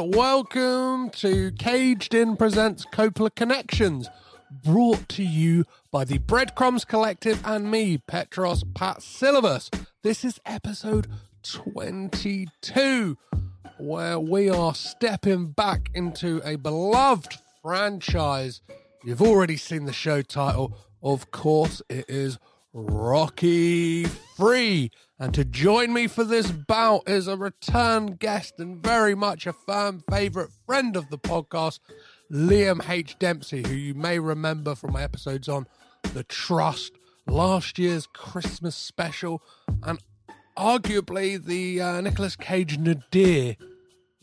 and welcome to Caged In Presents Coppola Connections, brought to you by the Breadcrumbs Collective and me, Petros Patsilivus. This is episode 22, where we are stepping back into a beloved franchise. You've already seen the show title. Of course, it is Rocky Three. And to join me for this bout is a return guest and very much a firm favourite friend of the podcast, Liam H. Dempsey, who you may remember from my episodes on The Trust, last year's Christmas special, and arguably the uh, Nicolas Cage Nadir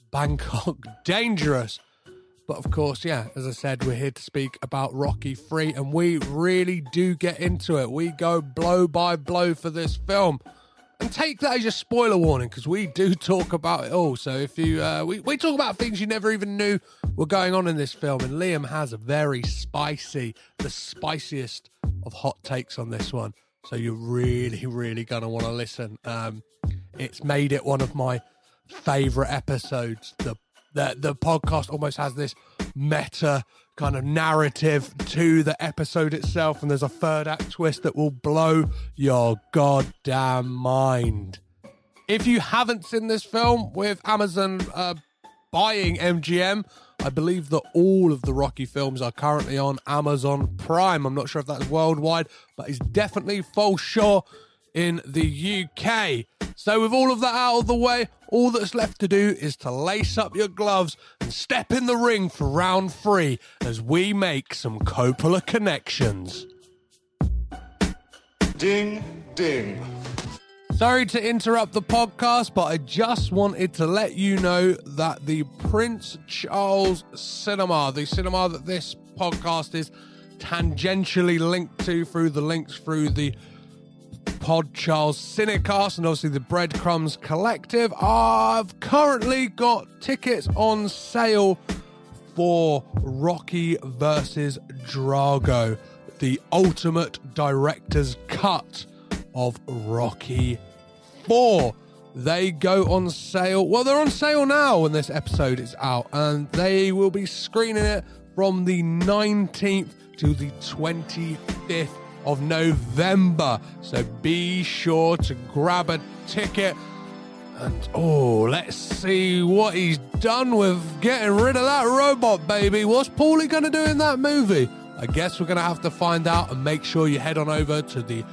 Bangkok Dangerous. But of course, yeah, as I said, we're here to speak about Rocky 3, and we really do get into it. We go blow by blow for this film and take that as your spoiler warning because we do talk about it all. So if you, uh, we, we talk about things you never even knew were going on in this film, and Liam has a very spicy, the spiciest of hot takes on this one. So you're really, really gonna want to listen. Um, it's made it one of my favorite episodes. The the the podcast almost has this meta kind of narrative to the episode itself, and there's a third act twist that will blow your goddamn mind. If you haven't seen this film with Amazon uh, buying MGM, I believe that all of the Rocky films are currently on Amazon Prime. I'm not sure if that's worldwide, but it's definitely full sure in the UK. So, with all of that out of the way, all that's left to do is to lace up your gloves and step in the ring for round three as we make some Coppola connections. Ding, ding. Sorry to interrupt the podcast, but I just wanted to let you know that the Prince Charles Cinema, the cinema that this podcast is tangentially linked to through the links through the Pod Charles Cinecast and obviously the Breadcrumbs Collective, I've currently got tickets on sale for Rocky versus Drago, the ultimate director's cut of Rocky 4. They go on sale. Well, they're on sale now when this episode is out, and they will be screening it from the 19th to the 25th of November. So be sure to grab a ticket. And oh, let's see what he's done with getting rid of that robot, baby. What's Paulie going to do in that movie? I guess we're going to have to find out and make sure you head on over to the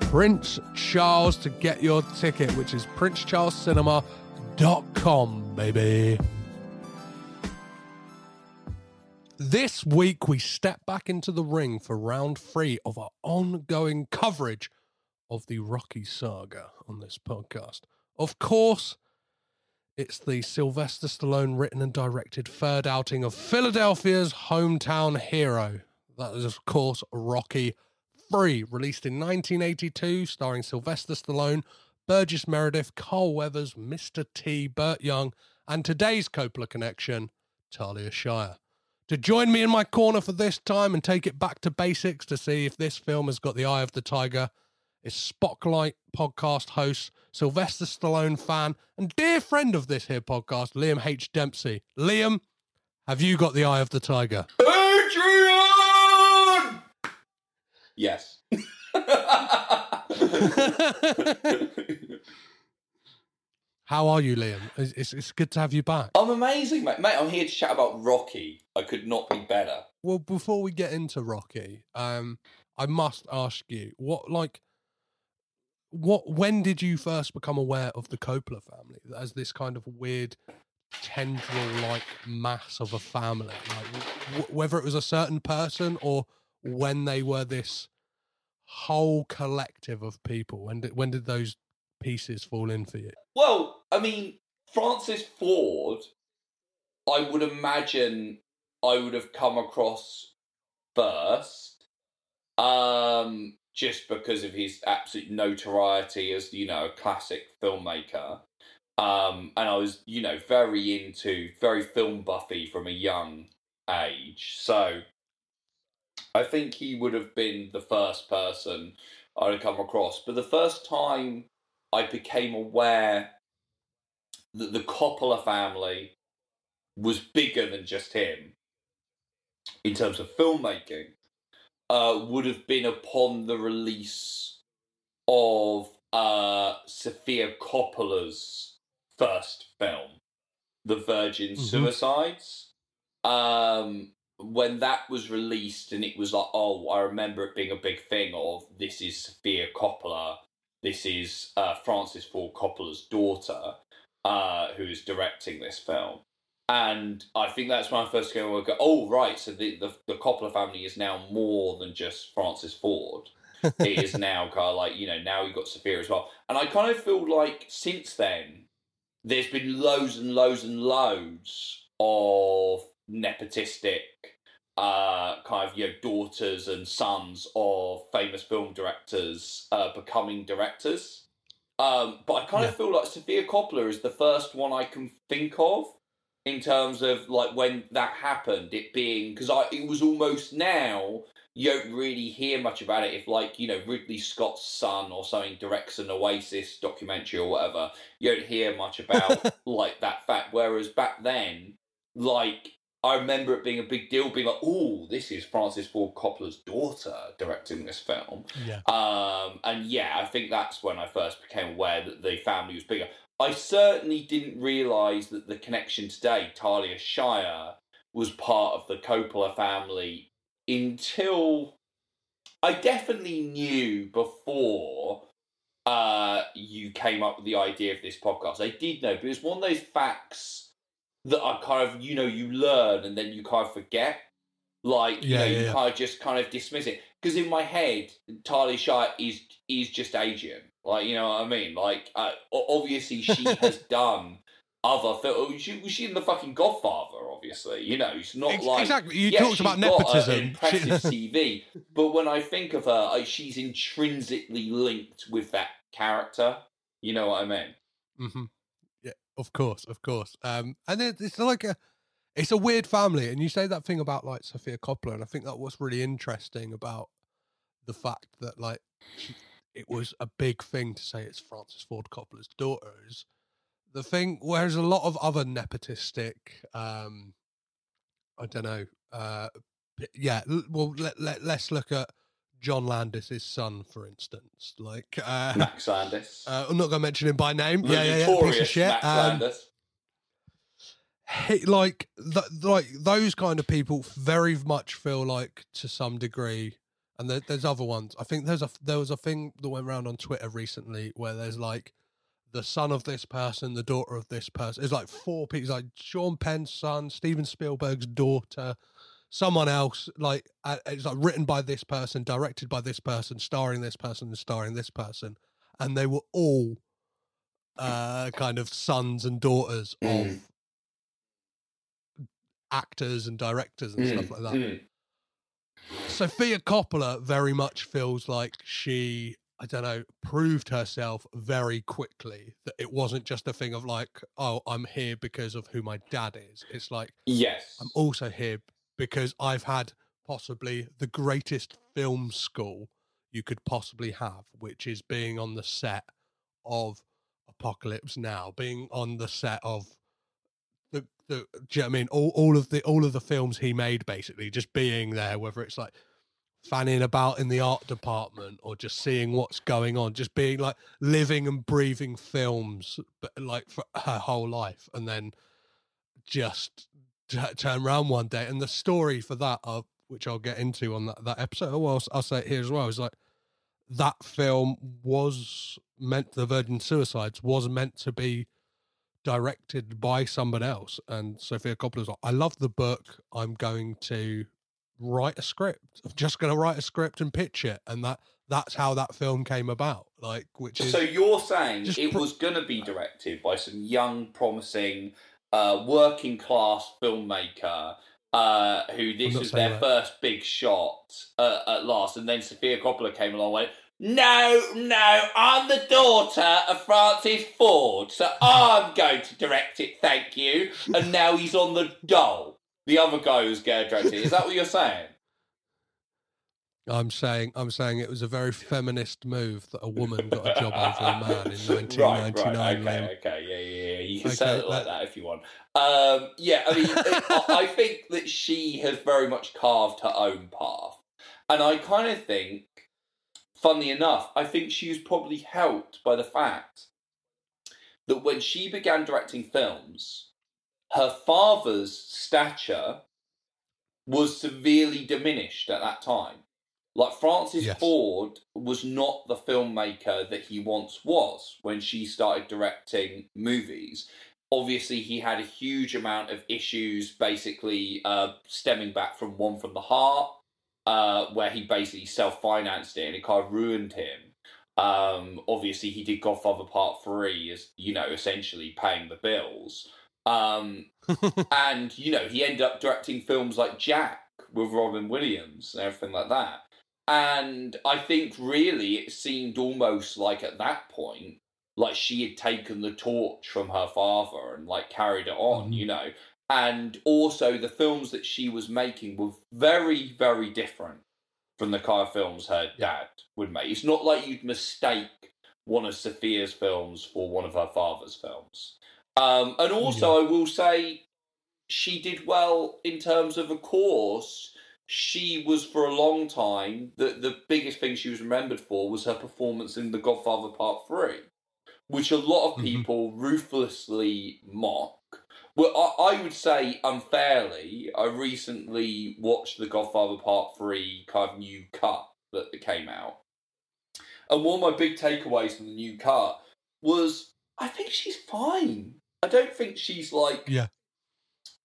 Prince Charles to get your ticket, which is princecharlescinema.com, baby. This week, we step back into the ring for round three of our ongoing coverage of the Rocky saga on this podcast. Of course, it's the Sylvester Stallone written and directed third outing of Philadelphia's hometown hero. That is, of course, Rocky 3, released in 1982, starring Sylvester Stallone, Burgess Meredith, Carl Weathers, Mr. T, Burt Young, and today's Coppola connection, Talia Shire. To join me in my corner for this time and take it back to basics to see if this film has got the eye of the tiger is Spocklight podcast host, Sylvester Stallone fan, and dear friend of this here podcast, Liam H. Dempsey. Liam, have you got the eye of the tiger? Adrian! Yes. How are you, Liam? It's, it's, it's good to have you back. I'm amazing, mate. Mate, I'm here to chat about Rocky. I could not be better. Well, before we get into Rocky, um, I must ask you what, like, what? When did you first become aware of the Coppola family as this kind of weird tendril-like mass of a family? Like, w- whether it was a certain person or when they were this whole collective of people. When did when did those pieces fall in for you? Well, I mean, Francis Ford, I would imagine I would have come across first, um, just because of his absolute notoriety as, you know, a classic filmmaker. Um, and I was, you know, very into, very film buffy from a young age. So I think he would have been the first person I'd have come across. But the first time I became aware that the Coppola family was bigger than just him in terms of filmmaking uh, would have been upon the release of uh, Sofia Coppola's first film, The Virgin Mhm. Suicides. Um, when that was released, and it was like, oh, I remember it being a big thing of this is Sofia Coppola, this is uh, Francis Ford Coppola's daughter, uh, who is directing this film. And I think that's when I first go, go oh, right, so the, the, the Coppola family is now more than just Francis Ford. it is now kind of like, you know, now you've got Sofia as well. And I kind of feel like since then, there's been loads and loads and loads of nepotistic uh, kind of, you know, daughters and sons of famous film directors uh, becoming directors. Um, but I kind Yeah. of feel like Sofia Coppola is the first one I can think of in terms of like when that happened, it being because I it was almost now you don't really hear much about it. If like you know Ridley Scott's son or something directs an Oasis documentary or whatever, you don't hear much about like that fact. Whereas back then, like I remember it being a big deal, being like, "Oh, this is Francis Ford Coppola's daughter directing this film." Yeah. Um, and yeah, I think that's when I first became aware that the family was bigger. I certainly didn't realise that the connection today, Talia Shire, was part of the Coppola family until I definitely knew before uh, you came up with the idea of this podcast. I did know, but it was one of those facts that I kind of, you know, you learn and then you kind of forget. Like, you Yeah, know, yeah, you yeah. kind of just kind of dismiss it. Because in my head, Talia Shire is is just Adrian. Like, you know what I mean? Like, uh, obviously she has done other films. She was she in the fucking Godfather, obviously. You know, it's not Ex- like exactly. You yeah, talked about got nepotism. an impressive CV, but when I think of her, I, she's intrinsically linked with that character. You know what I mean? hmm Yeah, of course, of course. Um, and it, it's like a, it's a weird family. And you say that thing about like Sofia Coppola, and I think that what's really interesting about the fact that like she, it was a big thing to say it's Francis Ford Coppola's daughter is the thing. Whereas a lot of other nepotistic, um, I don't know, uh, yeah. Well, let, let let's look at John Landis's son, for instance. Like, uh, Max Landis. uh, I'm not going to mention him by name. the yeah, yeah, yeah. Piece of shit. Max Um, Landis. he, like, th- like those kind of people very much feel like to some degree, and there, there's other ones. I think there's a there was a thing that went around on Twitter recently where there's like the son of this person, the daughter of this person. It's like four people, it's like Sean Penn's son, Steven Spielberg's daughter, someone else. Like uh, it's like written by this person, directed by this person, starring this person, and starring this person, and they were all uh kind of sons and daughters Mm. of actors and directors and stuff like that. Mm. Sofia Coppola very much feels like she, I don't know, proved herself very quickly that it wasn't just a thing of like, oh, I'm here because of who my dad is. It's like, Yes. I'm also here because I've had possibly the greatest film school you could possibly have, which is being on the set of Apocalypse Now, being on the set of the the you know I mean? All all of the all of the films he made basically just being there, whether it's like fanning about in the art department or just seeing what's going on, just being like living and breathing films, but like for her whole life, and then just turn around one day. And the story for that, uh, which I'll get into on that, that episode, well, I'll, I'll say it here as well, is like that film was meant, The Virgin Suicides was meant to be directed by someone else. And Sofia Coppola was like, I love the book. I'm going to write a script. I'm just going to write a script and pitch it. And that that's how that film came about. Like, which is So you're saying it was going to be directed by some young, promising, uh, working class filmmaker uh, who this was their that. first big shot uh, at last, and then Sofia Coppola came along and went, "No, no, I'm the daughter of Francis Ford, so I'm going to direct it. Thank you." And now he's on the dole. The other guy who's going to direct it. Is that what you're saying? I'm saying I'm saying it was a very feminist move that a woman got a job over a man in 1999. right, Liam. okay, okay, yeah, yeah. You can okay, say it like that if you want. Um, yeah, I mean, I think that she has very much carved her own path, and I kind of think, funnily enough, I think she was probably helped by the fact that when she began directing films, her father's stature was severely diminished at that time. Like Francis yes. Ford was not the filmmaker that he once was when she started directing movies. Obviously, he had a huge amount of issues, basically uh, stemming back from One from the Heart, uh, where he basically self financed it and it kind of ruined him. Um, obviously, he did Godfather Part 3 as, you know, essentially paying the bills. Um, and, you know, he ended up directing films like Jack with Robin Williams and everything like that. And I think really it seemed almost like at that point, like she had taken the torch from her father and like carried it on, mm-hmm. you know. And also the films that she was making were very, very different from the kind of films her dad would make. It's not like you'd mistake one of Sofia's films for one of her father's films. Um, and also, yeah. I will say she did well in terms of, a course, she was for a long time the the biggest thing she was remembered for was her performance in The Godfather Part Three, which a lot of mm-hmm. people mm-hmm. ruthlessly mock. Well, I, I, would say unfairly. I recently watched The Godfather Part Three kind of new cut that came out, and one of my big takeaways from the new cut was I think she's fine. I don't think she's like yeah.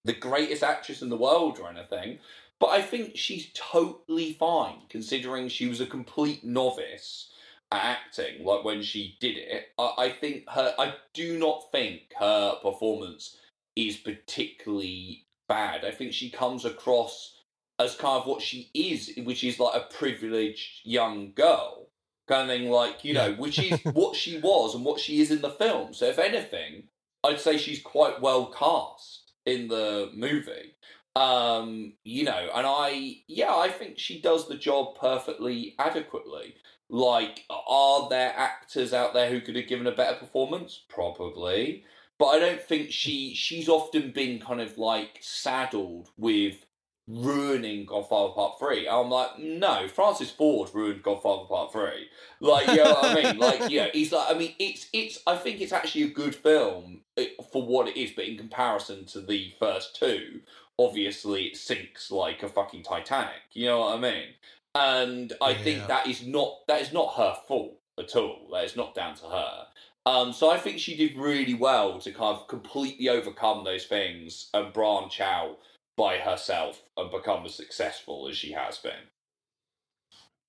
the greatest actress in the world or anything, but I think she's totally fine considering she was a complete novice at acting. Like when she did it, I, I think her. I do not think her performance is particularly bad. I think she comes across as kind of what she is, which is like a privileged young girl. Kind of thing, like, you know, which is what she was and what she is in the film. So, if anything, I'd say she's quite well cast in the movie. Um, you know, and I, yeah, I think she does the job perfectly adequately. Like, are there actors out there who could have given a better performance? Probably. But I don't think she she's often been kind of like saddled with ruining Godfather Part Three. I'm like, no, Francis Ford ruined Godfather Part Three. Like, you know what I mean? Like, yeah, he's like, I mean, it's it's. I think it's actually a good film eh, for what it is, but in comparison to the first two, obviously it sinks like a fucking Titanic. You know what I mean? And I yeah. think that is not that is not her fault at all. That is not down to her. Um, so I think she did really well to kind of completely overcome those things and branch out by herself and become as successful as she has been.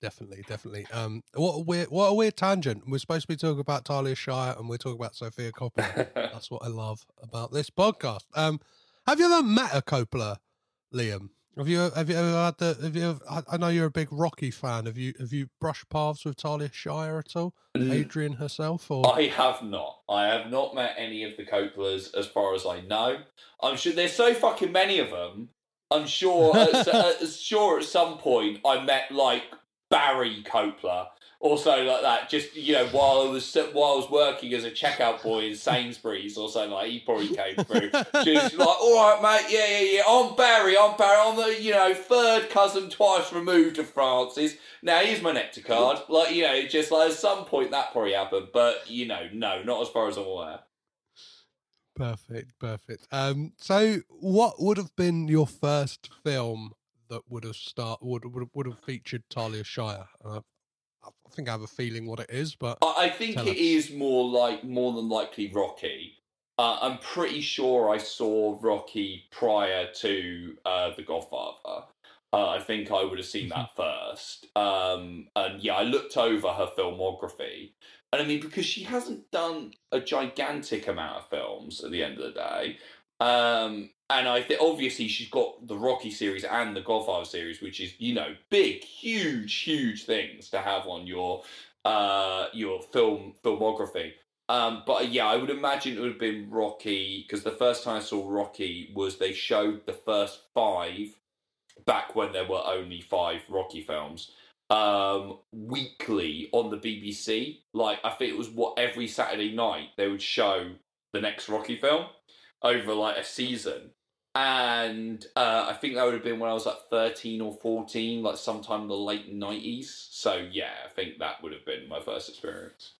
Definitely, definitely. Um, what a weird, what a weird tangent. We're supposed to be talking about Talia Shire, and we're talking about Sofia Coppola. That's what I love about this podcast. Um, have you ever met a Coppola, Liam? Have you have you ever had the? Have you? Ever, I know you're a big Rocky fan. Have you have you brushed paths with Talia Shire at all? Adrian herself, or I have not. I have not met any of the Coppolas, as far as I know. I'm sure there's so fucking many of them. I'm sure, at, uh, sure at some point I met like Barry Coppola or something like that. Just you know, while I was while I was working as a checkout boy in Sainsbury's or something like, he probably came through. Just like, all right, mate, yeah, yeah, yeah. I'm Barry. I'm Barry. I'm the you know third cousin twice removed of Francis. Now here's my nectar card. Like you know, just like at some point that probably happened, but you know, no, not as far as I'm aware. Perfect, perfect. Um, so what would have been your first film that would have start would would, would have featured Talia Shire? Uh, think I have a feeling what it is, but I think it us. is more like more than likely Rocky. Uh, I'm pretty sure I saw Rocky prior to uh, The Godfather. Uh, I think I would have seen that first. Um, and yeah, I looked over her filmography. And I mean, because she hasn't done a gigantic amount of films at the end of the day, um, and I think obviously she's got the Rocky series and the Godfather series, which is you know big, huge, huge things to have on your uh your film filmography. Um, but yeah, I would imagine it would have been Rocky because the first time I saw Rocky was they showed the first five back when there were only five Rocky films um weekly on the BBC. Like I think it was what every Saturday night they would show the next Rocky film over like a season. And uh, I think that would have been when I was like 13 or 14, like sometime in the late 90s. So, yeah, I think that would have been my first experience.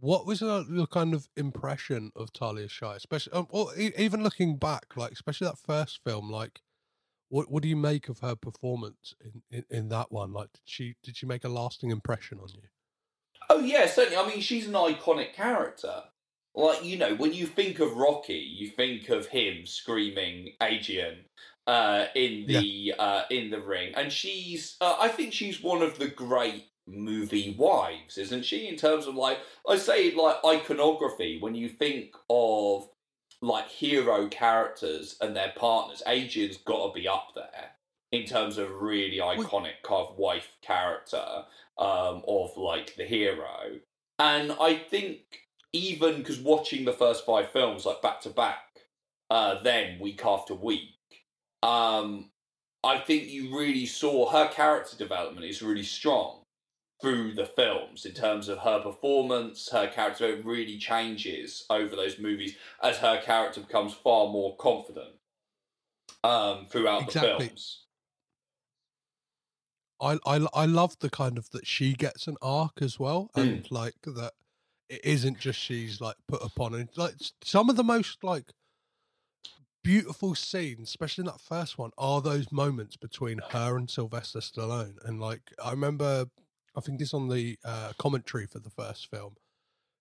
What was your, your kind of impression of Talia Shire, especially, um, or e- even looking back, like especially that first film? Like, what what do you make of her performance in, in, in that one? Like, did she did she make a lasting impression on you? Oh yeah, certainly. I mean, she's an iconic character. Like you know, when you think of Rocky, you think of him screaming Adrian uh, in the uh, in the ring, and she's. Uh, I think she's one of the great movie wives, isn't she? In terms of like, I say like iconography. When you think of like hero characters and their partners, Adrian's got to be up there in terms of really iconic kind of wife character um, of like the hero. And I think even because watching the first five films like back to back, uh, then week after week, um, I think you really saw her character development is really strong through the films in terms of her performance, her character really changes over those movies as her character becomes far more confident um, throughout exactly. the films. I, I I love the kind of that she gets an arc as well, and mm. like that it isn't just she's like put upon, and like some of the most like beautiful scenes, especially in that first one, are those moments between her and Sylvester Stallone, and like I remember, I think this on the uh, commentary for the first film,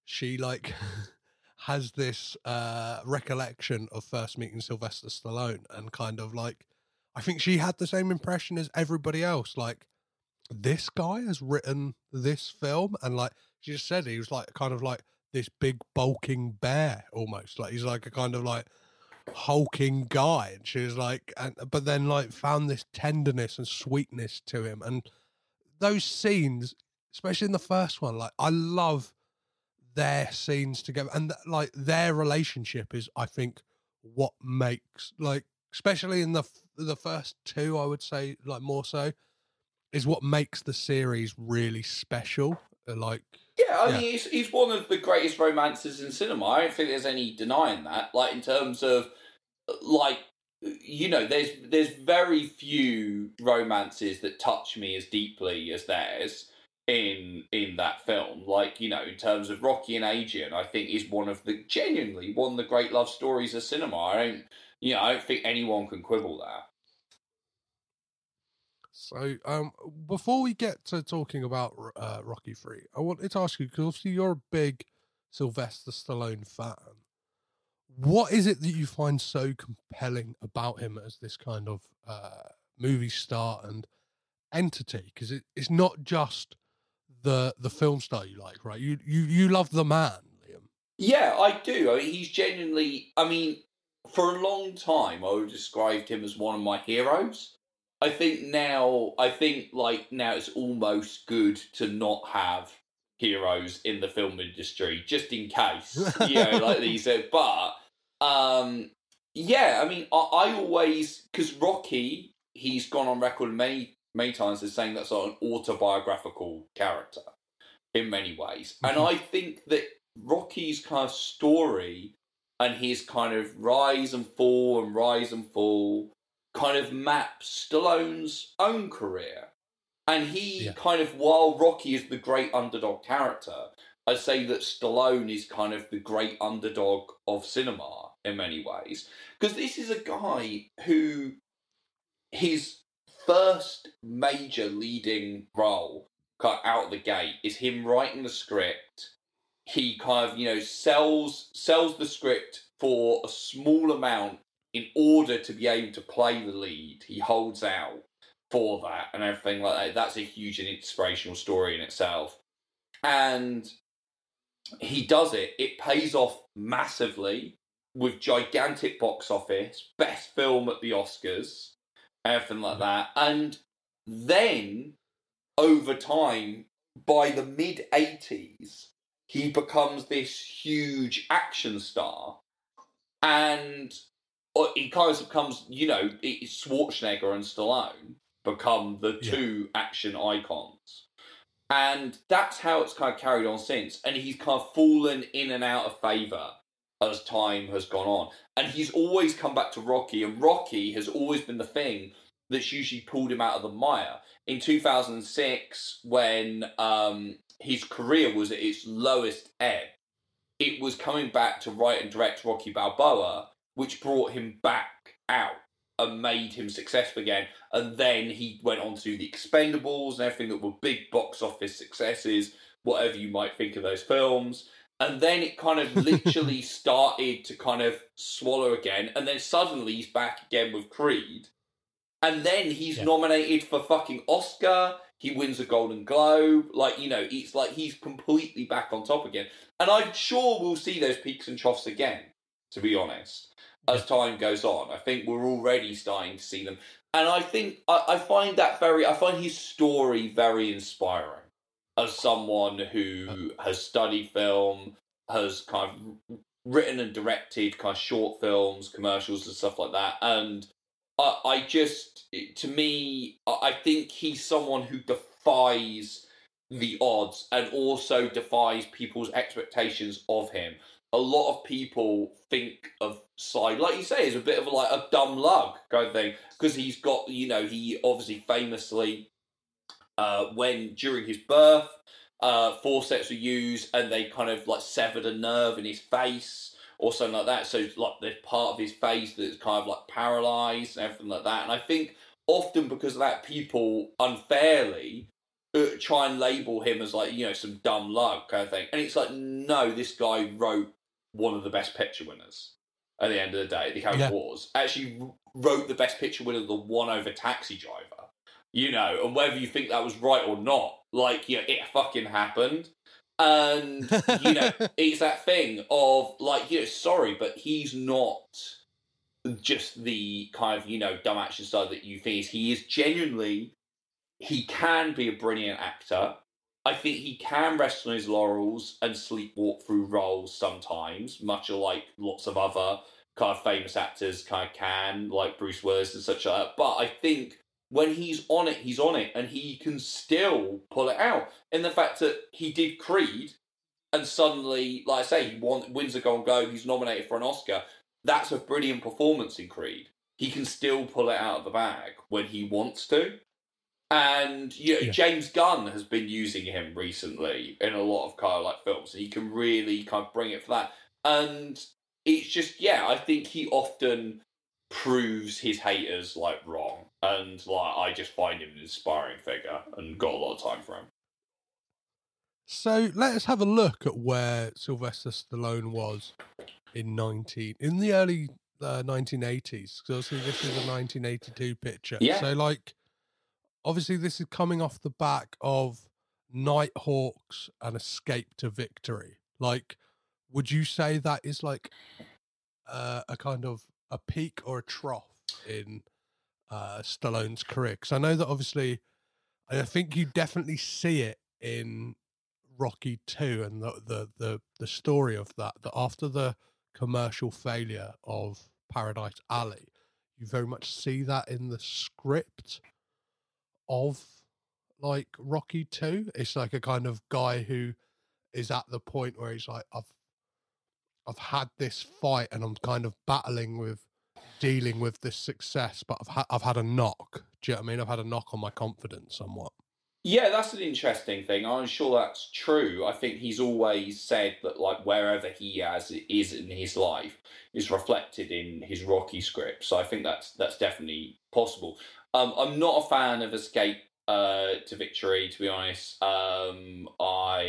she like. has this uh recollection of first meeting Sylvester Stallone and kind of like I think she had the same impression as everybody else. Like, this guy has written this film, and like she just said, he was like kind of like this big bulking bear almost. Like he's like a kind of like hulking guy, and she was like, and but then like found this tenderness and sweetness to him, and those scenes, especially in the first one, like I love their scenes together, and like their relationship is, I think, what makes like especially in the the first two, I would say, like more so, is what makes the series really special. Uh, like, yeah, I yeah. mean, he's he's one of the greatest romances in cinema. I don't think there's any denying that. Like in terms of, like, you know, there's there's very few romances that touch me as deeply as theirs in in that film. Like, you know, in terms of Rocky and Adrian, I think is one of the genuinely one of the great love stories of cinema. I don't you know, I don't think anyone can quibble that. So, um, before we get to talking about uh, Rocky Three, I wanted to ask you because obviously you're a big Sylvester Stallone fan. What is it that you find so compelling about him as this kind of uh, movie star and entity? Because it, it's not just the the film star you like, right? You you you love the man, Liam. Yeah, I do. I mean, he's genuinely. I mean, for a long time, I would described him as one of my heroes. I think now, I think like now it's almost good to not have heroes in the film industry, just in case, you know, like these. But um, yeah, I mean, I, I always because Rocky, he's gone on record many many times as saying that's an autobiographical character in many ways, and mm-hmm. I think that Rocky's kind of story and his kind of rise and fall and rise and fall kind of maps Stallone's own career. And he yeah. kind of, while Rocky is the great underdog character, I say that Stallone is kind of the great underdog of cinema in many ways. Because this is a guy who his first major leading role out of the gate is him writing the script he kind of you know sells sells the script for a small amount in order to be able to play the lead. He holds out for that and everything like that. That's a huge and inspirational story in itself. And he does it. It pays off massively with gigantic box office, best film at the Oscars, everything like that. And then over time, by the mid 80s, he becomes this huge action star, and he kind of becomes, you know, Schwarzenegger and Stallone become the two yeah. action icons. And that's how it's kind of carried on since. And he's kind of fallen in and out of favour as time has gone on. And he's always come back to Rocky, and Rocky has always been the thing that's usually pulled him out of the mire. In 2006, when um, his career was at its lowest ebb, it was coming back to write and direct Rocky Balboa, which brought him back out and made him successful again. And then he went on to the Expendables and everything that were big box office successes, whatever you might think of those films. And then it kind of literally started to kind of swallow again. And then suddenly he's back again with Creed. And then he's yeah. nominated for fucking Oscar. He wins a Golden Globe. Like, you know, it's like he's completely back on top again. And I'm sure we'll see those peaks and troughs again, to be honest as time goes on. I think we're already starting to see them, and I think I, I find that very. I find his story very inspiring as someone who uh-huh. has studied film, has kind of written and directed kind of short films, commercials, and stuff like that, and. I, I just, to me, I think he's someone who defies the odds and also defies people's expectations of him a lot of people think of Sly, like you say, is a bit of like a dumb lug kind of thing because he's got, you know, he obviously famously, uh, when during his birth, uh, forceps were used and they kind of like severed a nerve in his face or something like that. So like there's part of his face that's kind of like paralyzed and everything like that. And I think often because of that, people unfairly uh, try and label him as like you know some dumb luck kind of thing. And it's like no, this guy wrote one of the best picture winners at the end of the day. The Harry yeah. Wars actually wrote the best picture winner, the one over Taxi Driver. You know, and whether you think that was right or not, like yeah, it fucking happened. And you know, it's that thing of like, you know, sorry, but he's not just the kind of you know dumb action star that you think is. he is genuinely he can be a brilliant actor I think he can rest on his laurels and sleepwalk through roles sometimes, much like lots of other kind of famous actors kind of can, like Bruce Willis and such like that. But I think when he's on it, he's on it, and he can still pull it out. In the fact that he did Creed, and suddenly, like I say, he won, wins a Golden Globe, he's nominated for an Oscar. That's a brilliant performance in Creed. He can still pull it out of the bag when he wants to. And you know, yeah. James Gunn has been using him recently in a lot of kind of like films. He can really kind of bring it for that. And it's just yeah, I think he often proves his haters like wrong. And like I just find him an inspiring figure and got a lot of time for him. So let us have a look at where Sylvester Stallone was in nineteen in the early uh, 1980s. Because obviously this is a 1982 picture. Yeah. So like obviously this is coming off the back of Nighthawks and Escape to Victory. Like, would you say that is like uh, a kind of a peak or a trough in uh, Stallone's career? Because I know that obviously, I think you definitely see it in Rocky Two and the, the the the story of that. That after the commercial failure of Paradise Alley, you very much see that in the script of like Rocky 2. It's like a kind of guy who is at the point where he's like, I've I've had this fight and I'm kind of battling with dealing with this success, but I've had I've had a knock. Do you know what I mean? I've had a knock on my confidence somewhat. Yeah, that's an interesting thing. I'm sure that's true. I think he's always said that like wherever he has is in his life is reflected in his Rocky script. So I think that's that's definitely possible. Um, I'm not a fan of Escape uh, to Victory, to be honest. Um, I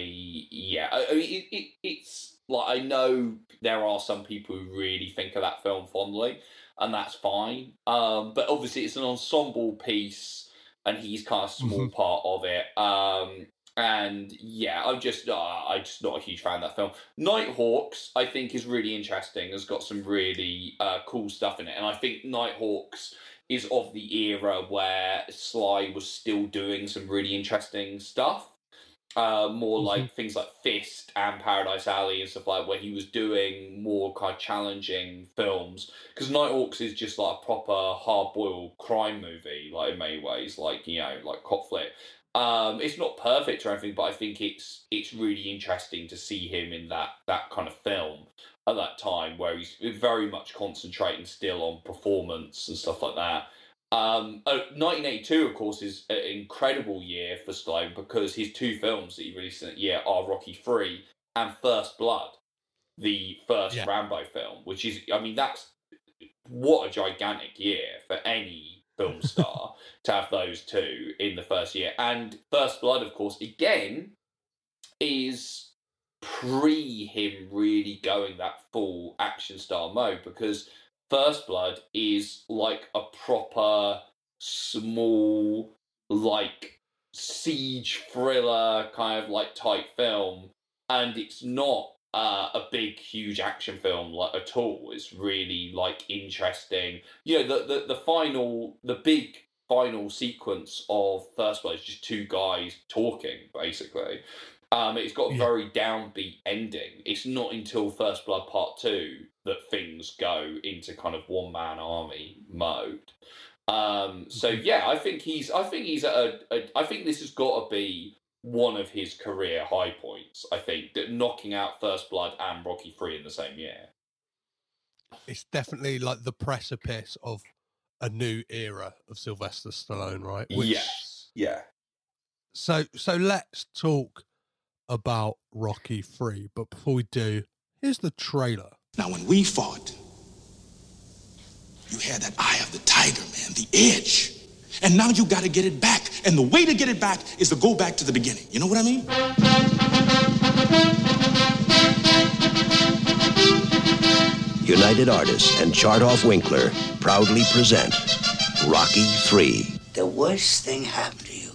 yeah, I, I mean it, it, it's like I know there are some people who really think of that film fondly, and that's fine. Um, but obviously it's an ensemble piece, and he's kind of small mm-hmm. part of it. Um, and yeah, I'm just uh, I'm just not a huge fan of that film. Nighthawks, I think, is really interesting. Has got some really uh, cool stuff in it, and I think Nighthawks is of the era where Sly was still doing some really interesting stuff. Uh, more mm-hmm. like things like Fist and Paradise Alley and stuff like where he was doing more kind of challenging films. Because Nighthawks is just like a proper hard boiled crime movie, like in many ways, like you know, like cop flick. Um, it's not perfect or anything, but I think it's it's really interesting to see him in that that kind of film at that time, where he's very much concentrating still on performance and stuff like that. Um, uh, 1982, of course, is an incredible year for Stallone because his two films that he released in that year are Rocky Three and First Blood, the first Yeah. Rambo film, which is, I mean, that's what a gigantic year for any film star to have those two in the first year. And First Blood, of course, again, is pre him really going that full action star mode because First Blood is like a proper small, like siege thriller kind of like type film, and it's not uh, a big, huge action film like at all. It's really like interesting. You know, the the, the final, the big final sequence of First Blood is just two guys talking, basically. Um, it's got a Yeah. very downbeat ending. It's not until First Blood Part Two that things go into kind of one man army mode. Um, so yeah, I think he's. I think he's at a. a I think this has got to be one of his career high points. I think that knocking out First Blood and Rocky Three in the same year. It's definitely like the precipice of a new era of Sylvester Stallone, right? yes. Yeah. So so let's talk about Rocky 3, but before we do, here's the trailer. Now, when we fought, you had that eye of the tiger, man, the edge. And now you got to get it back. And the way to get it back is to go back to the beginning. You know what I mean? United Artists and Chartoff Winkler proudly present Rocky 3. The worst thing happened to you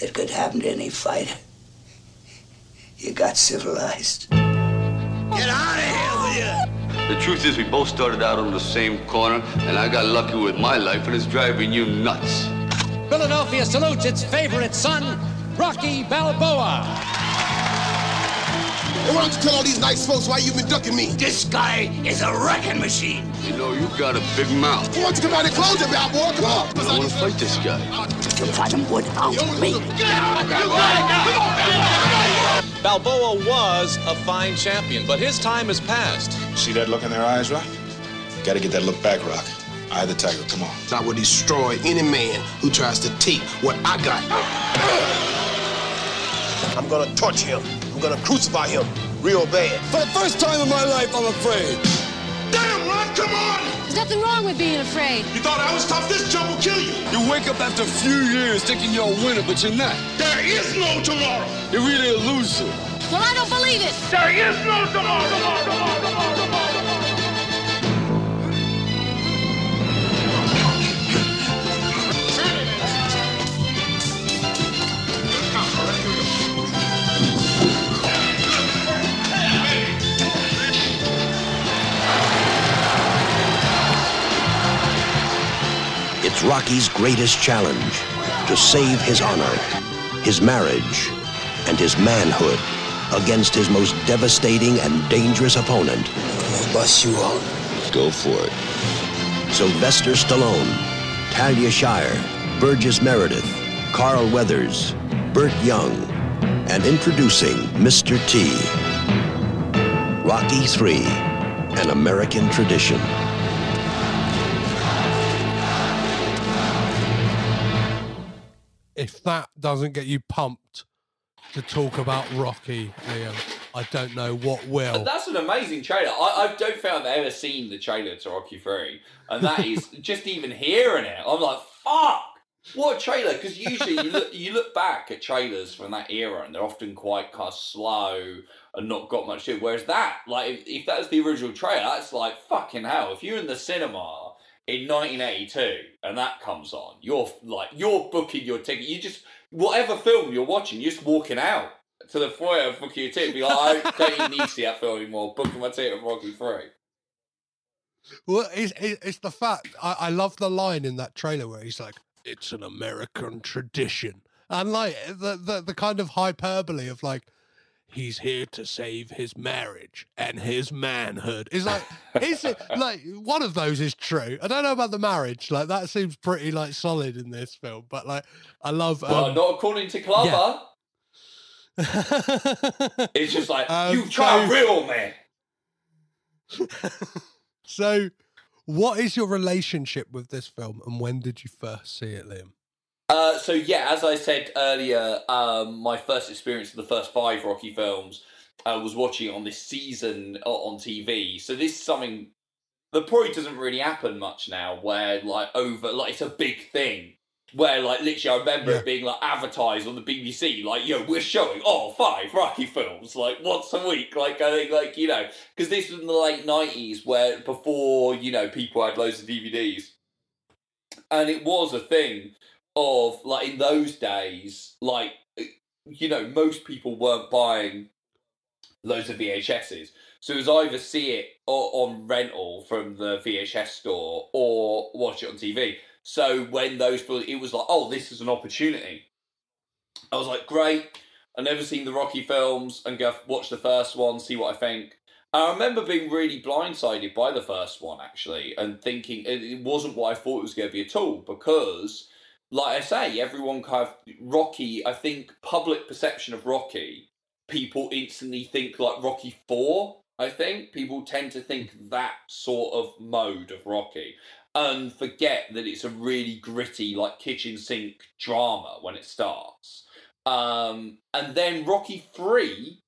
that could happen to any fighter. You got civilized. Get out of here with you! The truth is, we both started out on the same corner, and I got lucky with my life, and it's driving you nuts. Philadelphia salutes its favorite son, Rocky Balboa. And why don't you tell all these nice folks why you've been ducking me? This guy is a wrecking machine. You know, you got a big mouth. Why don't you come out and close your mouth, boy? Come on. I want to fight this guy. You'll fight him without me. Balboa was a fine champion, but his time has passed. See that look in their eyes, Rock? Got to get that look back, Rock. I, the tiger, come on. I will destroy any man who tries to take what I got. I'm gonna torture him. I'm gonna crucify him real bad. For the first time in my life, I'm afraid. Damn, Rock, come on! There's nothing wrong with being afraid. You thought I was tough? This jump will kill you. You wake up after a few years thinking you're a winner, but you're not. There is no tomorrow. You're really a loser. Well, I don't believe it. There is no tomorrow. It's Rocky's greatest challenge to save his honor, his marriage, and his manhood against his most devastating and dangerous opponent, I'll bust you out. Go for it. Sylvester Stallone, Talia Shire, Burgess Meredith, Carl Weathers, Burt Young, and introducing Mr. T. Rocky 3, an American tradition. If that doesn't get you pumped to talk about Rocky, Liam, I don't know what will. That's an amazing trailer. I, I don't think I've ever seen the trailer to Rocky 3. And that is just even hearing it, I'm like, fuck! What a trailer! Because usually you look you look back at trailers from that era, and they're often quite kind of slow and not got much to it. Whereas that, like, if, if that's the original trailer, that's like fucking hell. If you're in the cinema in 1982 and that comes on, you're like you're booking your ticket. You just whatever film you're watching, you're just walking out to the foyer and booking your ticket. Be like, I don't even need to see that film anymore. Booking my ticket for Rocky Three. Well, it's it's the fact I, I love the line in that trailer where he's like, "It's an American tradition," and like the the, the kind of hyperbole of like he's here to save his marriage and his manhood. It's like, is it like one of those is true? I don't know about the marriage. Like that seems pretty like solid in this film, but like I love. Well, um, not according to Clubber. it's just like Um, you try so- real man. so, what is your relationship with this film, and when did you first see it, Liam? Uh, so yeah, as I said earlier, um, my first experience of the first five Rocky films uh, was watching on this season o- on TV. So this is something that probably doesn't really happen much now, where like over like it's a big thing. Where like literally, I remember Yeah. it being like advertised on the BBC, like yo, we're showing all five Rocky films like once a week, like I think like you know, because this was in the late nineties, where before you know people had loads of DVDs, and it was a thing of like in those days, like you know, most people weren't buying loads of VHSs. So it was either see it on rental from the VHS store or watch it on TV. So when those, it was like, oh, this is an opportunity. I was like, great. I've never seen the Rocky films and go watch the first one, see what I think. I remember being really blindsided by the first one actually, and thinking it wasn't what I thought it was going to be at all because, like I say, everyone kind of Rocky. I think public perception of Rocky, people instantly think like Rocky Four. I think people tend to think that sort of mode of Rocky and forget that it's a really gritty, like kitchen sink drama when it starts. Um, and then Rocky Three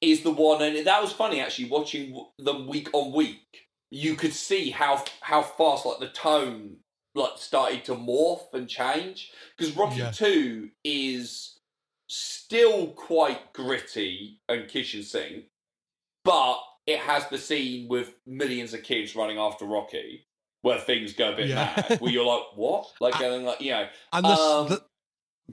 is the one, and that was funny actually watching them week on week. You could see how how fast like the tone like started to morph and change because Rocky Yeah. Two is still quite gritty and kitchen sink, but it has the scene with millions of kids running after Rocky where things go a bit Yeah. mad. Where you're like, what? Like going like you know, And the, um, the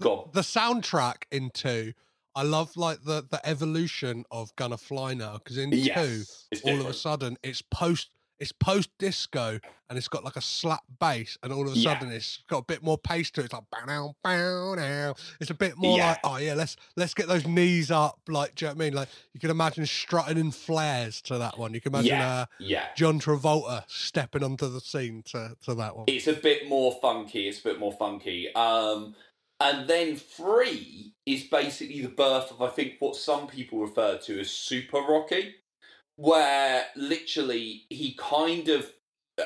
on. the soundtrack in two, I love like the the evolution of Gonna Fly now because in Yes, two, all of a sudden it's post it's post disco and it's got like a slap bass and all of a Yeah. sudden it's got a bit more pace to it. It's like bow now, bow now. It's a bit more Yeah. like oh yeah, let's let's get those knees up. Like do you know what I mean? Like you can imagine strutting in flares to that one. You can imagine Yeah, uh, yeah. John Travolta stepping onto the scene to to that one. It's a bit more funky. It's a bit more funky. Um, and then three is basically the birth of I think what some people refer to as Super Rocky, where literally he kind of,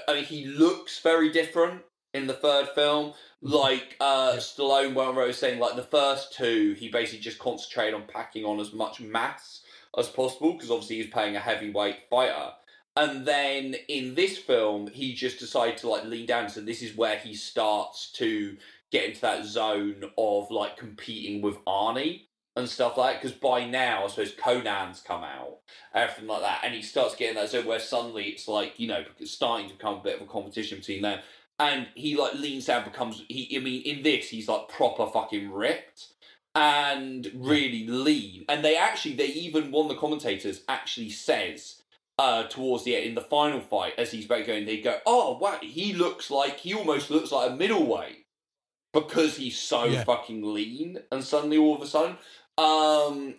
I mean, he looks very different in the third film. Like uh, Stallone well was saying, like the first two, he basically just concentrated on packing on as much mass as possible because obviously he's playing a heavyweight fighter. And then in this film, he just decided to like lean down. So this is where he starts to get into that zone of like competing with Arnie and stuff like that. Because by now, I suppose Conan's come out, everything like that, and he starts getting that zone where suddenly it's like you know it's starting to become a bit of a competition between them. And he like leans down, becomes he. I mean, in this, he's like proper fucking ripped and really lean. And they actually, they even one of the commentators actually says uh, towards the end in the final fight as he's about going, they go, "Oh wow, he looks like he almost looks like a middleweight because he's so Yeah. fucking lean." And suddenly, all of a sudden, um,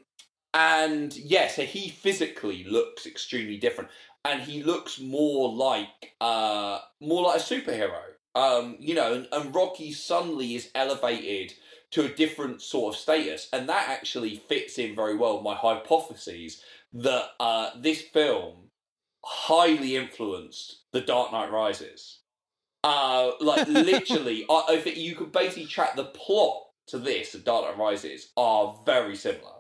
and yeah, so he physically looks extremely different, and he looks more like uh, more like a superhero. Um, you know, and, and Rocky suddenly is elevated to a different sort of status, and that actually fits in very well with my hypotheses that uh, this film highly influenced The Dark Knight Rises. Uh, like literally, I, you could basically track the plot to this, The Dark Knight Rises, are very similar,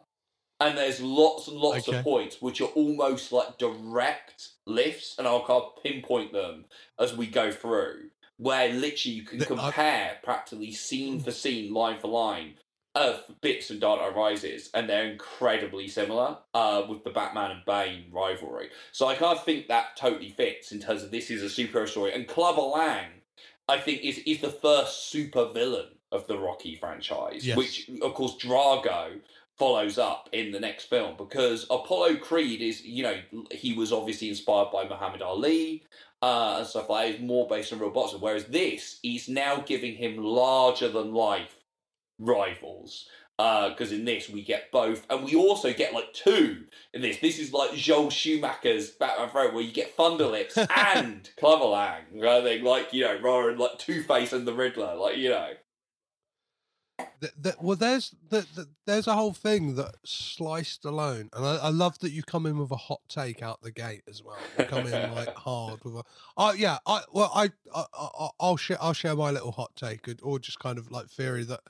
and there's lots and lots Okay. of points which are almost like direct lifts, and I'll kind of pinpoint them as we go through, where literally you can The- I- compare practically scene for scene, line for line, of bits of Dark Knight Rises, and they're incredibly similar uh, with the Batman and Bane rivalry. So I kind of think that totally fits in terms of this is a superhero story. And Clubber Lang, I think, is is the first super villain of the Rocky franchise, Yes. which of course Drago follows up in the next film because Apollo Creed is, you know, he was obviously inspired by Muhammad Ali uh, and stuff like that. It's more based on real boxing. Whereas this, he's now giving him larger than life rivals. Because in this we get both, and we also get like two in this. This is like Joel Schumacher's Batman Forever, where you get Thunderlips and Clubber Lang, I think, like you know, rather than like Two Face and the Riddler, like you know. Th- th- well, there's the, the, there's a whole thing that Sly Stallone, and I, I love that you come in with a hot take out the gate as well. You come in like hard with a. Oh yeah, I well I, I, I I'll share I'll share my little hot take or just kind of like theory that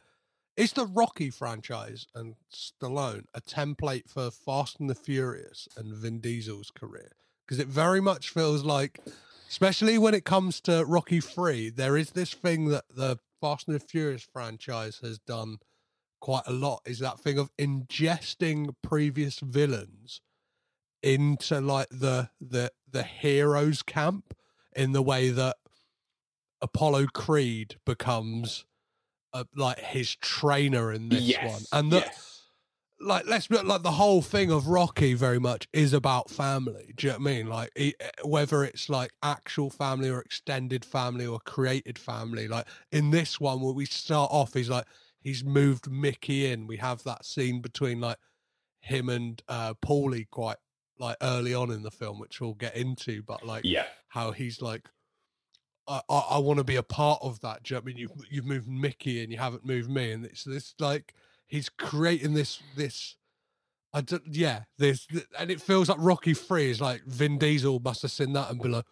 is the Rocky franchise and Stallone a template for Fast and the Furious and Vin Diesel's career because it very much feels like, especially when it comes to Rocky Three, there is this thing that the Fast and the Furious franchise has done quite a lot is that thing of ingesting previous villains into like the the the heroes camp in the way that Apollo Creed becomes uh, like his trainer in this yes, one and that yes. Like let's like the whole thing of Rocky very much is about family. Do you know what I mean? Like e- whether it's like actual family or extended family or created family. Like in this one, where we start off, he's like he's moved Mickey in. We have that scene between like him and uh Paulie quite like early on in the film, which we'll get into. But like Yeah. how he's like. I, I, I want to be a part of that. Do you know what I mean? You've you've moved Mickey and you haven't moved me, and it's this like he's creating this this I don't, yeah, there's and it feels like Rocky Three is like Vin Diesel must have seen that and be like,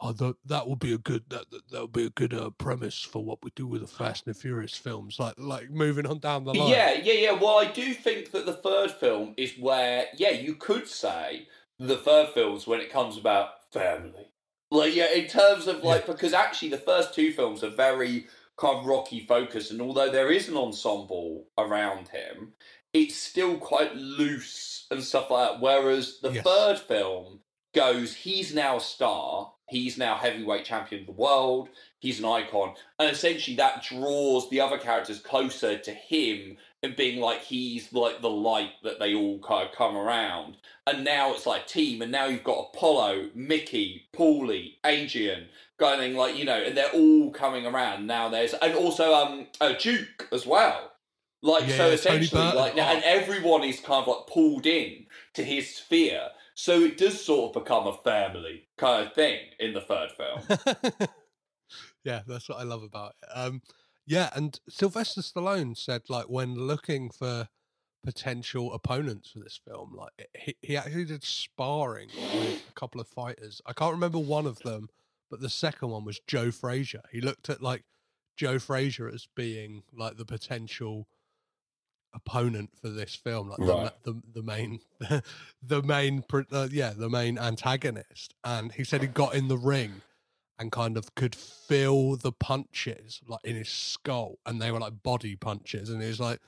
oh, that that would be a good that that, would be a good uh, premise for what we do with the Fast and the Furious films, like like moving on down the line. Yeah, yeah, yeah. Well, I do think that the third film is where, yeah, you could say the third film's when it comes about family. Like, yeah, in terms of like, because actually the first two films are very kind of rocky focus. and although there is an ensemble around him, it's still quite loose and stuff like that. Whereas the Yes. third film goes, he's now a star, he's now heavyweight champion of the world, he's an icon, and essentially that draws the other characters closer to him and being like he's like the light that they all kind of come around. And now it's like team, and now you've got Apollo, Mickey, Paulie, Adrian, going like you know, and they're all coming around. Now there's and also um a Duke as well. Like Yeah, so, essentially, like now, and everyone is kind of like pulled in to his sphere. So it does sort of become a family kind of thing in the third film. yeah, that's what I love about it. Um, yeah, and Sylvester Stallone said like when looking for potential opponents for this film, like he he actually did sparring with a couple of fighters. I can't remember one of them, but the second one was Joe Frazier. He looked at like Joe Frazier as being like the potential opponent for this film, like Right. the, the the main the main uh, yeah the main antagonist. And he said he got in the ring and kind of could feel the punches like in his skull, and they were like body punches, and he was like.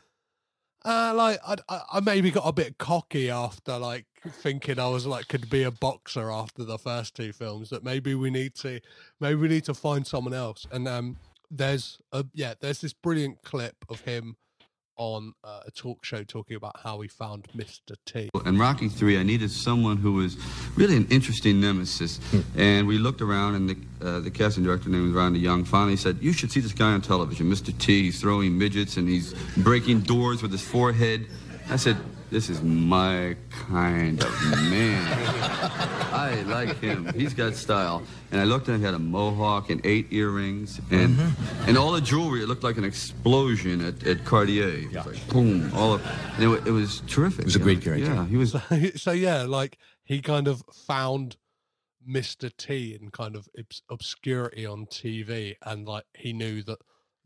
Uh, like I, I, I maybe got a bit cocky after like thinking I was like could be a boxer after the first two films. That maybe we need to, maybe we need to find someone else. And um, there's a yeah, there's this brilliant clip of him on uh, a talk show talking about how he found Mr. T. In Rocky 3, I needed someone who was really an interesting nemesis. and we looked around, and the, uh, the casting director, named Rhonda Young, finally said, You should see this guy on television, Mr. T. He's throwing midgets and he's breaking doors with his forehead. I said, This is my kind of man. I like him. He's got style. And I looked at him, he had a mohawk and eight earrings. And mm-hmm. and all the jewelry, it looked like an explosion at, at Cartier. It was like boom, all of and it, wa- it was terrific. It was a great character. Yeah, he was so yeah, like he kind of found Mr. T in kind of obscurity on TV, and like he knew that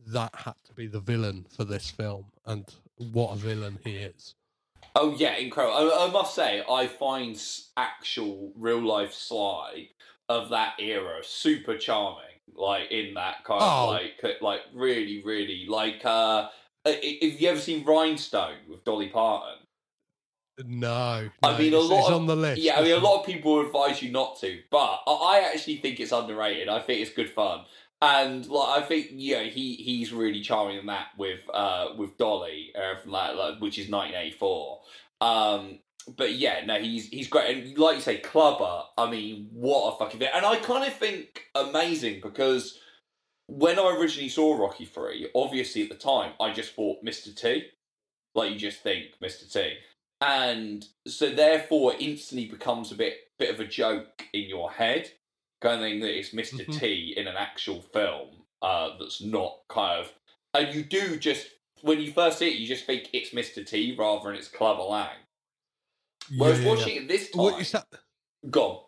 that had to be the villain for this film, and what a villain he is. Oh yeah, incredible. I, I must say, I find actual real life Sly of that era super charming. Like in that kind Oh. of like, uh, like really, really like. uh If you ever seen Rhinestone with Dolly Parton? No, I no, mean, a lot it's of, on the list. Yeah, I mean, a lot of people advise you not to, but I I actually think it's underrated. I think it's good fun, and like I think know he he's really charming in that with uh with Dolly uh, from that like, which is 1984. Um, but yeah, no, he's he's great, and like you say, Clubber. I mean, what a fucking thing! And I kind of think amazing because when I originally saw Rocky Three, obviously at the time I just thought Mr. T. Like you just think Mr. T, and so therefore it instantly becomes a bit bit of a joke in your head, kind of thing that it's mister Mhm. T in an actual film uh, that's not kind of, and you do just when you first see it, you just think it's Mr. T rather than it's Clubber Lang. Whereas Yeah, yeah, watching yeah. it this time, What is that? gone.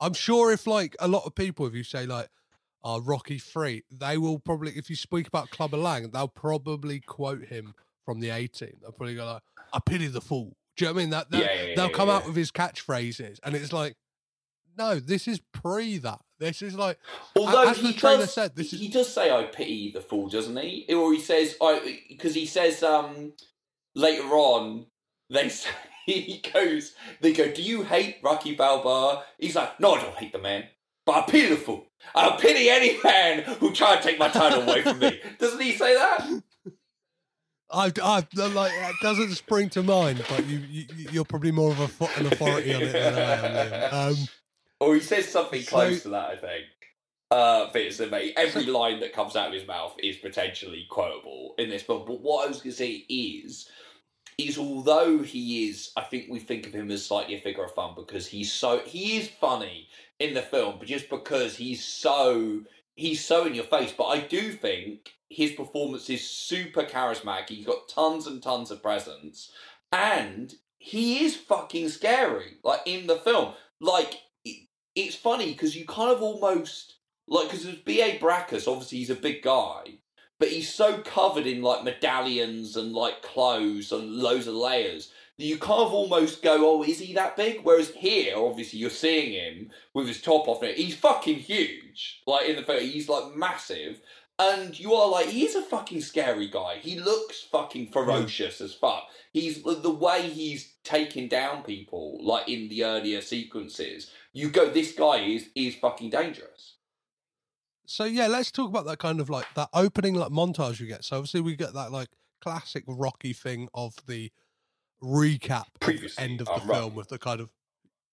I'm sure if like a lot of people, if you say like, "Oh, Rocky Free," they will probably, if you speak about Clubber Lang, they'll probably quote him from the A-Team. They'll probably go like, "I pity the fool." Do you know what I mean? That, that they'll come out with his catchphrases, and it's like, no, this is pre that. This is like, Although as he does, said, this is he does say I pity the fool, doesn't he? Or he says I because he says um later on they say he goes they go do you hate Rocky Balboa? He's like no I don't hate the man. But I pity the fool. I pity any man who tried to take my title away from me. Doesn't he say that? I, I like that doesn't spring to mind, but you, you you're probably more of a, an authority on it than I am. Um, Or he says something So- close to that, I think. Uh, but it's amazing. Every line that comes out of his mouth is potentially quotable in this book. But what I was going to say is, is although he is, I think we think of him as slightly a figure of fun because he's so he is funny in the film, but just because he's so he's so in your face. But I do think his performance is super charismatic. He's got tons and tons of presence, and he is fucking scary. Like in the film, like it's funny because you kind of almost like because it's B.A. Baracus. Obviously, he's a big guy, but he's so covered in like medallions and like clothes and loads of layers that you kind of almost go, "Oh, is he that big?" Whereas here, obviously, you're seeing him with his top off. He's fucking huge. Like in the photo, he's like massive. And you are like, he's a fucking scary guy. He looks fucking ferocious as fuck. He's the way he's taking down people, like in the earlier sequences. You go, this guy is is fucking dangerous. so yeah, let's talk about that kind of like that opening like montage you get. So obviously we get that like classic Rocky thing of the recap of the end of on the Rocky. film with the kind of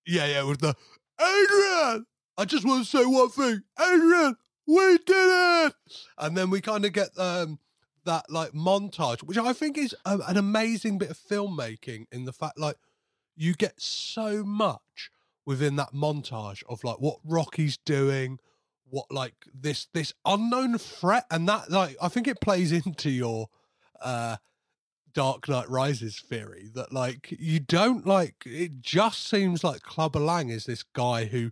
yeah yeah with the Adrian. I just want to say one thing, Adrian. We did it, and then we kind of get um that like montage, which I think is a, an amazing bit of filmmaking in the fact like you get so much within that montage of like what Rocky's doing, what like this this unknown threat, and that like I think it plays into your uh Dark Knight Rises theory that like you don't like it just seems like Clubber Lang is this guy who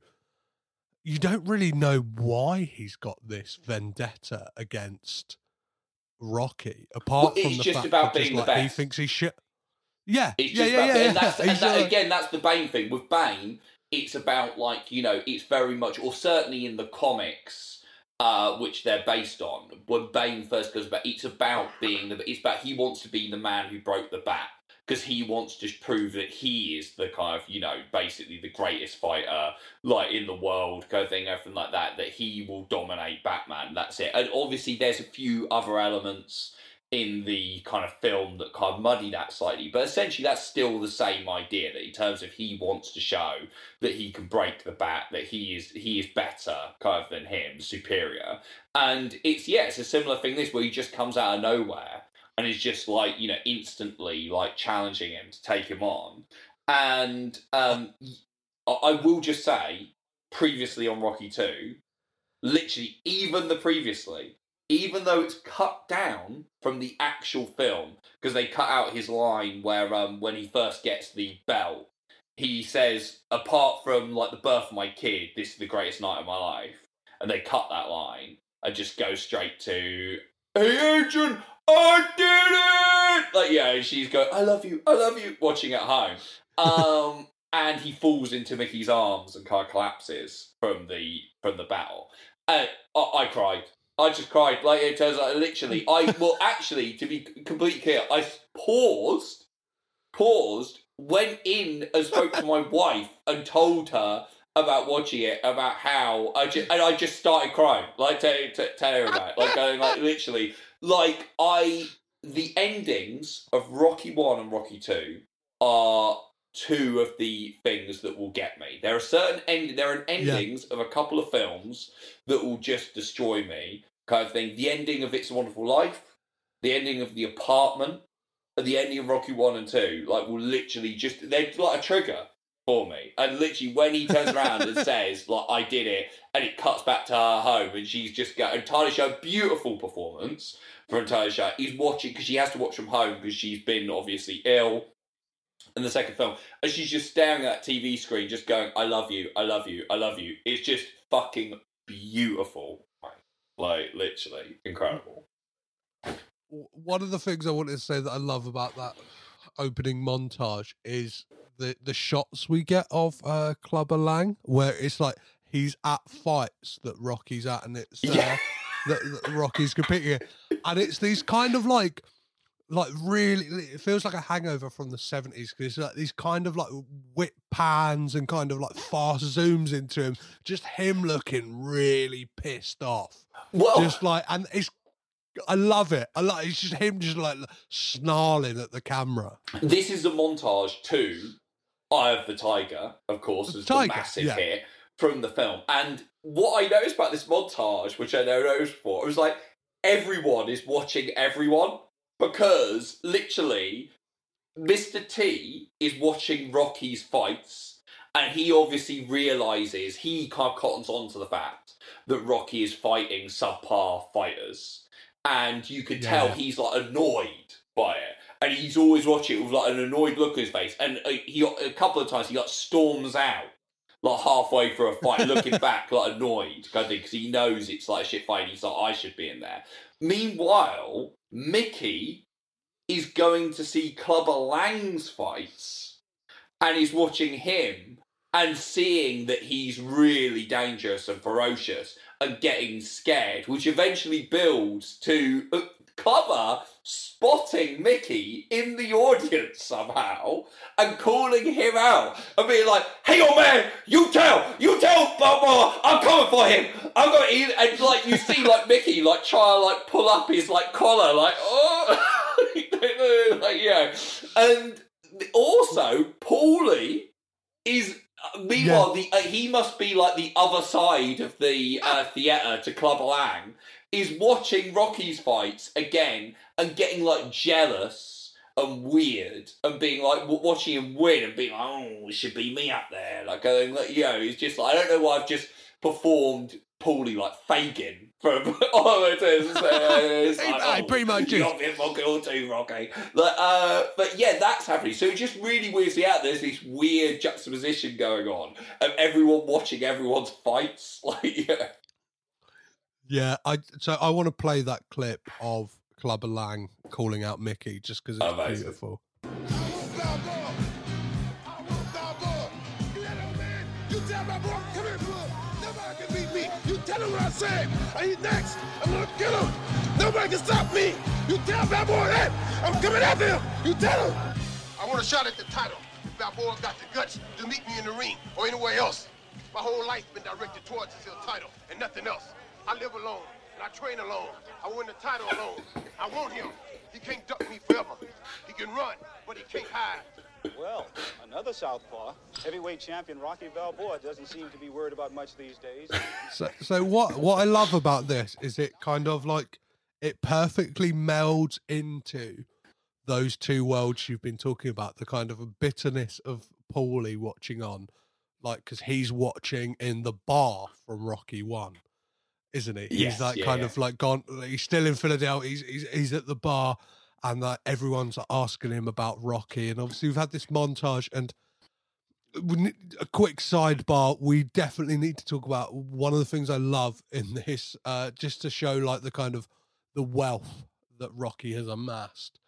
you don't really know why he's got this vendetta against Rocky apart Well, from the fact that just, like, he thinks he's shit. Yeah, It's yeah, just yeah, about, yeah, and that's and that, uh, again, that's the Bane thing with Bane. It's about like you know, it's very much, or certainly in the comics, uh, which they're based on. When Bane first goes back, it's about being the. It's about he wants to be the man who broke the bat because he wants to prove that he is the kind of you know basically the greatest fighter like in the world, kind of thing, everything like that. That he will dominate Batman. That's it. And obviously, there's a few other elements in the kind of film that kind of muddy that slightly. But essentially, that's still the same idea that in terms of he wants to show that he can break the bat, that he is he is better kind of than him, superior. And it's yeah, it's a similar thing. This where he just comes out of nowhere and is just like you know instantly like challenging him to take him on. And um, I, will just say, previously on Rocky Two, literally even the previously even though it's cut down from the actual film because they cut out his line where um when he first gets the belt he says apart from like the birth of my kid this is the greatest night of my life. And they cut that line and just go straight to hey Adrian i did it! Like yeah she's going i love you i love you watching at home. Um and he falls into mickey's arms and kind of collapses from the from the battle. Uh, I, I cried I just cried. Like it turns out, literally, I well, actually, to be completely clear, I paused, paused, went in and spoke to my wife and told her about watching it, about how I just and I just started crying, like tell, tell, tell her about, it. like going like literally, like I the endings of Rocky One and Rocky Two are two of the things that will get me. There are certain end there are endings of a couple of films that will just destroy me, kind of thing. The ending of It's a Wonderful Life the ending of the apartment, and the ending of Rocky One and Two, like will literally just they're like a trigger for me. And literally, when he turns around and says, "Like I did it," and it cuts back to her home, and she's just got entirely show beautiful performance for entire show. He's watching because she has to watch from home because she's been obviously ill. In the second film, and she's just staring at that TV screen, just going, "I love you, I love you, I love you." It's just fucking beautiful, like literally incredible. One of the things I wanted to say that I love about that opening montage is the the shots we get of uh, Clubber Lang, where it's like he's at fights that Rocky's at, and it's uh, Yeah. that, that Rocky's competing, in. and it's these kind of like like really it feels like a hangover from the 70s because it's like these kind of like whip pans and kind of like fast zooms into him just him looking really pissed off. Well- just like and it's i love it. I like it's just him just like snarling at the camera. This is a montage to Eye of the Tiger, of course, is the Tiger, massive yeah. hit from the film. And what I noticed about this montage, which I never noticed before, it was like everyone is watching everyone because literally Mr. T is watching Rocky's fights and he obviously realizes he kind of cottons on to the fact that Rocky is fighting subpar fighters. And you can tell he's like annoyed by it. And he's always watching it with like an annoyed look on his face. And uh, he a couple of times he like storms out like halfway through a fight, looking back like annoyed, kind of because he knows it's like a shit fight. And he's like, I should be in there. Meanwhile, Mickey is going to see Clubber Lang's fights, and he's watching him and seeing that he's really dangerous and ferocious and getting scared, which eventually builds to uh, Clubber spotting Mickey in the audience somehow and calling him out and being like, "Hey, old man, you tell, you tell Bubba, I'm coming for him. I'm going." to eat." And like you see, like Mickey, like try to like pull up his like collar, like oh, like yeah, and also Paulie is. Meanwhile, the uh, he must be like the other side of the uh, theatre to Clubber Lang. Is watching Rocky's fights again and getting like jealous and weird and being like w- watching him win and being like, oh, it should be me up there. Like going, like, you know, it's just like I don't know why I've just performed poorly like Fagin from all it is. It's, uh, it's He- like, pretty much you is. got me a fucking all too, Rocky. Like, uh, but yeah, that's happening. So it just really weirds me out. There's this weird juxtaposition going on of everyone watching everyone's fights. Like, yeah. Yeah i so i want to play that clip of clubber lang calling out mickey just because it's Amazing. beautiful You tell my boy, come here, bud. Nobody can beat me. You tell him what I said. And he's next. I'm gonna kill him. Nobody can stop me. You tell Balboa that. I'm coming after him. You tell him. I want a shot at the title. If Balboa got the guts to meet me in the ring or anywhere else. My whole life's been directed towards this here title and nothing else. I live alone and I train alone. I win the title alone. I want him. He can't duck me forever. He can run, but he can't hide. Well, another southpaw, heavyweight champion Rocky Balboa doesn't seem to be worried about much these days. So, so what what I love about this is it kind of like it perfectly melds into those two worlds you've been talking about. The kind of a bitterness of Paulie watching on, like because he's watching in the bar from Rocky One, isn't he? Yes, he's like yeah, kind yeah. of like gone. He's still in Philadelphia. He's he's, he's at the bar, and like everyone's asking him about Rocky. And obviously we've had this montage and a quick sidebar we definitely need to talk about one of the things i love in this uh just to show like the kind of the wealth that rocky has amassed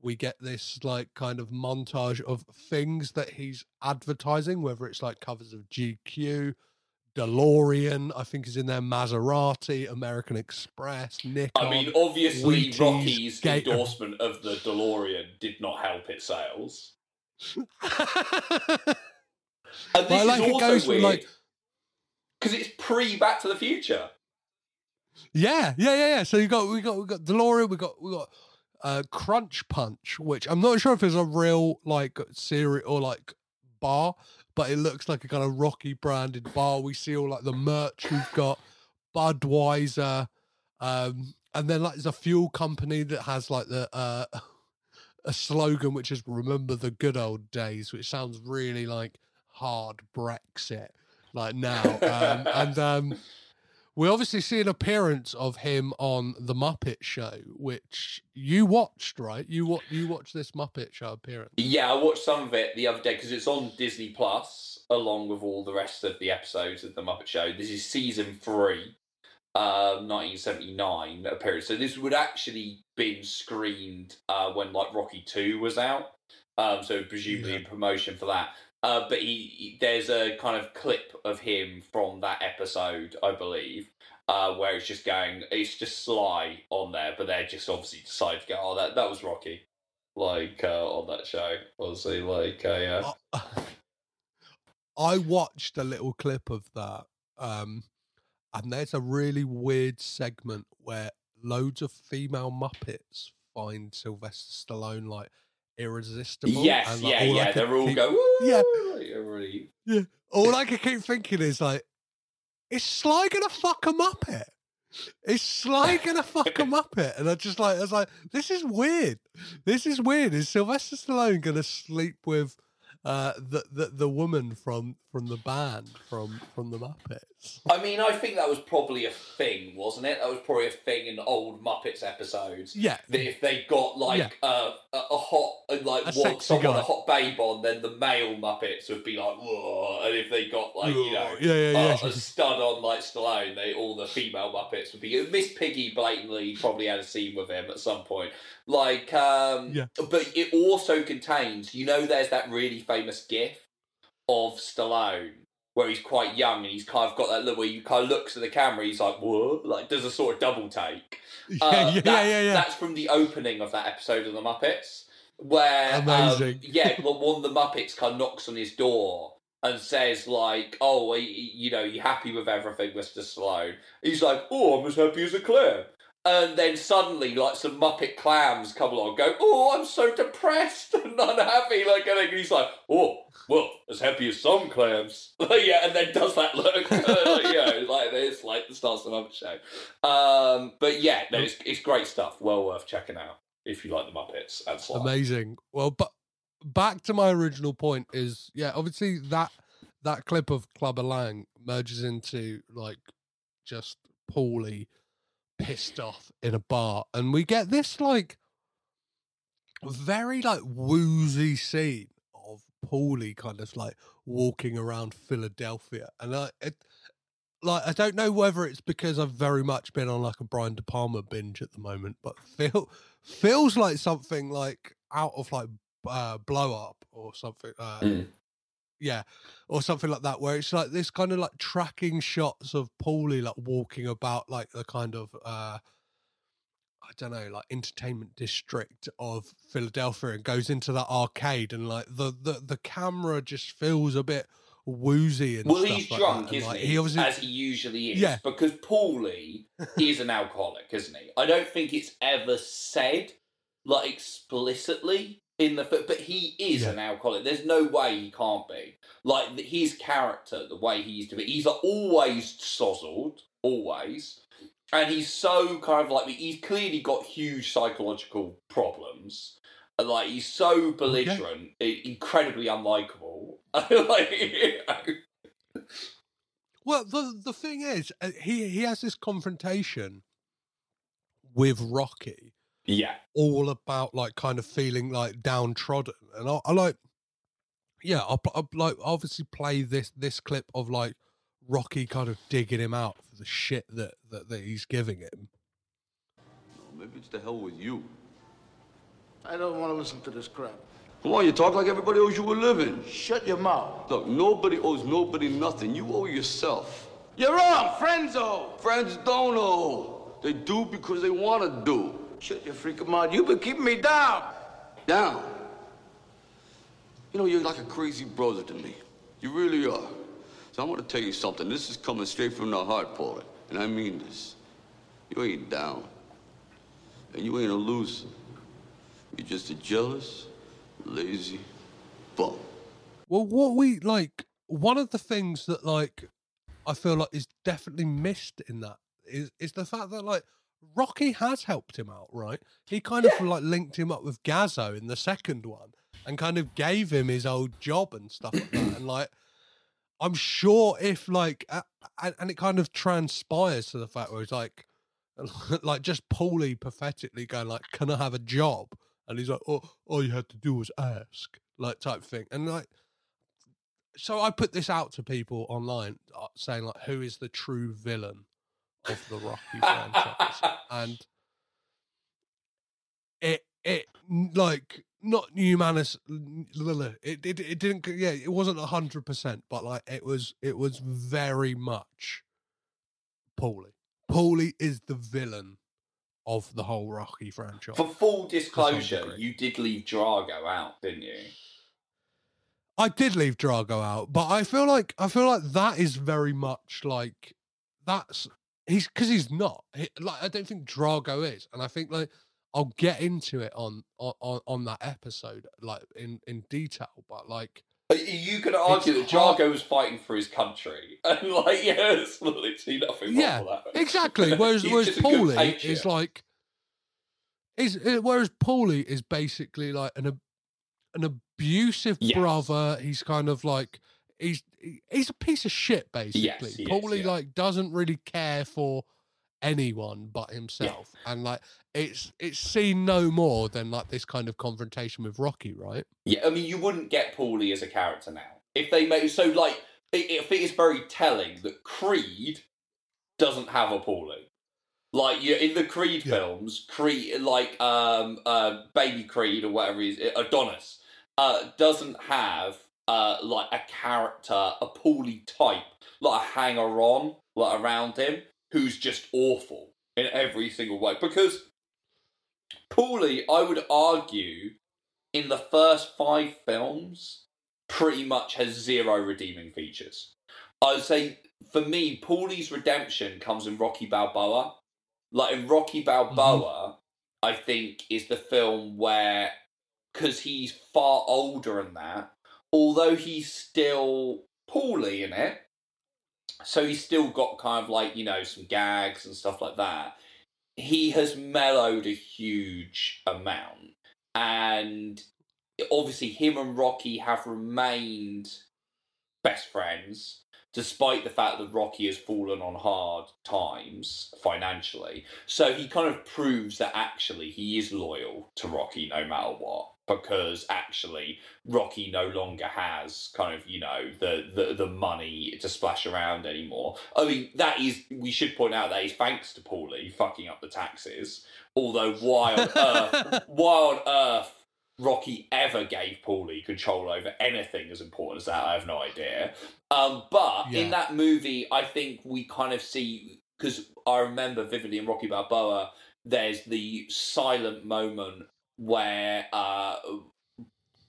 we get this like kind of montage of things that he's advertising whether it's like covers of gq DeLorean, I think is in there. Maserati, American Express, Nikon. I mean, obviously, Wheaties, Rocky's Gator- endorsement of the DeLorean did not help its sales. and this like is also weird like- because it's pre Back to the Future. Yeah, yeah, yeah, yeah. So you got we got we got DeLorean, we got we got uh Crunch Punch, which I'm not sure if it's a real like cereal or like bar, but it looks like a kind of Rocky branded bar. We see all like the merch we've got, Budweiser, um, and then like there's a fuel company that has like the uh a slogan which is remember the good old days which sounds really like hard brexit like now um, and um we obviously see an appearance of him on the muppet show which you watched right you what you watched this muppet show appearance Yeah, I watched some of it the other day because it's on Disney Plus along with all the rest of the episodes of the Muppet Show. This is season three, um, 1979 appearance. So this would actually been screened uh, when like Rocky Two was out. Um, so presumably in promotion for that. Uh, but he, he- there's a kind of clip of him from that episode, I believe, uh, where it's just going, it's just Sly on there, but they just obviously decided to go, oh, that that was Rocky, like uh, on that show, obviously, like uh, yeah. I watched a little clip of that, um, and there's a really weird segment where loads of female Muppets find Sylvester Stallone like irresistible. Yes, and, like, yeah, yeah. They're all keep- go! Yeah. like. Yeah. All I can keep thinking is like, is Sly gonna fuck a Muppet? Is Sly gonna fuck a Muppet? And I just like, I was like, this is weird. This is weird. Is Sylvester Stallone gonna sleep with uh, the, the the woman from from the band from from the Muppets? I mean, I think that was probably a thing, wasn't it? That was probably a thing in old Muppets episodes. Yeah. That if they got like Yeah. uh, a, a hot, uh, like A sexy someone guy. a hot babe on, then the male Muppets would be like, whoa. And if they got like you know, Yeah, yeah, yeah. uh, a stud on like Stallone, they all the female Muppets would be. Miss Piggy blatantly probably had a scene with him at some point. Like, um, Yeah. but it also contains, you know, there's that really famous GIF of Stallone where he's quite young and he's kind of got that look where he kind of looks at the camera, he's like, what? Like, does a sort of double take. Yeah, Uh, yeah, that's, yeah, yeah. That's from the opening of that episode of The Muppets, where, um, Amazing. yeah, well, one of the Muppets kind of knocks on his door and says, like, oh, you know, you happy with everything, Mr. Stallone? He's like, oh, I'm as happy as a clam. And then suddenly, like, some Muppet clams come along go, oh, I'm so depressed and unhappy. Like, and he's like, oh, well, as happy as some clams. Yeah, and then does that look. like, yeah, like, it's like the starts of the Muppet Show. Um, but yeah, no, it's, it's great stuff. Well worth checking out if you like the Muppets and Sly. Amazing. Well, but back to my original point is yeah, obviously that that clip of Clubber Lang merges into like just Paulie pissed off in a bar, and we get this like very like woozy scene of Paulie kind of like walking around Philadelphia, and I it, like I don't know whether it's because I've very much been on like a Brian De Palma binge at the moment, but feel feels like something like out of like uh, blow up or something. Uh, Mm. Yeah, or something like that, where it's like this kind of like tracking shots of Paulie like walking about like the kind of uh I don't know, like entertainment district of Philadelphia and goes into that arcade and like the the, the camera just feels a bit woozy and Well, stuff he's like drunk, that. Isn't like, he? obviously- As he usually is. Yeah. Because Paulie is an alcoholic, isn't he? I don't think it's ever said, like, explicitly in the but he is Yeah. an alcoholic. There's no way he can't be. Like, his character, the way he used to be, he's always sozzled, always. And he's so kind of like, he's clearly got huge psychological problems. Like, he's so belligerent, i- incredibly unlikable. like, you know. Well, the the thing is, uh, he he has this confrontation with Rocky, Yeah. all about like kind of feeling like downtrodden, and I, I like, yeah, I'll, I'll like obviously play this this clip of like Rocky kind of digging him out for the shit that that, that he's giving him. Maybe it's the hell with you. I don't want to listen to this crap. Come on, you talk like everybody owes you a living. Shut your mouth. Look, nobody owes nobody nothing. You owe yourself. You're wrong. Friends owe. Friends don't owe. They do because they want to do. Shut your freaking mouth. You've been keeping me down. Down. You know, you're like a crazy brother to me. You really are. So I want to tell you something. This is coming straight from the heart, Paulie. And I mean this. You ain't down. And you ain't a loser. You're just a jealous, lazy bum. Well, what we like, one of the things that like I feel like is definitely missed in that is is the fact that like Rocky has helped him out, right? He kind of like linked him up with Gazzo in the second one and kind of gave him his old job and stuff like that. And like, I'm sure if like, uh, and, it kind of transpires to the fact where it's like, like just Paulie pathetically going like, "Can I have a job?" And he's like, "Oh, all you had to do was ask," like type thing. And like, so I put this out to people online, uh, saying like, "Who is the true villain of the Rocky franchise?" And it it like not humanus it, it it didn't yeah it wasn't a hundred percent but like it was it was very much Paulie. Paulie is the villain of the whole Rocky franchise. For full disclosure, you did leave Drago out, didn't you? I did leave Drago out, but I feel like I feel like that is very much like that's he's because he's not he, like I don't think Drago is, and I think like I'll get into it on on on that episode like in in detail, but like you could argue that Drago was fighting for his country, and like yeah, it's literally nothing yeah, that. exactly. Whereas whereas just a good Paulie is like is uh, whereas Paulie is basically like an an abusive Yes. brother. He's kind of like he's he's a piece of shit basically. Yes, he is, Paulie yeah. like doesn't really care for anyone but himself, and like it's it's seen no more than like this kind of confrontation with Rocky, right? Yeah, I mean, you wouldn't get Paulie as a character now if they made so. Like, it, it, I think it's very telling that Creed doesn't have a Paulie. Like, you in the Creed films, Creed, like um, uh, Baby Creed or whatever is, Adonis, uh, doesn't have uh, like a character, a Paulie type, like a hanger on, like around him, who's just awful in every single way. Because Paulie, I would argue, in the first five films, pretty much has zero redeeming features. I'd say for me, Paulie's redemption comes in Rocky Balboa. Like in Rocky Balboa, I think is the film where, because he's far older than that, although he's still Paulie in it, so he's still got kind of like, you know, some gags and stuff like that. He has mellowed a huge amount. And obviously, him and Rocky have remained best friends, despite the fact that Rocky has fallen on hard times financially. So he kind of proves that actually he is loyal to Rocky no matter what. Because actually, Rocky no longer has kind of you know the, the the money to splash around anymore. I mean, that is we should point out that is thanks to Paulie fucking up the taxes. Although why on earth, why on earth Rocky ever gave Paulie control over anything as important as that, I have no idea. Um, but Yeah. in that movie, I think we kind of see because I remember vividly in Rocky Balboa, there's the silent moment where uh,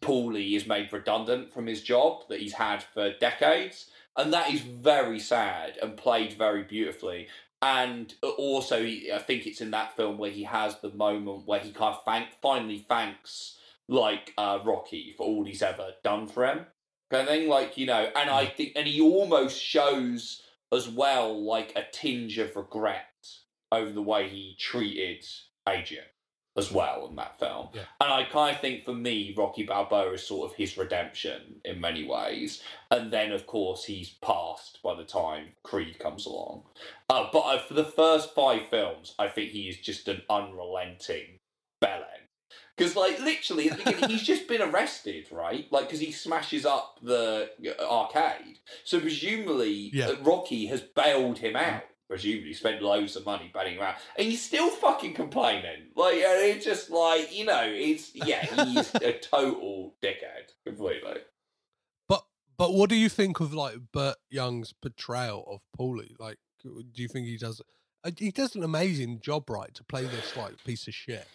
Paulie is made redundant from his job that he's had for decades, and that is very sad and played very beautifully. And also, I think it's in that film where he has the moment where he kind of thank, finally thanks like uh, Rocky for all he's ever done for him, kind of thing. Like you know, and I think, and he almost shows as well like a tinge of regret over the way he treated Adrian as well in that film. Yeah. And I kind of think for me, Rocky Balboa is sort of his redemption in many ways. And then, of course, he's passed by the time Creed comes along. Uh, but uh, for the first five films, I think he is just an unrelenting bellend. Because, like, literally, at the beginning, he's just been arrested, right? Like, because he smashes up the uh, arcade. So, presumably, Yeah. Rocky has bailed him out. Presumably, spent loads of money bailing around. And he's still fucking complaining. Like, and it's just like, you know, it's, yeah, he's a total dickhead, completely. But but what do you think of like Burt Young's portrayal of Paulie? Like, do you think he does? uh, He does an amazing job, right, to play this like piece of shit.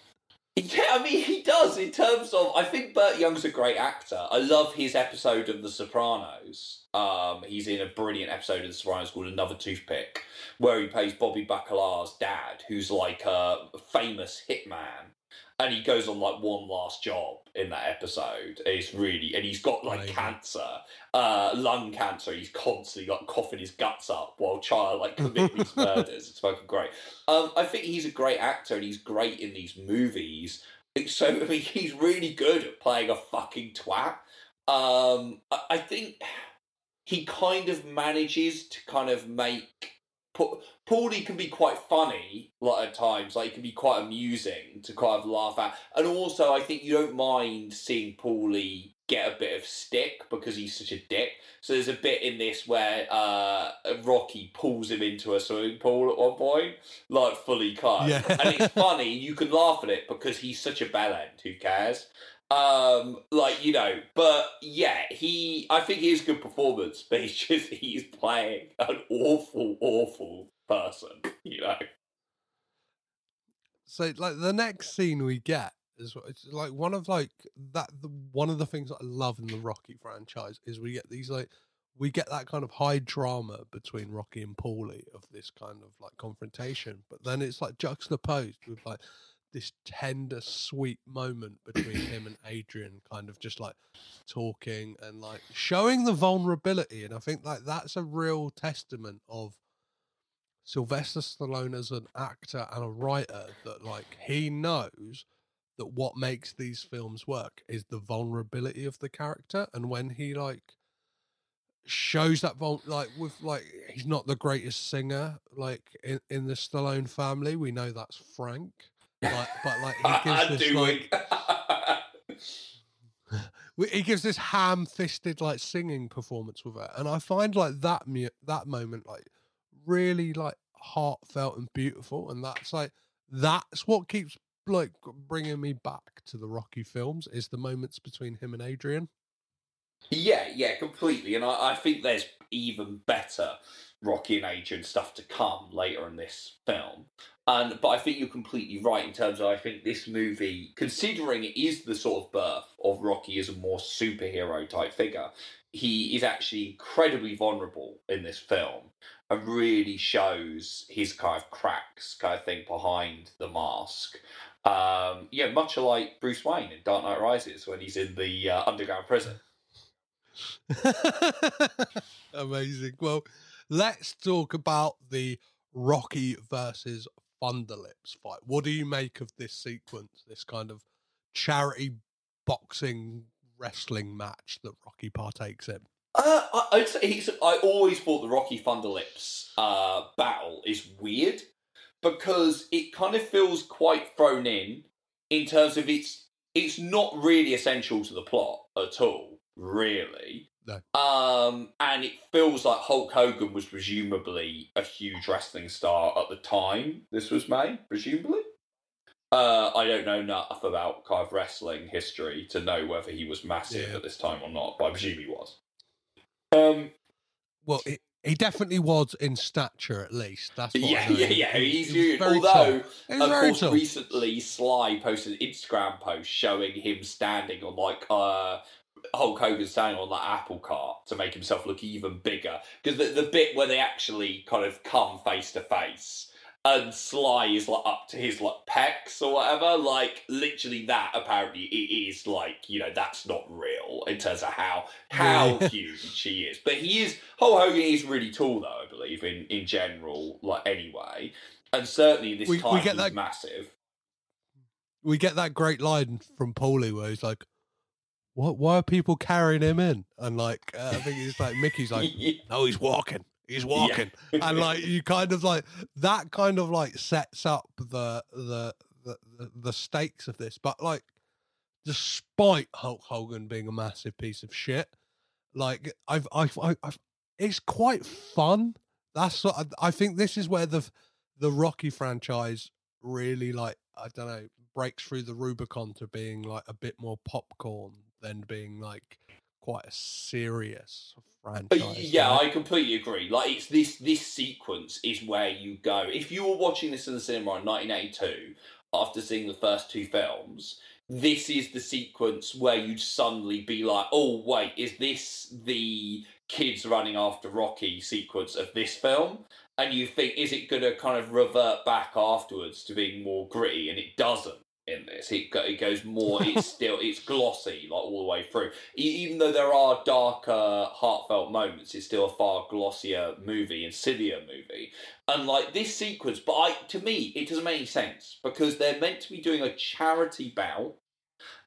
Yeah, I mean, he does in terms of. I think Burt Young's a great actor. I love his episode of The Sopranos. Um, he's in a brilliant episode of The Sopranos called Another Toothpick, where he plays Bobby Bacala's dad, who's like a famous hitman. And he goes on like one last job in that episode. It's really, and he's got like Amazing. cancer, uh, lung cancer. He's constantly like coughing his guts up while trying like commit these murders. It's fucking great. Um, I think he's a great actor and he's great in these movies. So I mean, he's really good at playing a fucking twat. Um, I, I think he kind of manages to kind of make. Pa- Paulie can be quite funny, like at times. Like he can be quite amusing to kind of laugh at, and also I think you don't mind seeing Paulie get a bit of stick because he's such a dick. So there's a bit in this where uh, Rocky pulls him into a swimming pool at one point, like fully cut, Yeah. and it's funny. You can laugh at it because he's such a bellend. Who cares? Um, like you know, but yeah, he. I think he is good performance, but he's just he's playing an awful, awful person. You know. So like the next scene we get is it's like one of like that the one of the things that I love in the Rocky franchise is we get these like we get that kind of high drama between Rocky and Paulie of this kind of like confrontation, but then it's like juxtaposed with like this tender, sweet moment between him and Adrian, kind of just like talking and like showing the vulnerability. And I think like that's a real testament of Sylvester Stallone as an actor and a writer that like he knows that what makes these films work is the vulnerability of the character and when he like shows that vul- like with like he's not the greatest singer like in, in the Stallone family we know that's Frank like but like he gives this like he gives this ham-fisted like singing performance with it and i find like that mu- that moment like really like heartfelt and beautiful and that's like that's what keeps like bringing me back to the rocky films is the moments between him and adrian Yeah, yeah, completely. And I, I think there's even better Rocky and Adrian stuff to come later in this film. And but I think you're completely right in terms of I think this movie, considering it is the sort of birth of Rocky as a more superhero type figure, he is actually incredibly vulnerable in this film and really shows his kind of cracks kind of thing behind the mask. Um, yeah, much like Bruce Wayne in Dark Knight Rises when he's in the uh, underground prison. amazing well let's talk about the rocky versus thunderlips fight what do you make of this sequence this kind of charity boxing wrestling match that rocky partakes in Uh, I, I'd say he's. I always thought the Rocky Thunderlips uh, battle is weird because it kind of feels quite thrown in in terms of it's it's not really essential to the plot at all, really. No. Um, and it feels like Hulk Hogan was presumably a huge wrestling star at the time this was made, presumably. Uh, I don't know enough about kind of wrestling history to know whether he was massive Yeah. at this time or not, but I presume he was. Um, well it, he definitely was in stature at least that's what I yeah, yeah, yeah. He's he huge. very Although, tall. He was of very course, tall. recently Sly posted an Instagram post showing him standing on like uh Hulk Hogan standing on that apple cart to make himself look even bigger. Because the, the bit where they actually kind of come face to face and Sly is like up to his like pecs or whatever, like literally that apparently it is like, you know, that's not real in terms of how how huge he is. But he is Hulk Hogan is really tall though, I believe, in, in general, like anyway. And certainly this We- we time get he's that- massive. we get that great line from Paulie where he's like, "What? Why are people carrying him in?" And like, uh, I think it's like Mickey's like, "No, he's walking. He's walking." and like, you kind of like that kind of like sets up the the the the, the stakes of this. But like, despite Hulk Hogan being a massive piece of shit, like I've I've, I've, I've it's quite fun. That's what I, I think. This is where the the Rocky franchise really like I don't know breaks through the Rubicon to being like a bit more popcorn than being like quite a serious Uh, franchise. Yeah, right? I completely agree. Like it's this this sequence is where you go. If you were watching this in the cinema in 1982 after seeing the first two films, this is the sequence where you'd suddenly be like, "Oh wait, is this the kids running after Rocky sequence of this film?" And you think, is it going to kind of revert back afterwards to being more gritty? And it doesn't. In this. It it goes more. It's still it's glossy like all the way through. Even though there are darker, heartfelt moments, it's still a far glossier movie and sillier movie. And like this sequence, but I to me it doesn't make any sense because they're meant to be doing a charity bout.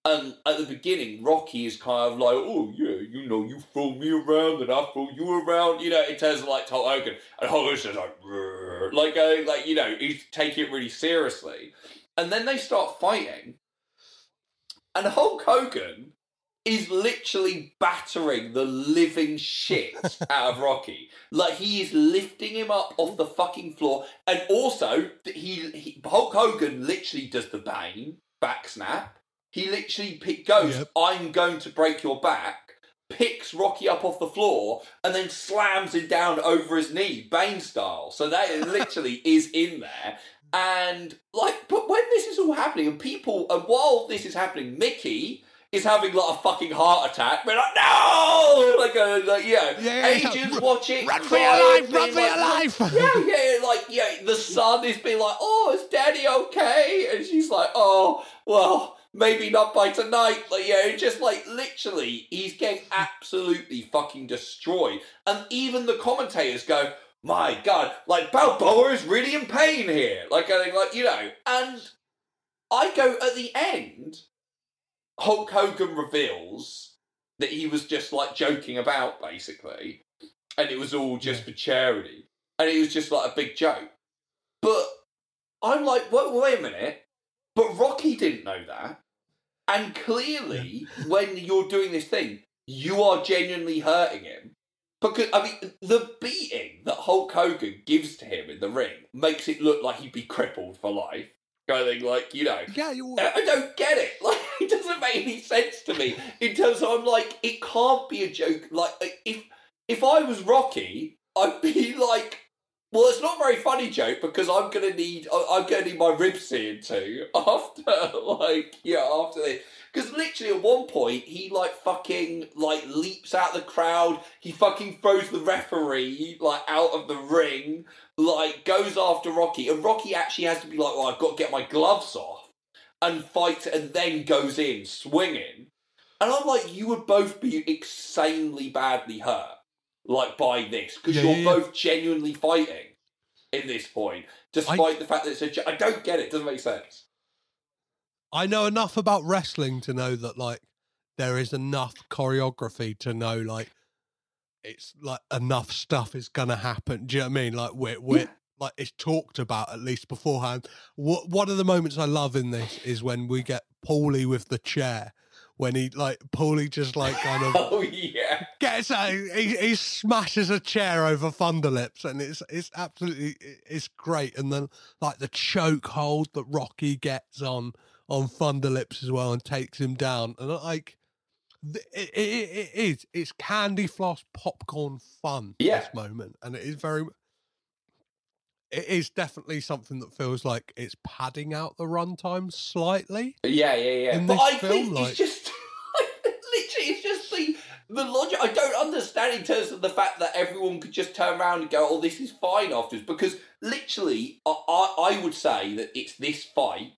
And at the beginning, Rocky is kind of like, oh yeah, you know, you throw me around and I throw you around, you know, in terms of like Hulk Hogan, and Hulk Hogan's just like, "Rrr," like going, like you know, he's taking it really seriously, and then they start fighting, and Hulk Hogan is literally battering the living shit out of Rocky. Like he is lifting him up off the fucking floor, and also he, he Hulk Hogan literally does the Bane back snap. He literally pick, goes, "I'm going to break your back." Picks Rocky up off the floor and then slams him down over his knee, Bane style. So that literally is in there. And like, but when this is all happening, and people, and while this is happening, Mickey is having like a fucking heart attack. We're like, no, like, uh, like yeah, Yeah, agents watch it, run for your life, run for your life. yeah, yeah, like yeah, the son is being like, oh, is Daddy okay? And she's like, oh, well. Maybe not by tonight. Like, yeah, it's just like literally, he's getting absolutely fucking destroyed. And even the commentators go, "My God, like Balboa is really in pain here." Like, I think, like you know, and I go at the end. Hulk Hogan reveals that he was just like joking about, basically, and it was all just for charity, and it was just like a big joke. But I'm like, wait, wait a minute. But Rocky didn't know that. And clearly, when you're doing this thing, you are genuinely hurting him. Because, I mean, the beating that Hulk Hogan gives to him in the ring makes it look like he'd be crippled for life. Going like, you know. Yeah, you. I I don't get it. Like, it doesn't make any sense to me. In terms of, I'm like, it can't be a joke. Like, if if I was Rocky, I'd be like, well, it's not a very funny joke because I'm gonna need I'm gonna need my ribs seen to after like yeah after this. Because literally at one point he like fucking like leaps out the crowd. He fucking throws the referee like out of the ring like goes after Rocky. And Rocky actually has to be like well I've got to get my gloves off and fight and then goes in swinging. And I'm like you would both be insanely badly hurt like by this because Yeah, you're yeah, both genuinely fighting in this point, despite the fact that it's a. jo- I don't get it. It doesn't make sense. I know enough about wrestling to know that like there is enough choreography to know like it's like enough stuff is gonna happen. Do you know what I mean? Like we're we're like it's talked about at least beforehand. What one of the moments I love in this is when we get Paulie with the chair. When he like Paulie just like kind of Oh yeah. Gets a, he, he smashes a chair over Thunderlips and it's it's absolutely it's great and then like the choke hold that Rocky gets on on Thunderlips as well and takes him down and like it, it, it is it's candy floss popcorn fun Yeah. this moment and it is very it is definitely something that feels like it's padding out the runtime slightly Yeah, yeah, yeah. But I film, think like- it's just literally it's just the logic. I don't understand in terms of the fact that everyone could just turn around and go, "Oh, this is fine" afterwards. Because literally, I I, I would say that it's this fight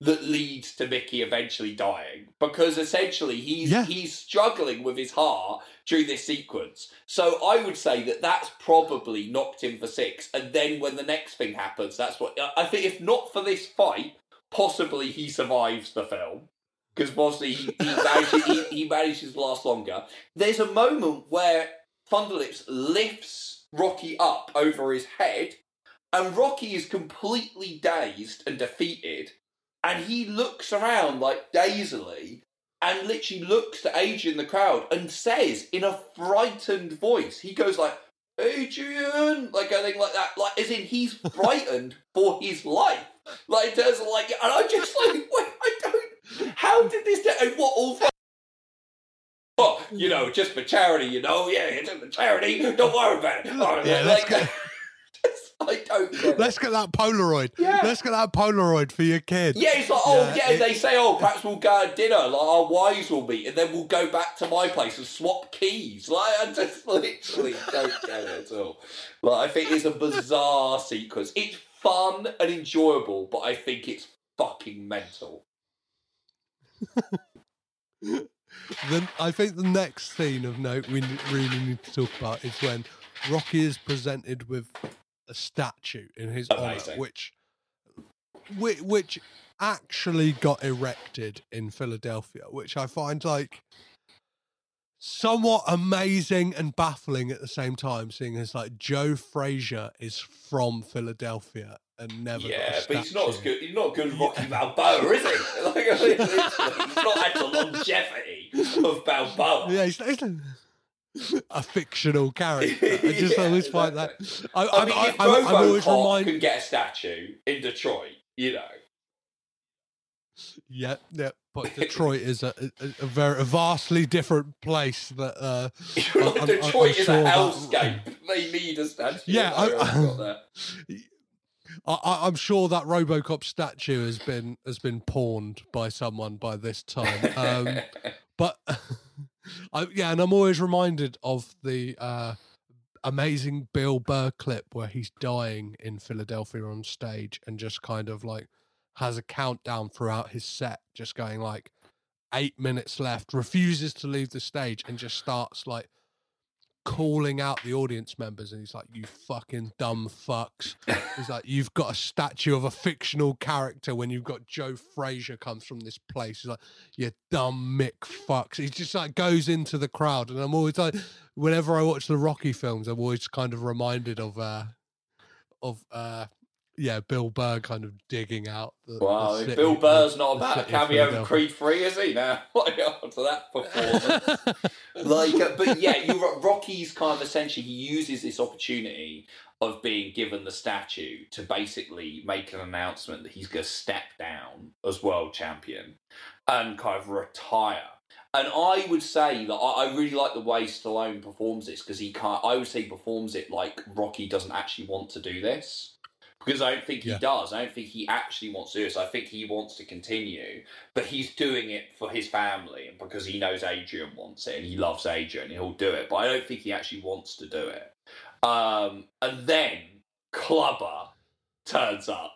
that leads to Mickey eventually dying because essentially he's Yeah. he's struggling with his heart during this sequence. So I would say that that's probably knocked him for six. And then when the next thing happens, that's what I think. If not for this fight, possibly he survives the film because mostly he, he, manages, he, he manages to last longer. There's a moment where Thunderlips lifts Rocky up over his head, and Rocky is completely dazed and defeated, and he looks around like dazedly. And literally looks to Adrian in the crowd and says in a frightened voice, he goes like, Adrian, like a thing like that, like as in he's frightened for his life. Like of like, and I'm just like, wait, I don't. How did this? And what all? Oh, you know, just for charity, you know, yeah, it's for charity. Don't worry about it. Oh, Yeah, let's like, I don't. Get let's get that Polaroid Yeah. let's get that Polaroid for your kid Yeah, it's like, oh, yeah, it- they say, oh, perhaps we'll go to dinner, like our wives will meet, and then we'll go back to my place and swap keys. Like, I just literally don't get it at all. Like, I think it's a bizarre sequence. It's fun and enjoyable, but I think it's fucking mental. Then I think the next scene of note we really need to talk about is when Rocky is presented with a statue in his honor, Amazing. which, which which actually got erected in Philadelphia, which I find like somewhat amazing and baffling at the same time, seeing as like Joe Frazier is from Philadelphia and never. Yeah, but he's not as good. He's not good as Rocky Balboa, is he? Like, I mean, he's not had the longevity of Balboa. Yeah, he's, he's a fictional character. I just Yeah, always find that. I, I mean, I, if I'm, I'm always reminded. can get a statue in Detroit, you know. Yeah, yeah. But Detroit is a, a, a very a vastly different place. That uh, I'm- Detroit I'm is sure a that- hellscape. They need a statue. Yeah, I-. I, I, I'm sure that RoboCop statue has been has been pawned by someone by this time. Um, but I, yeah, and I'm always reminded of the uh, amazing Bill Burr clip where he's dying in Philadelphia on stage and just kind of like has a countdown throughout his set, just going like eight minutes left, refuses to leave the stage, and just starts like calling out the audience members and he's like you fucking dumb fucks. He's like you've got a statue of a fictional character when you've got joe frazier comes from this place. He's like you dumb mick fucks. He just like goes into the crowd and i'm always like whenever i watch the rocky films i'm always kind of reminded of uh of uh yeah bill burr kind of digging out the, the Wow, city- Bill Burr's the- not the about a of cameo in Creed 3, is he? Now, what after that performance? like, uh, but yeah, you Rocky's kind of essentially he uses this opportunity of being given the statue to basically make an announcement that he's going to step down as world champion and kind of retire. And I would say that I, I really like the way Stallone performs this because he can't. I would say he performs it like Rocky doesn't actually want to do this because I don't think he Yeah. does. I don't think he actually wants to do this. I think he wants to continue, but he's doing it for his family and because he knows Adrian wants it and he loves Adrian. And he'll do it, but I don't think he actually wants to do it. Um, and then Clubber turns up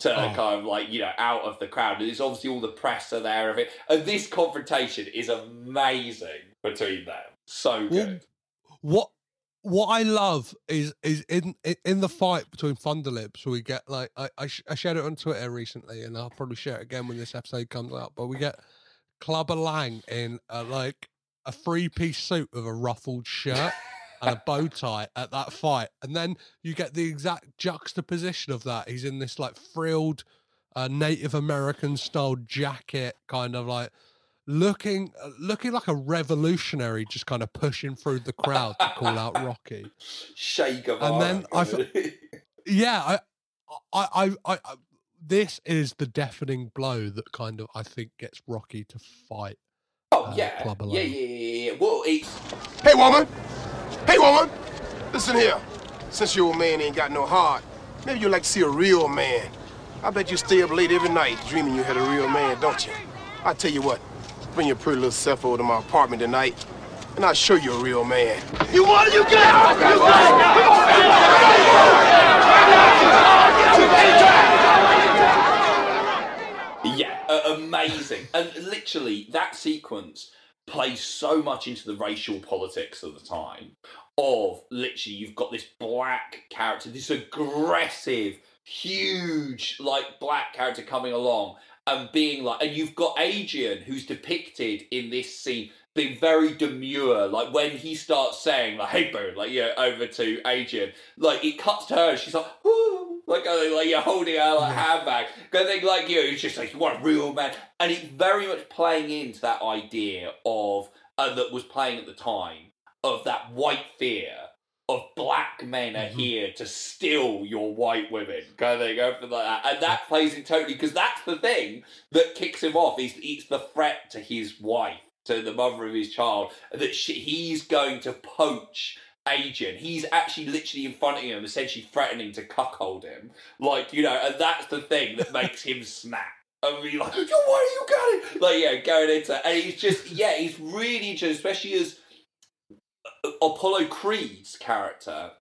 to Oh. kind of like you know out of the crowd. And there's obviously all the press are there of it, and this confrontation is amazing between them. So good. what what I love is is in in- the fight between Thunderlips, we get like I I, sh- I shared it on Twitter recently, and I'll probably share it again when this episode comes out. But we get Clubber Lang in a, like a three piece suit with a ruffled shirt and a bow tie at that fight, and then you get the exact juxtaposition of that. He's in this like frilled uh, Native American style jacket, kind of like looking uh, looking like a revolutionary, just kind of pushing through the crowd to call out Rocky. Che Guevara. And then I f- Yeah, I, I, I, I, I, this is the deafening blow that kind of I think gets Rocky to fight. Oh uh, yeah, Clubber yeah, yeah, yeah, yeah. Well, it's Hey, woman. Hey, woman. Listen here. Since your old man ain't got no heart, maybe you'd like to see a real man. I bet you stay up late every night dreaming you had a real man, don't you? I tell you what, bring your pretty little self over to my apartment tonight, and I'll show you a real man. You want it? You got it! You Yeah, uh, amazing. And literally, that sequence plays so much into the racial politics of the time. Of literally, you've got this black character, this aggressive, huge, like black character coming along and being like, and you've got Adrian who's depicted in this scene being very demure. Like when he starts saying, like, "Hey, boo," like yeah, over to Adrian, like it cuts to her, she's like, "Ooh," like uh, like you're holding her like handbag. Going like you, it's just like what a real man, and it's very much playing into that idea of uh, that was playing at the time of that white fear of black men are mm-hmm. here to steal your white women, kind of go for that, and that plays it totally because that's the thing that kicks him off. Is it's the threat to his wife, to the mother of his child, that she, he's going to poach. Adrian, he's actually literally in front of him, essentially threatening to cuckold him. Like, you know, and that's the thing that makes him snap. And be like, yo, why are you it? Like, yeah, going into, and he's just, yeah, he's really interesting, especially as Apollo Creed's character,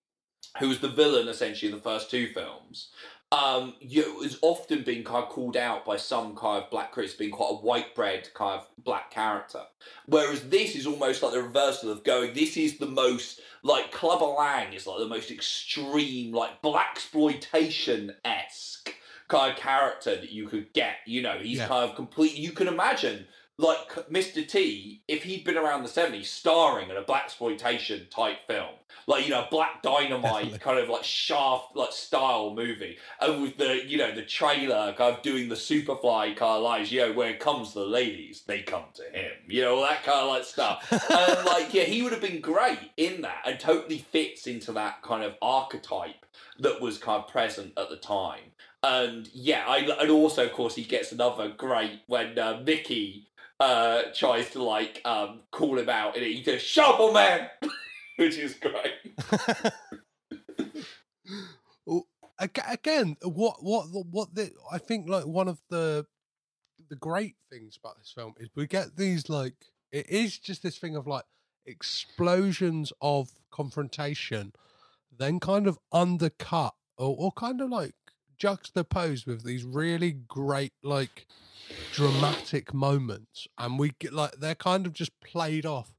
who was the villain essentially in the first two films, um, you has often been kind of called out by some kind of black critics being quite a white bread kind of black character. Whereas this is almost like the reversal of going, this is the most like Clubber Lang is like the most extreme, like blaxploitation esque kind of character that you could get. You know, he's Yeah. kind of complete. You can imagine like Mr. T if he'd been around the seventies, starring in a blaxploitation type film, like you know, Black Dynamite kind of like Shaft like style movie, and with the you know the trailer kind of doing the Superfly kind of lines, you know, where it comes the ladies, they come to him, you know, all that kind of like stuff, and like yeah, he would have been great in that, and totally fits into that kind of archetype that was kind of present at the time. And yeah, I, and also of course he gets another great when uh, Mickey uh, tries to like um, call him out, and he goes "Shovel Man," which is great. Again, what what what the I think like one of the the great things about this film is we get these like it is just this thing of like explosions of confrontation, then kind of undercut or, or kind of like juxtaposed with these really great like dramatic moments, and we get like they're kind of just played off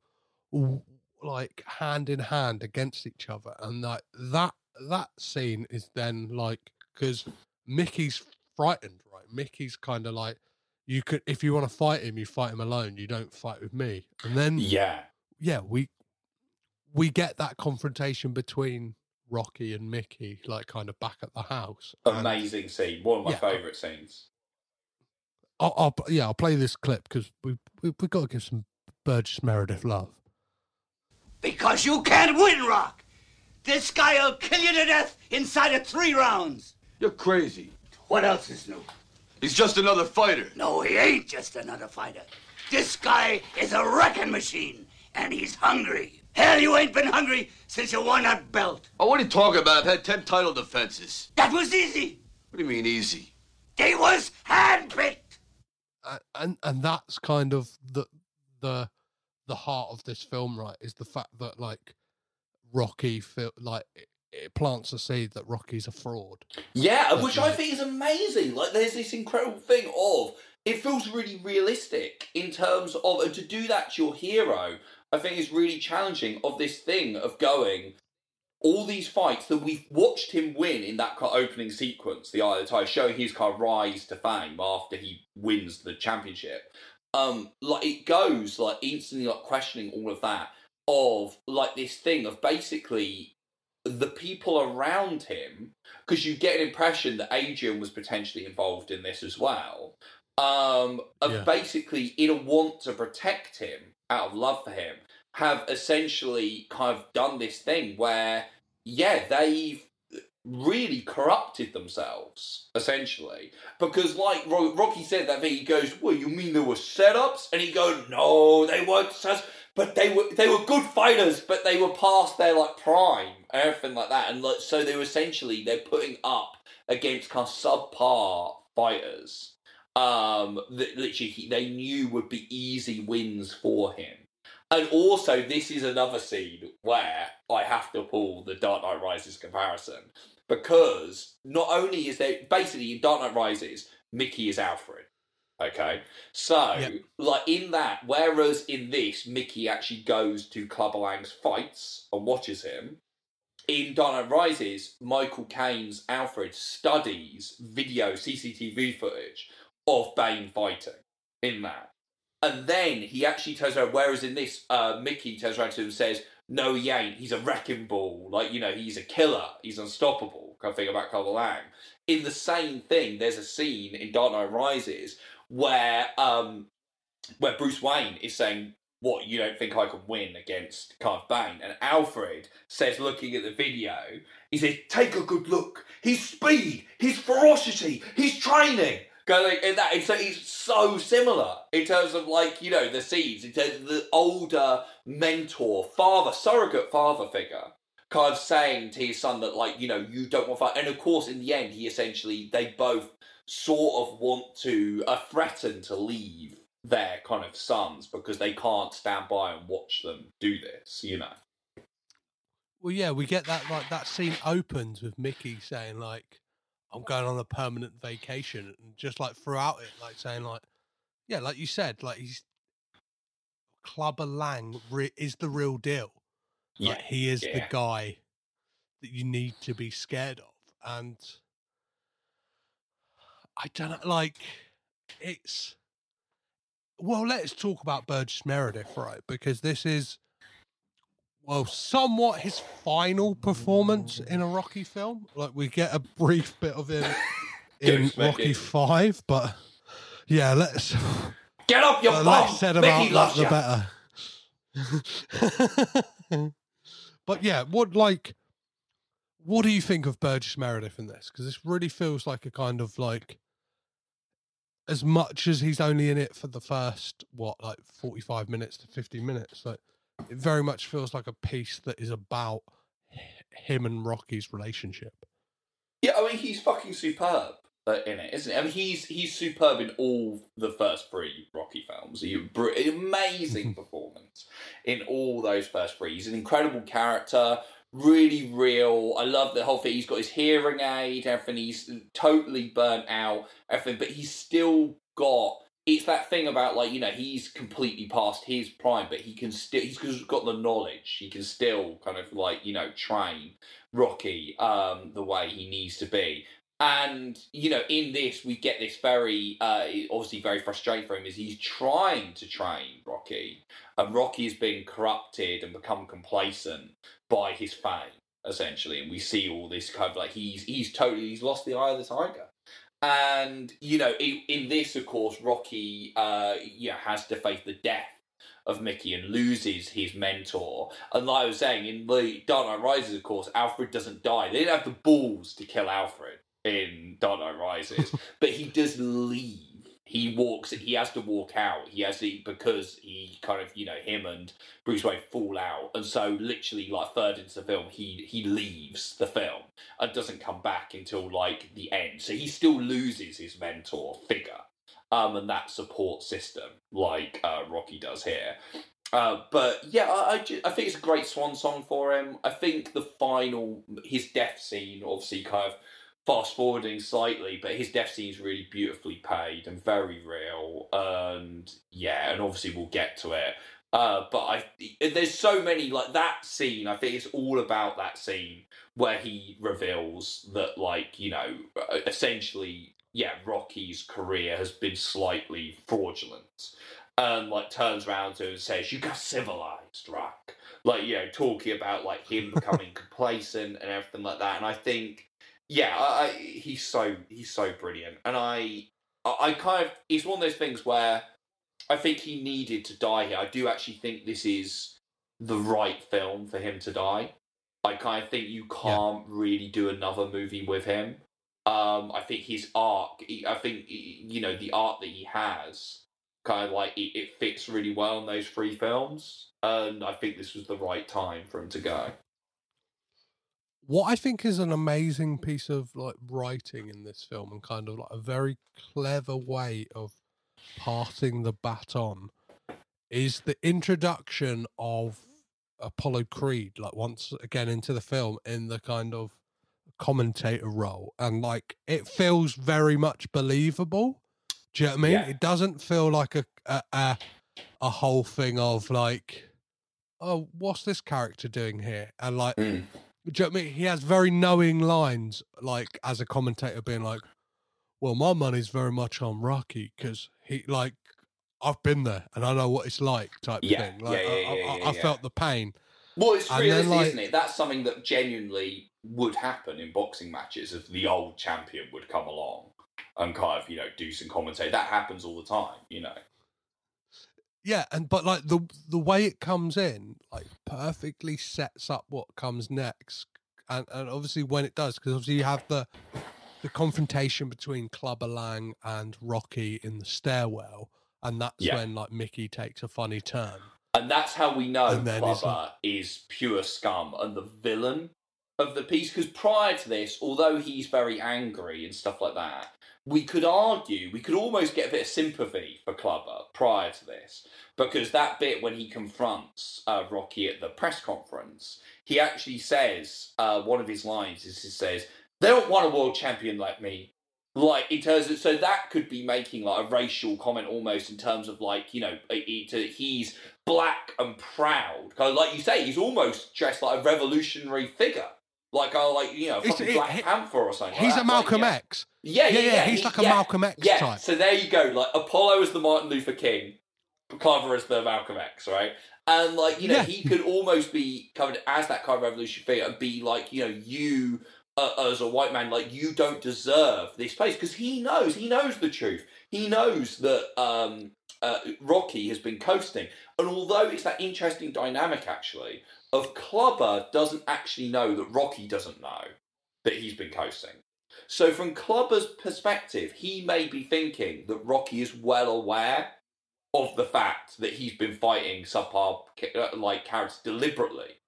like hand in hand against each other, and like that that scene is then like because Mickey's frightened, right? Mickey's kind of like you could if you want to fight him, you fight him alone. You don't fight with me, and then Yeah, yeah, we we get that confrontation between Rocky and Mickey, like kind of back at the house. and- amazing scene, one of my Yeah. favourite scenes. I'll, I'll yeah, I'll play this clip because we we we got to give some Burgess Meredith love. Because you can't win, Rock. This guy'll kill you to death inside of three rounds. You're crazy. What else is new? He's just another fighter. No, he ain't just another fighter. This guy is a wrecking machine, and he's hungry. Hell, you ain't been hungry since you won that belt. Oh, what are you talking about? I've had ten title defenses. That was easy. What do you mean easy? They was handpicked. A- and and that's kind of the the the heart of this film, right? Is the fact that like Rocky feel like it, it plants a seed that Rocky's a fraud. Yeah, But, which I think is amazing. Like, there's this incredible thing of it feels really realistic in terms of, and to do that to your hero, I think is really challenging. Of this thing of going, all these fights that we've watched him win in that opening sequence, the Eye of the showing his kind of rise to fame after he wins the championship. Um, like it goes like instantly like questioning all of that of like this thing of basically the people around him because you get an impression that Adrian was potentially involved in this as well. Um, of Yeah. basically in a want to protect him out of love for him, have essentially kind of done this thing where, yeah, they've really corrupted themselves essentially. Because like Rocky said that thing he goes well you mean there were setups? And he goes no they weren't sus- but they were they were good fighters but they were past their like prime everything like that. And like so they were essentially they're putting up against kind of subpar fighters um that literally he, they knew would be easy wins for him and also, this is another scene where I have to pull the Dark Knight Rises comparison because not only is there basically in Dark Knight Rises, Mickey is Alfred. Okay, so Yeah. like in that, whereas in this, Mickey actually goes to Clubber Lang's fights and watches him. In Dark Knight Rises, Michael Caine's Alfred studies video CCTV footage of Bane fighting in that. And then he actually turns around, whereas in this, uh, Mickey turns around to him and says, No, he ain't. He's a wrecking ball. Like, you know, he's a killer. He's unstoppable. Kind of thing about Clubber Lang. In the same thing, there's a scene in Dark Knight Rises where um, where Bruce Wayne is saying, What, you don't think I can win against of Bane? And Alfred says, looking at the video, he says, Take a good look. His speed, his ferocity, his training. Going in that, so it's so similar in terms of like you know the seeds, in terms of the older mentor, father, surrogate father figure, kind of saying to his son that like you know you don't want fight, and of course in the end he essentially they both sort of want to uh, threaten to leave their kind of sons because they can't stand by and watch them do this, you know. Well, yeah, we get that like that scene opens with Mickey saying like, I'm going on a permanent vacation, and just like throughout it, like saying like, yeah, like you said, like he's Clubber Lang re- is the real deal. Like Yeah, he is the guy that you need to be scared of, and I don't like it's. Well, let's talk about Burgess Meredith, right? Because this is, well, somewhat his final performance in a Rocky film. Like we get a brief bit of him in Rocky Five, but yeah, let's Get up your the bum. said about Mickey that, loves the better. but yeah, what like, what do you think of Burgess Meredith in this? Because this really feels like a kind of like, as much as he's only in it for the first what like forty five minutes to fifty minutes, like it very much feels like a piece that is about him and Rocky's relationship. Yeah, I mean he's fucking superb uh, in it, isn't he? I mean he's he's superb in all the first three Rocky films. He amazing performance in all those first three. He's an incredible character, really real. I love the whole thing. He's got his hearing aid, everything. He's totally burnt out, everything, but he's still got. It's that thing about like you know he's completely past his prime, but he can still he's got the knowledge. He can still kind of like you know train Rocky um, the way he needs to be. And you know, in this, we get this very uh, obviously very frustrating for him. Is he's trying to train Rocky, and Rocky has been corrupted and become complacent by his fame, essentially. And we see all this kind of like he's he's totally he's lost the eye of the tiger. And you know, in, in this, of course, Rocky, uh, yeah, has to face the death of Mickey and loses his mentor. And like I was saying, in the Dark Knight Rises, of course, Alfred doesn't die. They didn't have the balls to kill Alfred in Dark Knight Rises, but he does leave. He walks. He has to walk out. He has to because he kind of you know him and Bruce Wayne fall out, and so literally like third into the film, he he leaves the film and doesn't come back until like the end. So he still loses his mentor figure um, and that support system like uh, Rocky does here. Uh, but yeah, I, I, ju- I think it's a great swan song for him. I think the final, his death scene, obviously kind of fast forwarding slightly, but his death scene is really beautifully paid and very real. And yeah, and obviously we'll get to it. Uh, but I, there's so many like that scene. I think it's all about that scene where he reveals that, like you know, essentially, yeah, Rocky's career has been slightly fraudulent, and like turns around to him and says, "You got civilized, Rock." Like you know, talking about like him becoming complacent and everything like that. And I think, yeah, I, I, he's so he's so brilliant, and I, I, kind of it's one of those things where I think he needed to die here. I do actually think this is the right film for him to die. I kind of think you can't really do another movie with him. Um, I think his arc, I think you know the art that he has, kind of like it, it fits really well in those three films, and I think this was the right time for him to go. What I think is an amazing piece of like writing in this film and kind of like a very clever way of passing the baton is the introduction of Apollo Creed, like once again into the film in the kind of commentator role. And like it feels very much believable. Do you know what I mean? Yeah. It doesn't feel like a, a a a whole thing of like, oh, what's this character doing here? And like do you know what I mean? He has very knowing lines, like as a commentator, being like, "Well, my money's very much on Rocky because he like I've been there and I know what it's like." Type Yeah, thing. Like yeah, I, yeah, I, yeah, I, yeah, I felt the pain. Well, it's And then, like- isn't it? That's something that genuinely would happen in boxing matches if the old champion would come along and kind of, you know, do some commentary. That happens all the time, you know. Yeah, and but like the the way it comes in, like perfectly sets up what comes next, and and obviously when it does, because obviously you have the the confrontation between Clubber Lang and Rocky in the stairwell, and that's Yeah. when like Mickey takes a funny turn. And that's how we know And then it's Clubber is pure scum and the villain of the piece. Because prior to this, although he's very angry and stuff like that, we could argue, we could almost get a bit of sympathy for Clubber prior to this. Because that bit when he confronts uh, Rocky at the press conference, he actually says, uh, one of his lines is he says, they don't want a world champion like me. Like in terms of, so that could be making like a racial comment almost in terms of like you know he's black and proud. Kind of like you say, he's almost dressed like a revolutionary figure, like a like you know fucking it- Black he- Panther or something. He's like a that. Malcolm like. X. Yeah, yeah, Yeah, yeah. yeah, he's like a Malcolm X yeah. type. So there you go. Like Apollo is the Martin Luther King, Clubber is the Malcolm X, right? And like you know, he could almost be covered as that kind of revolutionary figure and be like, you know, you uh, as a white man, like you don't deserve this place because he knows, he knows the truth. He knows that um, uh, Rocky has been coasting, and although it's that interesting dynamic actually of Clubber doesn't actually know that Rocky doesn't know that he's been coasting. So, from Clubber's perspective, he may be thinking that Rocky is well aware of the fact that he's been fighting subpar uh, like characters deliberately,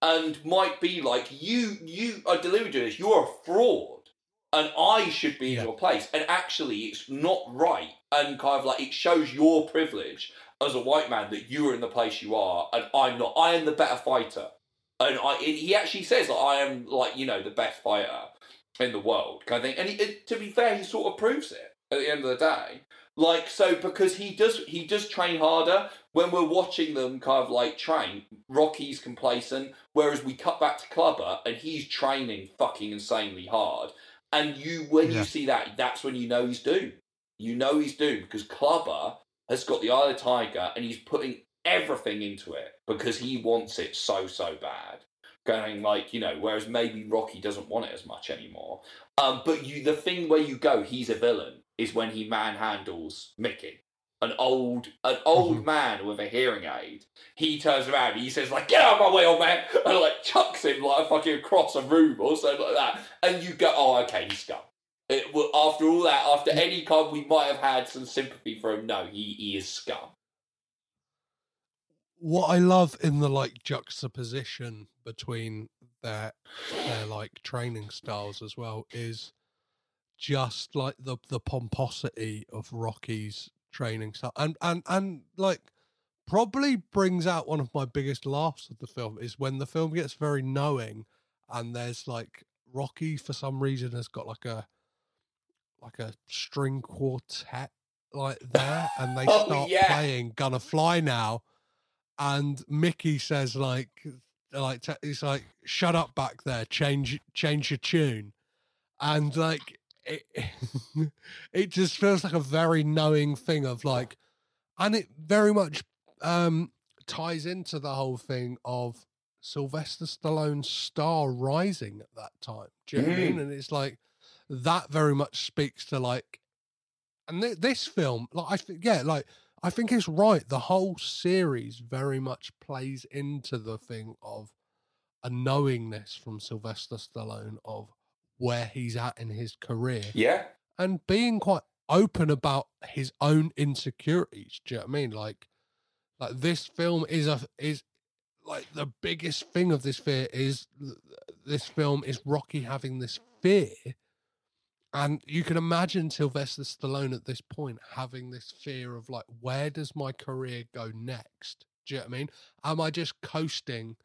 and might be like, "You, you are doing this. You're a fraud, and I should be in your place." And actually, it's not right, and kind of like it shows your privilege as a white man that you are in the place you are, and I'm not. I am the better fighter. And I, and he actually says that I am like you know the best fighter in the world kind of thing. And he, it, to be fair, he sort of proves it at the end of the day. Like so, because he does he does train harder. When we're watching them kind of like train, Rocky's complacent, whereas we cut back to Clubber and he's training fucking insanely hard. And you, when Yeah. you see that, that's when you know he's doomed. You know he's doomed because Clubber has got the eye of the tiger and he's putting everything into it because he wants it so so bad. Going like you know whereas maybe rocky doesn't want it as much anymore. Um but you the thing where you go he's a villain is when he manhandles mickey. An old an old man with a hearing aid. He turns around and he says like get out of my way old man and like chucks him like a fucking across a room or something like that. And you go oh okay he's scum it, after all that after any kind we might have had some sympathy for him. No he, he is scum. What I love in the like juxtaposition between their their like training styles as well is just like the the pomposity of Rocky's training style. And and and like probably brings out one of my biggest laughs of the film is when the film gets very knowing and there's like Rocky for some reason has got like a like a string quartet like there and they Oh, start yeah. playing Gonna Fly Now and Mickey says like like he's like shut up back there change change your tune and like it it just feels like a very knowing thing of like and it very much um ties into the whole thing of Sylvester Stallone's star rising at that time do you know what I mean Mm. and it's like that very much speaks to like and th- this film like I think yeah like I think it's right the whole series very much plays into the thing of a knowingness from Sylvester Stallone of where he's at in his career yeah and being quite open about his own insecurities. Do you know what I mean? Like, like this film is a is like the biggest thing of this fear is this film is Rocky having this fear, and you can imagine Sylvester Stallone at this point having this fear of like, where does my career go next? Do you know what I mean? Am I just coasting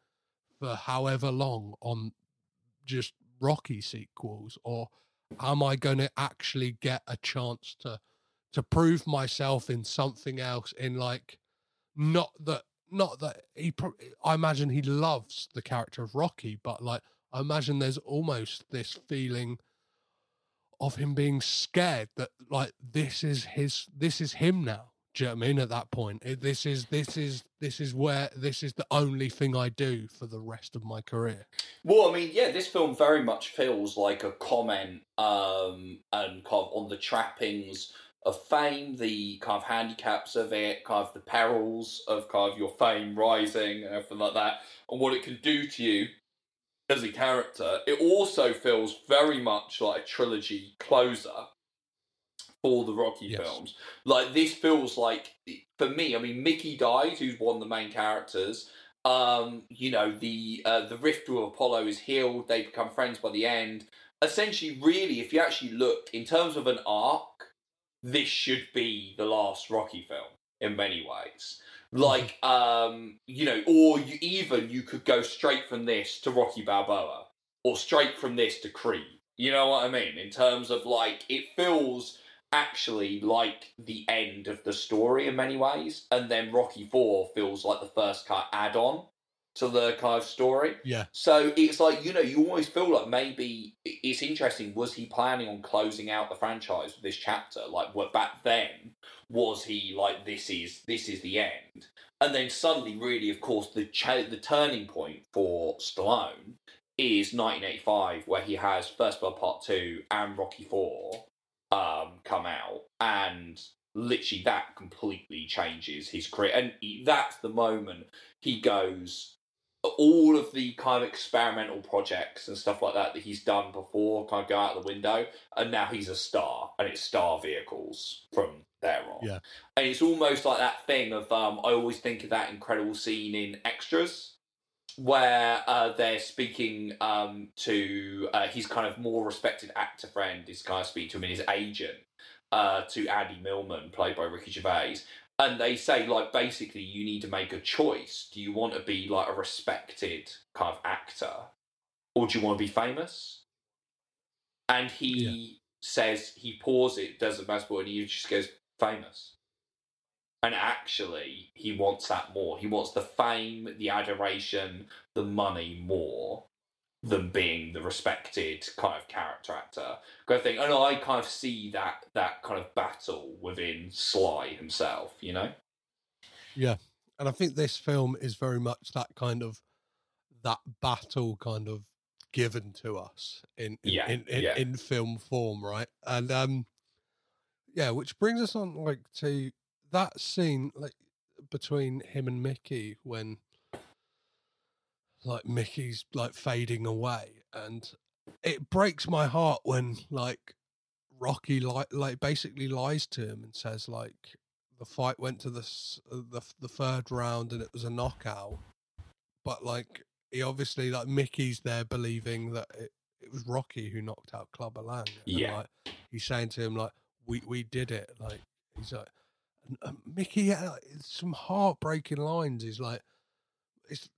for however long on just Rocky sequels, or am I going to actually get a chance to to prove myself in something else? In like, not that, not that he. pro- I imagine he loves the character of Rocky, but like, I imagine there's almost this feeling of him being scared that like this is his, this is him now. Do you know what I mean? At that point, It- this is this is this is where this is the only thing I do for the rest of my career. Well, I mean, yeah, this film very much feels like a comment um, and kind of on the trappings of fame, the kind of handicaps of it, kind of the perils of kind of your fame rising and everything like that, and what it can do to you as a character. It also feels very much like a trilogy closer for the Rocky Yes. films. Like this feels like for me. I mean, Mickey dies, who's one of the main characters. Um, you know, the uh, the rift with Apollo is healed. They become friends by the end. Essentially, really, if you actually look in terms of an arc, this should be the last Rocky film in many ways. Like, um, you know, or you, even you could go straight from this to Rocky Balboa, or straight from this to Creed. You know what I mean? In terms of like, it feels actually like the end of the story in many ways, and then Rocky Four feels like the first kind of add-on to the kind of story. Yeah. So it's like you know you always feel like maybe it's interesting. Was he planning on closing out the franchise with this chapter? Like what back then was he like this is this is the end? And then suddenly, really, of course, the cha- the turning point for Stallone is 1985, where he has First Blood Part Two and Rocky Four um, come out, and literally that completely changes his career. And he, that's the moment he goes all of the kind of experimental projects and stuff like that that he's done before kind of go out the window, and now he's a star, and it's star vehicles from there on. Yeah. And it's almost like that thing of um, I always think of that incredible scene in Extras where uh, they're speaking um, to uh, his kind of more respected actor friend is kind of speaking to him and his agent uh, to Andy Millman, played by Ricky Gervais. And they say, like, basically, you need to make a choice. Do you want to be like a respected kind of actor, or do you want to be famous? And he says he pauses it, does the basketball, and he just goes famous. And actually, he wants that more. He wants the fame, the adoration, the money more than being the respected kind of character actor kind of thing. And I kind of see that that kind of battle within Sly himself. You know? Yeah, and I think this film is very much that kind of that battle kind of given to us in in, Yeah, in, in, yeah. in film form, right? And um, yeah, which brings us on like to that scene like between him and Mickey when like Mickey's like fading away, and it breaks my heart when like Rocky like like basically lies to him and says like the fight went to the the the third round and it was a knockout, but like he obviously like Mickey's there believing that it, it was Rocky who knocked out Clubber Lang. and, Yeah. like, he's saying to him like we we did it. Like he's like and, uh, Mickey had like, some heartbreaking lines. He's like it's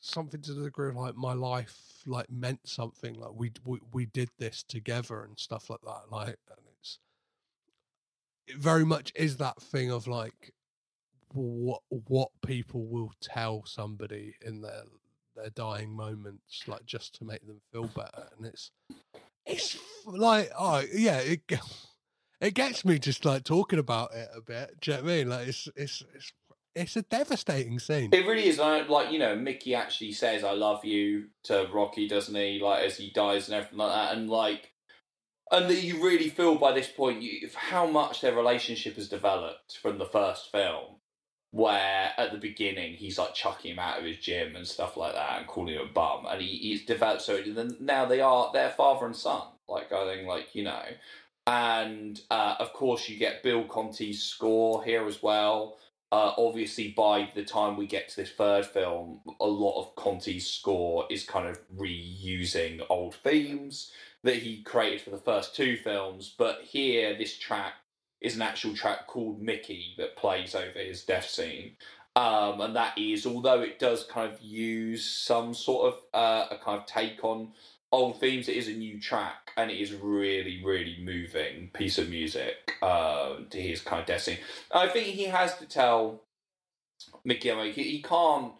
something to the degree of like my life like meant something like we we, we did this together and stuff like that like and it's it very much is that thing of like what what people will tell somebody in their their dying moments like just to make them feel better and it's it's like oh yeah it it gets me just like talking about it a bit do you know what i mean like it's it's it's it's a devastating scene It really is. Like you know, Mickey actually says "I love you" to Rocky, doesn't he? Like as he dies and everything like that, and like, and that you really feel by this point you, how much their relationship has developed from the first film, where at the beginning he's like chucking him out of his gym and stuff like that, and calling him a bum, and he, he's developed so. Then now they are they're father and son. Like I think, like you know, and uh, of course you get Bill Conti's score here as well. Uh, obviously, by the time we get to this third film, a lot of Conti's score is kind of reusing old themes that he created for the first two films. But here, this track is an actual track called Mickey that plays over his death scene. Um, and that is, although it does kind of use some sort of uh, a kind of take on old themes, it is a new track and it is really, really moving piece of music uh, to his kind of scene. I think he has to tell Mickey, like, he, he can't,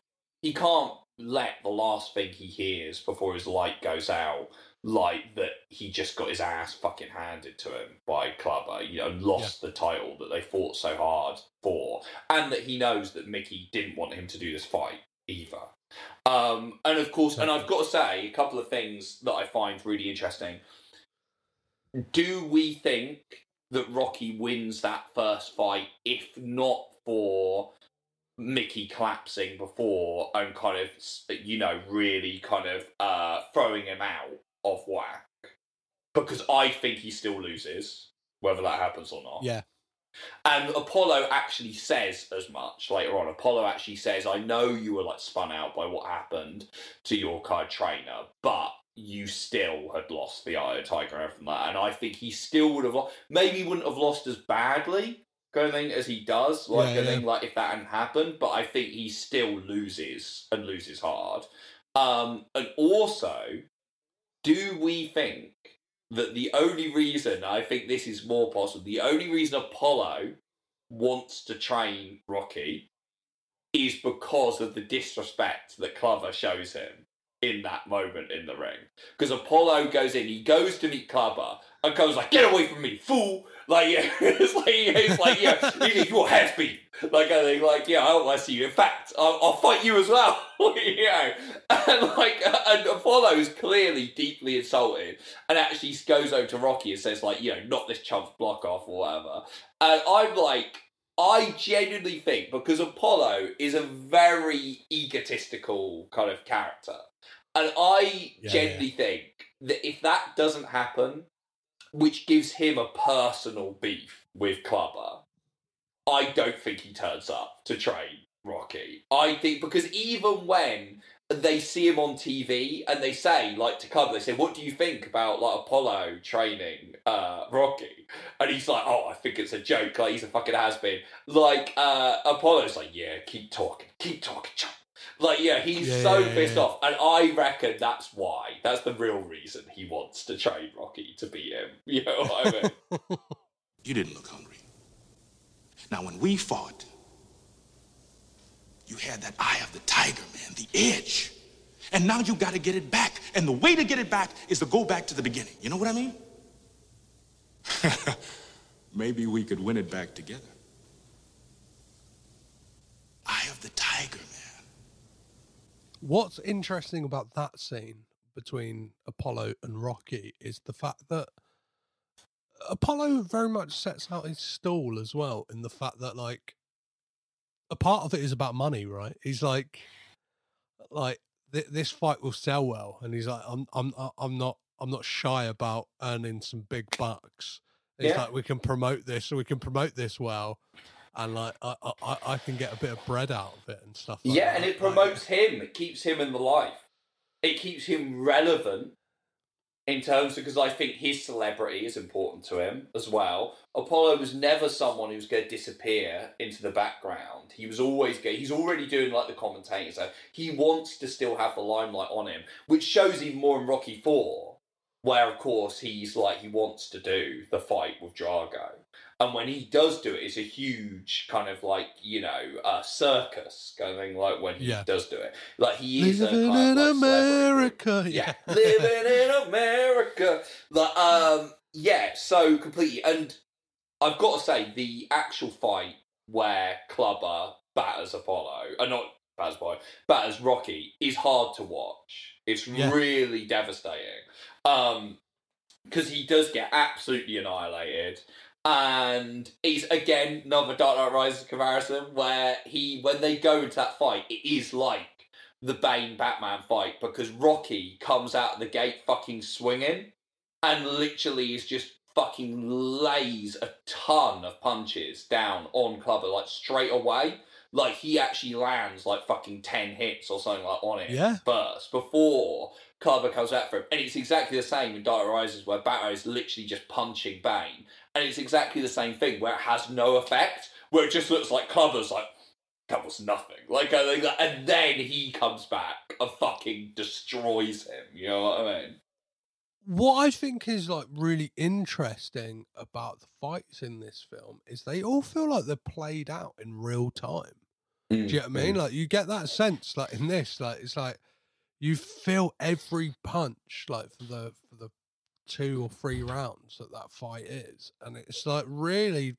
he can't let the last thing he hears before his light goes out, like that he just got his ass fucking handed to him by Clubber, you know, lost the title that they fought so hard for, and that he knows that Mickey didn't want him to do this fight either. Um, and of course, and I've got to say a couple of things that I find really interesting. Do we think that Rocky wins that first fight if not for Mickey collapsing before and kind of, you know, really kind of uh, throwing him out of whack? Because I think he still loses, whether that happens or not. yeah And Apollo actually says as much later on. Apollo actually says, I know you were like spun out by what happened to your of trainer, but you still had lost the Eye of Tiger and everything like that. And I think he still would have lost, maybe wouldn't have lost as badly, kind of thing, as he does. Like, Yeah, I think, like, if that hadn't happened, but I think he still loses and loses hard. Um, and also, do we think that the only reason I think this is more possible, the only reason Apollo wants to train Rocky is because of the disrespect that Clubber shows him in that moment in the ring. Because Apollo goes in, he goes to meet Clubber and Clubber's like, "Get away from me, fool!" Like, yeah, it's like, it's like, yeah, you- you're been. Like, I think, like, yeah, I don't want to see you. In fact, I'll, I'll fight you as well. you know, and like, and Apollo's clearly deeply insulted, and actually goes over to Rocky and says, like, you know, knock this chump's block off or whatever. And I'm like, I genuinely think because Apollo is a very egotistical kind of character, and I Yeah, genuinely think that if that doesn't happen, which gives him a personal beef with Clubber, I don't think he turns up to train Rocky. I think because even when they see him on TV and they say, like to Clubber, they say, "What do you think about like Apollo training uh, Rocky?" And he's like, "Oh, I think it's a joke. Like he's a fucking has been." Like uh, Apollo's like, "Yeah, keep talking, keep talking, chump." Like, yeah, he's Yeah, so yeah, yeah, pissed yeah. off, and I reckon that's why. That's the real reason he wants to train Rocky to beat him. You know what I mean? You didn't look hungry. Now, when we fought, you had that eye of the tiger, man, the edge. And now you got to get it back. And the way to get it back is to go back to the beginning. You know what I mean? Maybe we could win it back together. Eye of the tiger, man. What's interesting about that scene between Apollo and Rocky is the fact that Apollo very much sets out his stall as well, in the fact that like a part of it is about money, right? He's like, like th- this fight will sell well, and he's like, I'm, I'm, I'm not, I'm not shy about earning some big bucks. It's Yeah. like we can promote this, so we can promote this well, and like I, I, I- can get a bit of bread out of it and stuff. Like yeah, that. and it promotes him. It keeps him in the life. It keeps him relevant in terms of because I think his celebrity is important to him as well. Apollo was never someone who's going to disappear into the background. He was always going. He's already doing like the commentator, so he wants to still have the limelight on him, which shows even more in Rocky Four, where of course he's like he wants to do the fight with Drago. And when he does do it, it's a huge kind of like you know uh, circus kind of thing. Like when he Yeah. does do it, like he is a Living kind in of like. America, Yeah, living in America. Like, um, yeah, so completely. And I've got to say, the actual fight where Clubber batters Apollo, uh, not batters Apollo, batters Rocky, is hard to watch. It's Yeah. really devastating. Um, because he does get absolutely annihilated. And he's again another Dark Knight Rises comparison where he when they go into that fight, it is like the Bane Batman fight because Rocky comes out of the gate fucking swinging and literally is just fucking lays a ton of punches down on Clubber like straight away. Like he actually lands like fucking ten hits or something like on it Yeah. first before Clubber comes out for him. And it's exactly the same in Dark Rises where Batman is literally just punching Bane. And it's exactly the same thing where it has no effect, where it just looks like Clubber's like, that was nothing. Like, I think that, and then he comes back and fucking destroys him. You know what I mean? what I think is like really interesting about the fights in this film is they all feel like they're played out in real time. Do you mm, know what I mean? Mm. Like you get that sense, like in this, like it's like you feel every punch, like for the for the two or three rounds that that fight is, and it's like really,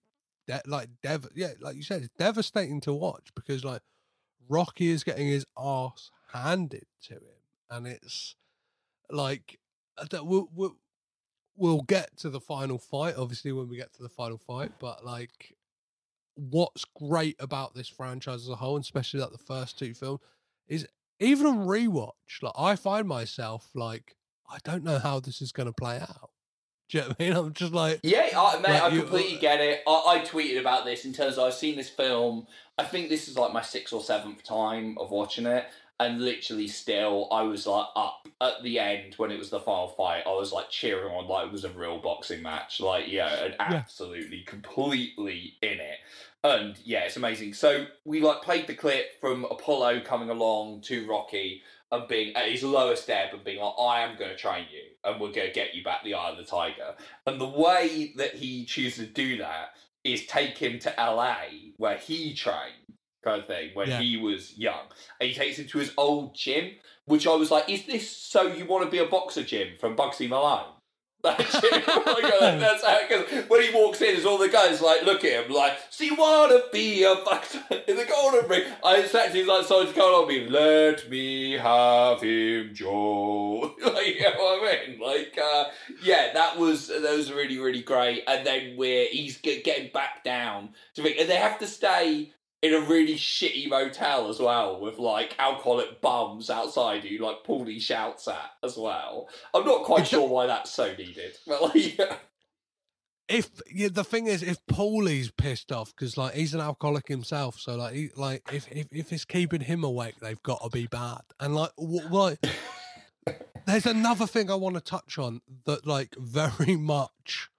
de- like dev, yeah, like you said, it's devastating to watch because like Rocky is getting his ass handed to him, and it's like uh, I don't- we'll, we'll we'll get to the final fight, obviously when we get to the final fight, but like what's great about this franchise as a whole, and especially like the first two films, is even on rewatch, like I find myself like I don't know how this is going to play out. Do you know what I mean? I'm just like, Yeah, I, mate, like, I you- completely get it. I, I tweeted about this in terms of I've seen this film. I think this is like my sixth or seventh time of watching it, and literally still, I was like up at the end when it was the final fight. I was like cheering on like it was a real boxing match. Like yeah, and absolutely, completely in it. And yeah, it's amazing. So we like played the clip from Apollo coming along to Rocky. and being at his lowest ebb and being like, I am going to train you and we're going to get you back the eye of the tiger. And the way that he chooses to do that is take him to LA where he trained, kind of thing, when Yeah. he was young. And he takes him to his old gym, which I was like, is this so you want to be a boxer gym from Bugsy Malone? That gym, like, uh, that's how, cause when he walks in, there's all the guys like look at him like, so you wanna be a boxer in the golden ring? I it's actually like starting to go on me, let me have him, Joe. like, you know what I mean? Like, uh, yeah, that was that was really really great. And then we're he's getting back down to me, and they have to stay in a really shitty motel as well with like alcoholic bums outside who like Paulie shouts at as well. I'm not quite sure why that's so needed, but like, yeah. if yeah, the thing is, if Paulie's pissed off because like he's an alcoholic himself, so like he, like if, if if it's keeping him awake, they've got to be bad. And like w- like, there's another thing I want to touch on that like very much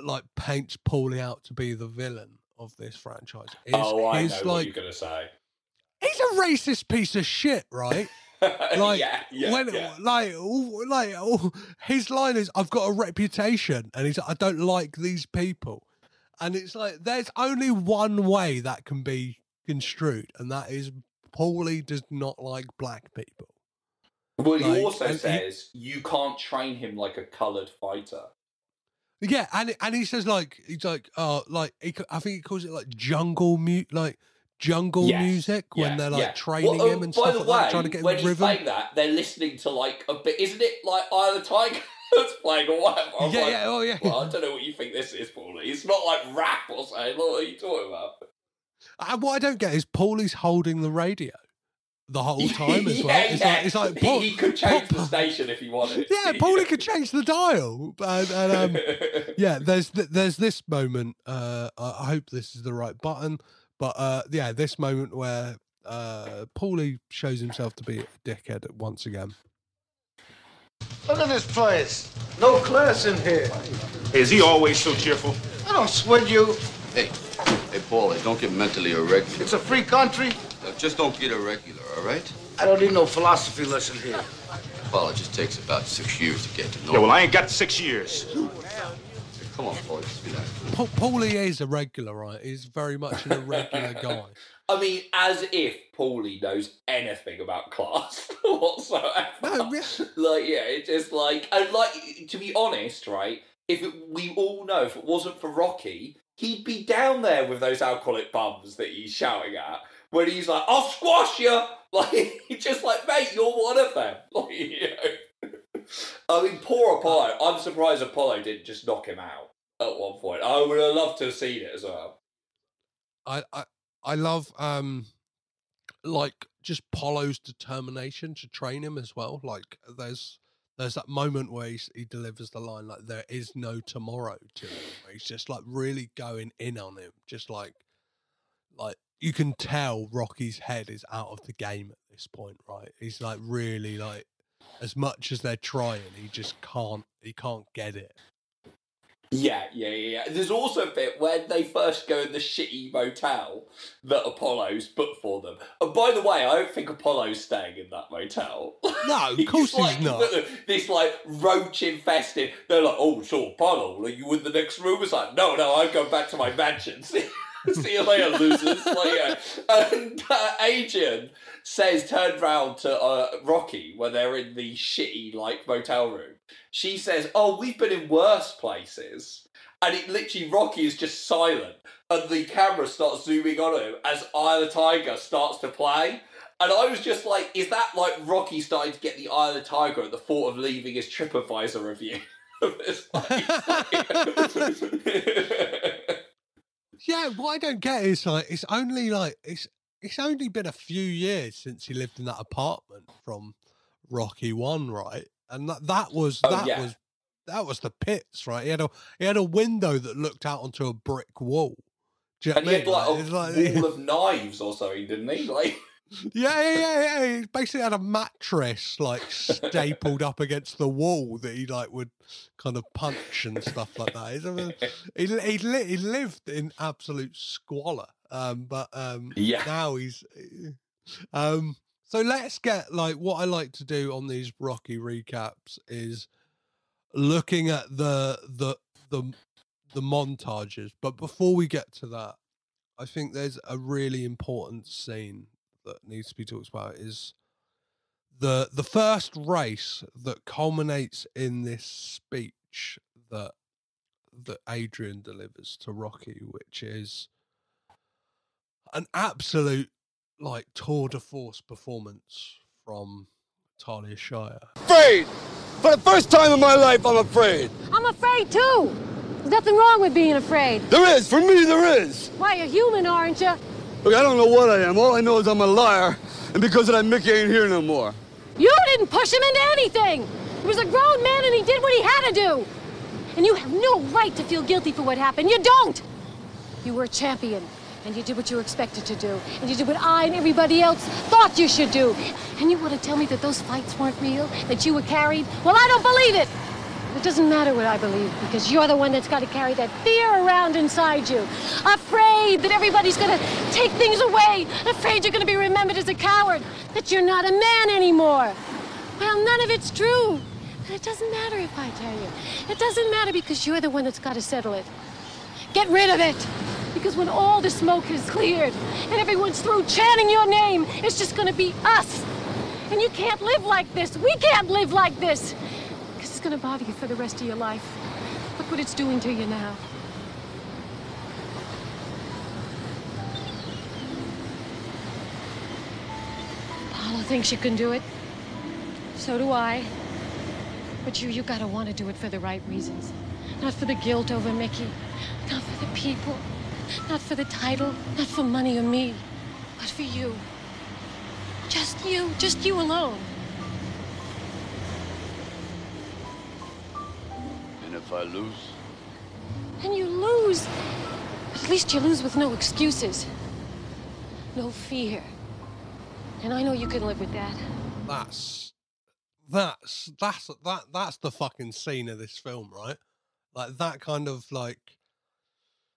like paints Paulie out to be the villain of this franchise. Is oh, I know what like you're gonna say. he's a racist piece of shit, right? Like yeah, yeah, when yeah. like like oh, his line is I've got a reputation and he's I don't like these people. And it's like there's only one way that can be construed and that is Paulie does not like black people. Well, he also and he- says you can't train him like a coloured fighter. Yeah, and and he says like he's like oh like he, I think he calls it like jungle mute like jungle Yes, music when they're like yeah. training Well, him and by stuff the like way, that, trying to get when in he's rhythm. playing that, they're listening to like a bit. Isn't it like the Tiger that's playing or whatever? I'm Yeah, like, yeah, oh, yeah. Well, I don't know what you think this is, Paulie. It's not like rap or something. What are you talking about? And what I don't get is Paulie's holding the radio the whole time as well. It's yeah. like it's like he, Paul, he could change the station if he wanted. yeah, Paulie could change the dial. And, and um, yeah, there's th- there's this moment. Uh, I I hope this is the right button, but uh, yeah, this moment where uh, Paulie shows himself to be a dickhead once again. Look at this place. No class in here. Is he always so cheerful? I don't sweat you. Hey, hey, Paulie, don't get mentally irregular. It's a free country. Just don't get irregular, all right? I don't need no philosophy lesson here. Well, it just takes about six years to get to know. Yeah, well, I ain't got six years. Come on, Paulie, just be Paulie is a regular, right? He's very much an irregular guy. I mean, as if Paulie knows anything about class whatsoever. No, yeah. Like, yeah, it's just like, and like, to be honest, right? If it, we all know, if it wasn't for Rocky, he'd be down there with those alcoholic bums that he's shouting at. When he's like, "I'll squash you," like he's just like, "Mate, you're one of them." Like, you know. I mean, poor Apollo. I'm surprised Apollo didn't just knock him out at one point. I would have loved to have seen it as well. I, I I love um like just Polo's determination to train him as well. Like there's there's that moment where he's, he delivers the line like there is no tomorrow to him. He's just like really going in on him, just like like you can tell Rocky's head is out of the game at this point, right? He's like really like as much as they're trying, he just can't he can't get it. Yeah, yeah, yeah. There's also a bit when they first go in the shitty motel that Apollo's booked for them. And by the way, I don't think Apollo's staying in that motel. No, of course he's like, not. This like roach infested. They're like, oh, so Apollo, are you in the next room? It's like, no, no, I'm going back to my mansion. See, you later, losers. yeah. And uh, Adrian says, turned round to uh, Rocky when they're in the shitty like motel room. She says, "Oh, we've been in worse places," and it literally Rocky is just silent, and the camera starts zooming on him as Eye of the Tiger starts to play. And I was just like, is that like Rocky starting to get the Eye of the Tiger at the thought of leaving his TripAdvisor review? of this place? Yeah, what I don't get is like it's only like it's it's only been a few years since he lived in that apartment from Rocky One, right? And that that was Oh, that yeah. was that was the pits, right? He had a he had a window that looked out onto a brick wall. Do you know and he I had like mean? a like- wall of knives or something, didn't he? Like, yeah, yeah, yeah, yeah. He basically had a mattress like stapled up against the wall that he like would kind of punch and stuff like that. He he, li- he lived in absolute squalor. Um, but um, Yeah. now he's um. So let's get like what I like to do on these Rocky recaps is looking at the the the the montages. But before we get to that, I think there's a really important scene that needs to be talked about is the the first race that culminates in this speech that that Adrian delivers to Rocky, which is an absolute like tour de force performance from Talia Shire. Afraid! For the first time in my life, I'm afraid. I'm afraid too. There's nothing wrong with being afraid. There is. For me, there is. Why, you're human, aren't you? Look, I don't know what I am. All I know is I'm a liar. And because of that, Mickey ain't here no more. You didn't push him into anything. He was a grown man and he did what he had to do. And you have no right to feel guilty for what happened. You don't. You were a champion and you did what you were expected to do. And you did what I and everybody else thought you should do. And you want to tell me that those fights weren't real? That you were carried? Well, I don't believe it. It doesn't matter what I believe because you're the one that's got to carry that fear around inside you. Afraid that everybody's going to take things away. Afraid you're going to be remembered as a coward. That you're not a man anymore. Well, none of it's true. But it doesn't matter if I tell you. It doesn't matter because you're the one that's got to settle it. Get rid of it. Because when all the smoke has cleared and everyone's through chanting your name, it's just going to be us. And you can't live like this. We can't live like this. To bother you for the rest of your life. Look what it's doing to you now. Apollo thinks you can do it. So do I. But you, you gotta want to do it for the right reasons. Not for the guilt over Mickey. Not for the people. Not for the title. Not for money or me. But for you. Just you. Just you alone. If I lose? And you lose. At least you lose with no excuses. No fear. And I know you can live with that. That's that's that's that that's the fucking scene of this film, right? Like that kind of like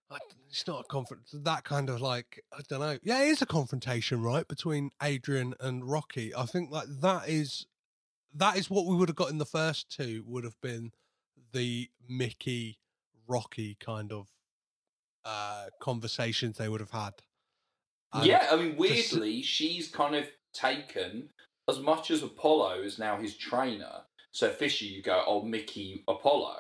I- it's not a confront that kind of like I don't know. Yeah, it is a confrontation, right, between Adrian and Rocky. I think like that is that is what we would have got in the first two would have been the Mickey Rocky kind of uh conversations they would have had. And yeah, I mean, weirdly, she's kind of taken as much as Apollo is now his trainer. So officially, you go, oh, Mickey Apollo.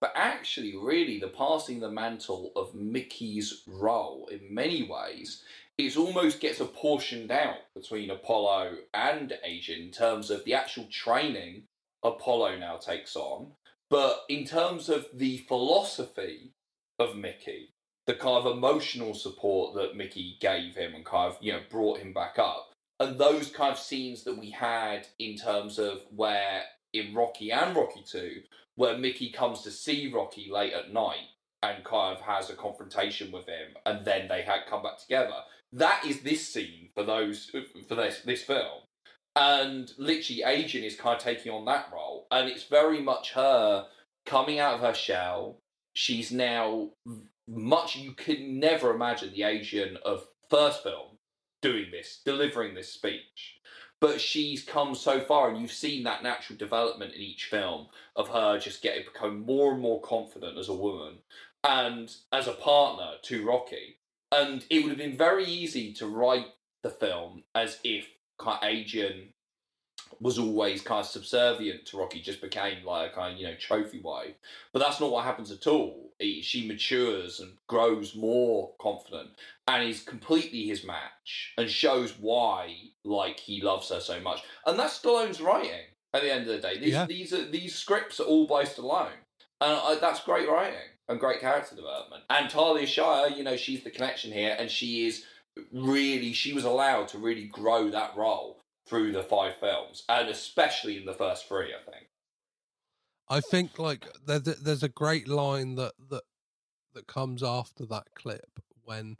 But actually, really, the passing the mantle of Mickey's role in many ways, it almost gets apportioned out between Apollo and Adrian in terms of the actual training Apollo now takes on. But in terms of the philosophy of Mickey, the kind of emotional support that Mickey gave him and kind of, you know, brought him back up. And those kind of scenes that we had in terms of where in Rocky and Rocky 2, where Mickey comes to see Rocky late at night and kind of has a confrontation with him, and then they had come back together. That is this scene for those for this this film, and literally Adrian is kind of taking on that role, and it's very much her coming out of her shell. She's now much you could never imagine the Adrian of first film doing this, delivering this speech. But she's come so far, and you've seen that natural development in each film of her just getting become more and more confident as a woman and as a partner to Rocky. And it would have been very easy to write the film as if kind of Adrian was always kind of subservient to Rocky, just became like a kind of, you know, trophy wife. But that's not what happens at all. He- She matures and grows more confident and is completely his match and shows why, like, he loves her so much. And that's Stallone's writing at the end of the day. These, Yeah. these, are, these scripts are all by Stallone. And I, that's great writing and great character development. And Talia Shire, you know, she's the connection here, and she is really, she was allowed to really grow that role through the five films, and especially in the first three, I think. I think like there, there- there's a great line that that that comes after that clip when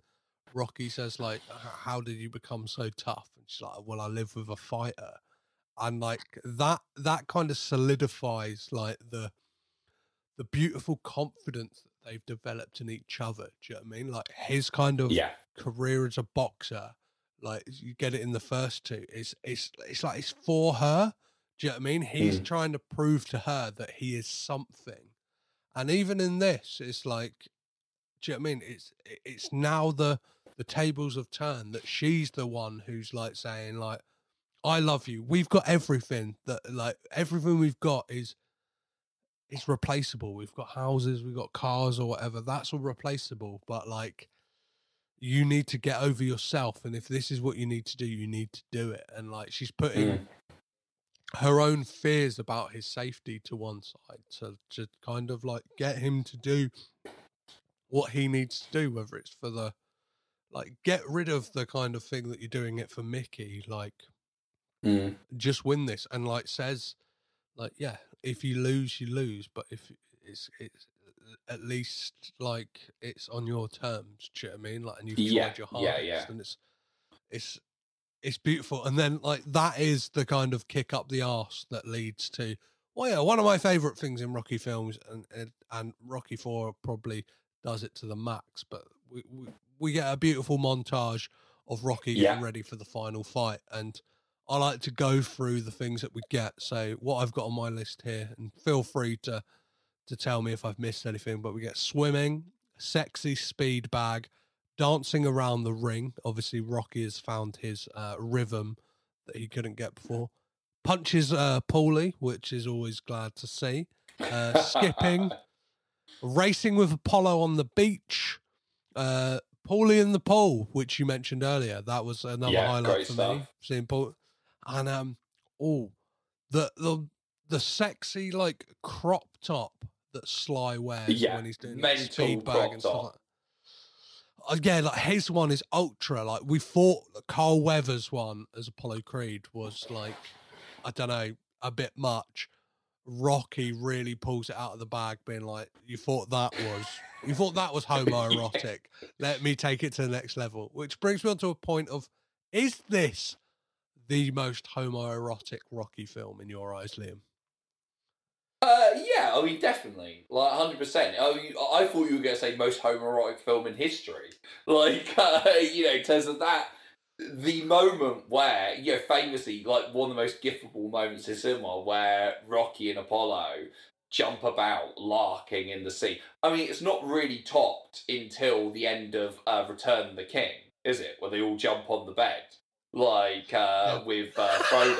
Rocky says like, "How did you become so tough?" And she's like, "Well, I live with a fighter," and like that that kind of solidifies like the the beautiful confidence they've developed in each other. Do you know what I mean? Like his kind of Yeah. career as a boxer like you get it in the first two. It's it's it's like it's for her. Do you know what I mean? He's Mm. trying to prove to her that he is something, and even in this, it's like, do you know what I mean? It's it's now the the tables have turned that she's the one who's like saying like, "I love you. We've got everything that like everything we've got is." Is replaceable. We've got houses, we've got cars or whatever. That's all replaceable. But like, you need to get over yourself and if this is what you need to do you need to do it and like she's putting Mm. her own fears about his safety to one side to to kind of like get him to do what he needs to do whether it's for the like get rid of the kind of thing that you're doing it for Mickey like Mm. just win this and like says like yeah if you lose you lose but if it's it's at least like it's on your terms do you know what i mean like and you've Yeah, tried your yeah, hardest yeah. and it's it's it's beautiful and then like that is the kind of kick up the arse that leads to well yeah one of my favorite things in rocky films and and, and rocky 4 probably does it to the max but we, we we get a beautiful montage of rocky Yeah. getting ready for the final fight and I like to go through the things that we get. So what I've got on my list here, and feel free to to tell me if I've missed anything. But we get swimming, sexy speed bag, dancing around the ring. Obviously, Rocky has found his uh, rhythm that he couldn't get before. Punches uh, Paulie, which is always glad to see. Uh, skipping, racing with Apollo on the beach. Uh, Paulie in the pool, which you mentioned earlier. That was another Yeah, highlight for me. Seeing Paul and um, oh, the the the sexy like crop top that Sly wears Yeah, when he's doing like, mental speed bag and stuff. Like, again, like his one is ultra. Like we thought Carl Weathers one as Apollo Creed was like, I don't know, a bit much. Rocky really pulls it out of the bag, being like, "You thought that was, you thought that was homoerotic. Let me take it to the next level." Which brings me on to a point of, is this the most homoerotic Rocky film in your eyes, Liam? Uh, yeah, I mean, definitely, like hundred percent. I mean, I thought you were going to say most homoerotic film in history, like uh, you know, in terms of that, the moment where you know, famously, like one of the most giftable moments in cinema, where Rocky and Apollo jump about larking in the sea. I mean, it's not really topped until the end of uh, Return of the King, is it? Where they all jump on the bed, like uh, with uh, Frodo.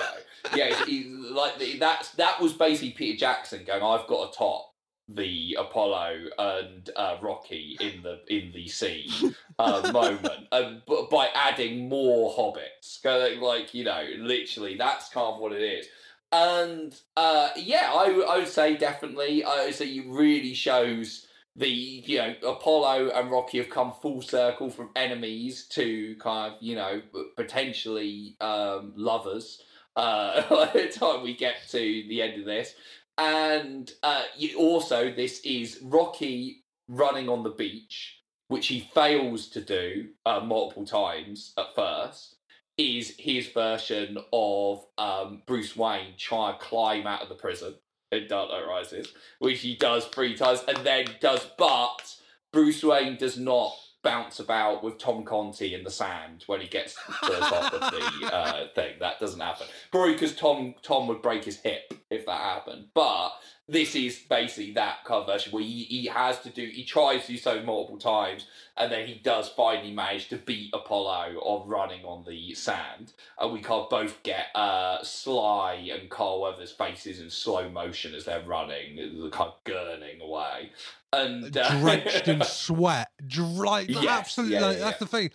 yeah, it's like that's that was basically Peter Jackson going, "I've got to top the Apollo and uh, Rocky in the in the sea uh, moment, um, but by adding more hobbits, going like you know, literally, that's kind of what it is. And uh, yeah, I would say definitely, I would say it really shows the you know Apollo and Rocky have come full circle from enemies to kind of you know potentially um, lovers. Uh, by the time we get to the end of this, and uh, you, also this is Rocky running on the beach, which he fails to do uh, multiple times at first. Is his version of um, Bruce Wayne trying to climb out of the prison Dark Rises, which he does three times and then does, but Bruce Wayne does not bounce about with Tom Conti in the sand when he gets to the top of the uh, thing. That doesn't happen. Probably because Tom Tom would break his hip if that happened. But this is basically that kind of version where he, he has to do, he tries to do so multiple times, and then he does finally manage to beat Apollo on running on the sand. And we kind of both get uh, Sly and Carl Weathers' faces in slow motion as they're running, kind of gurning away. And uh, drenched in sweat. Dr- like Yes, absolutely, yeah, like, yeah, that's the thing.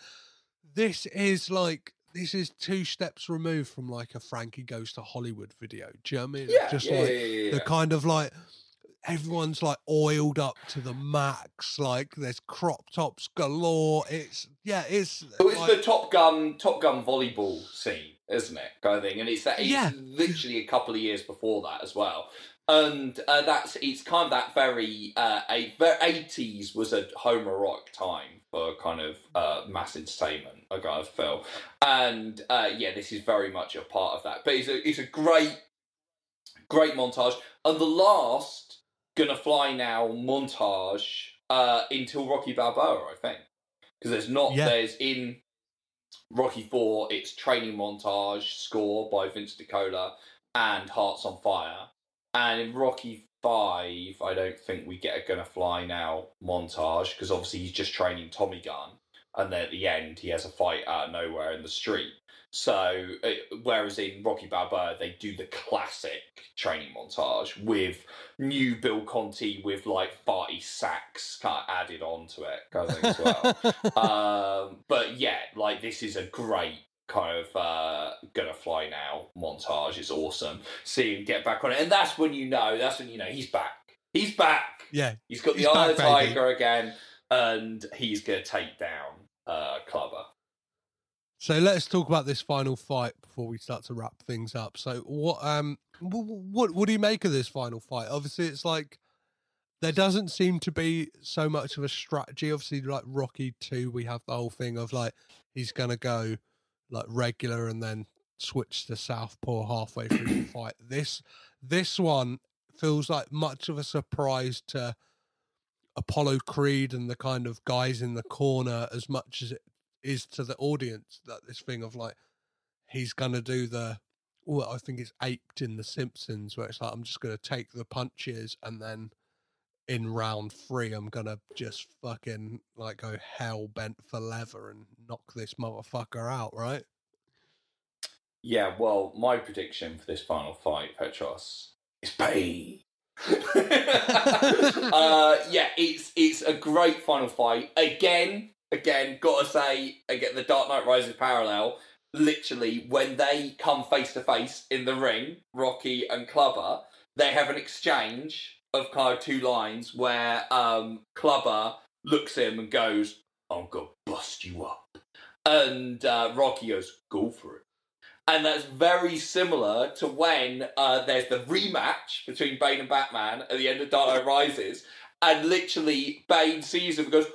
This is like this is two steps removed from like a Frankie goes to Hollywood video. Do you know what I mean? Yeah, just yeah, like yeah, yeah, the kind of like everyone's like oiled up to the max. Like there's crop tops galore. It's yeah, it's Oh, it's like- the Top Gun Top Gun volleyball scene, isn't it? Kind of thing, and it's that. It's Yeah. literally a couple of years before that as well. And uh, that's it's kind of that very uh, eighties was a homoerotic time for kind of uh, mass entertainment. I kind of feel, and uh, yeah, this is very much a part of that. But it's a it's a great great montage, and the last gonna fly now montage uh, until Rocky Balboa, I think, because there's not Yeah. there's in Rocky Four, it's training montage score by Vince DiCola and Hearts on Fire. And in Rocky Five, I don't think we get a Gonna Fly Now montage because obviously he's just training Tommy Gun, and then at the end he has a fight out of nowhere in the street. So, uh, whereas in Rocky Balboa, they do the classic training montage with new Bill Conti with like farty Sacks kind of added onto it, kind of thing as well. um, but yeah, like this is a great kind of uh, gonna fly now montage. is awesome. See him get back on it, and that's when you know. That's when you know he's back. He's back. Yeah, He's got the He's eye of the back, baby. tiger again, and he's gonna take down uh, Clubber. So let's talk about this final fight before we start to wrap things up. So what um wh- wh- what what do you make of this final fight? Obviously it's like there doesn't seem to be so much of a strategy. Obviously like Rocky 2 we have the whole thing of like he's going to go like regular and then switch to southpaw halfway through the fight. This this one feels like much of a surprise to Apollo Creed and the kind of guys in the corner as much as it is to the audience that this thing of like he's gonna do the well I think it's aped in the Simpsons where it's like I'm just gonna take the punches and then in round three I'm gonna just fucking like go hell bent for leather and knock this motherfucker out, right? Yeah, well, my prediction for this final fight, Petros, is pain. uh, yeah, it's it's a great final fight. Again, again, gotta say, again, the Dark Knight Rises parallel. Literally, when they come face to face in the ring, Rocky and Clubber, they have an exchange of kind two lines where um, Clubber looks at him and goes, "I'm gonna bust you up," and uh, Rocky goes, "Go for it." And that's very similar to when uh, there's the rematch between Bane and Batman at the end of Dark Knight Rises, and literally Bane sees him and goes,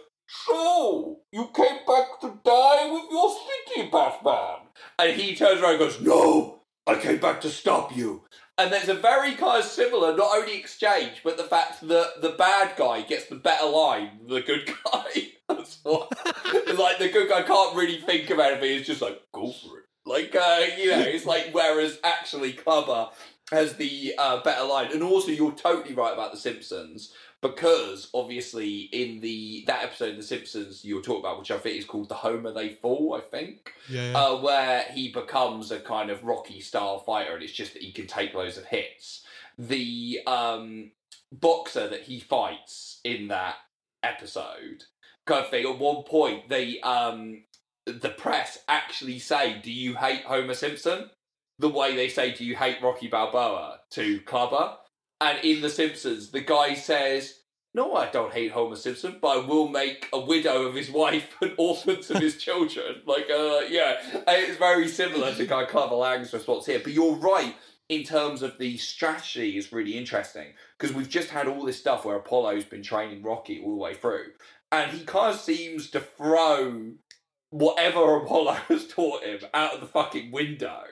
"So you came back to die with your city, Batman?" And he turns around and goes, "No, I came back to stop you." And there's a very kind of similar, not only exchange, but the fact that the bad guy gets the better line the good guy. Like the good guy can't really think of anything. He's just like, go for it. Like, uh, you know, it's like, whereas actually Clubber has the uh, better line. And also, you're totally right about The Simpsons because obviously in the that episode of The Simpsons you were talking about, which I think is called The Homer They Fall, I think, Yeah, yeah. uh, where he becomes a kind of Rocky style fighter, and it's just that he can take loads of hits. The um, boxer that he fights in that episode, kind of thing. At one point, they um, the press actually say, "Do you hate Homer Simpson?" The way they say, "Do you hate Rocky Balboa?" to Clubber, and in The Simpsons, the guy says. No, I don't hate Homer Simpson, but I will make a widow of his wife and orphans of his children. Like, uh, yeah, and it's very similar to kind of Lang's response here. But you're right in terms of the strategy is really interesting because we've just had all this stuff where Apollo's been training Rocky all the way through, and he kind of seems to throw whatever Apollo has taught him out of the fucking window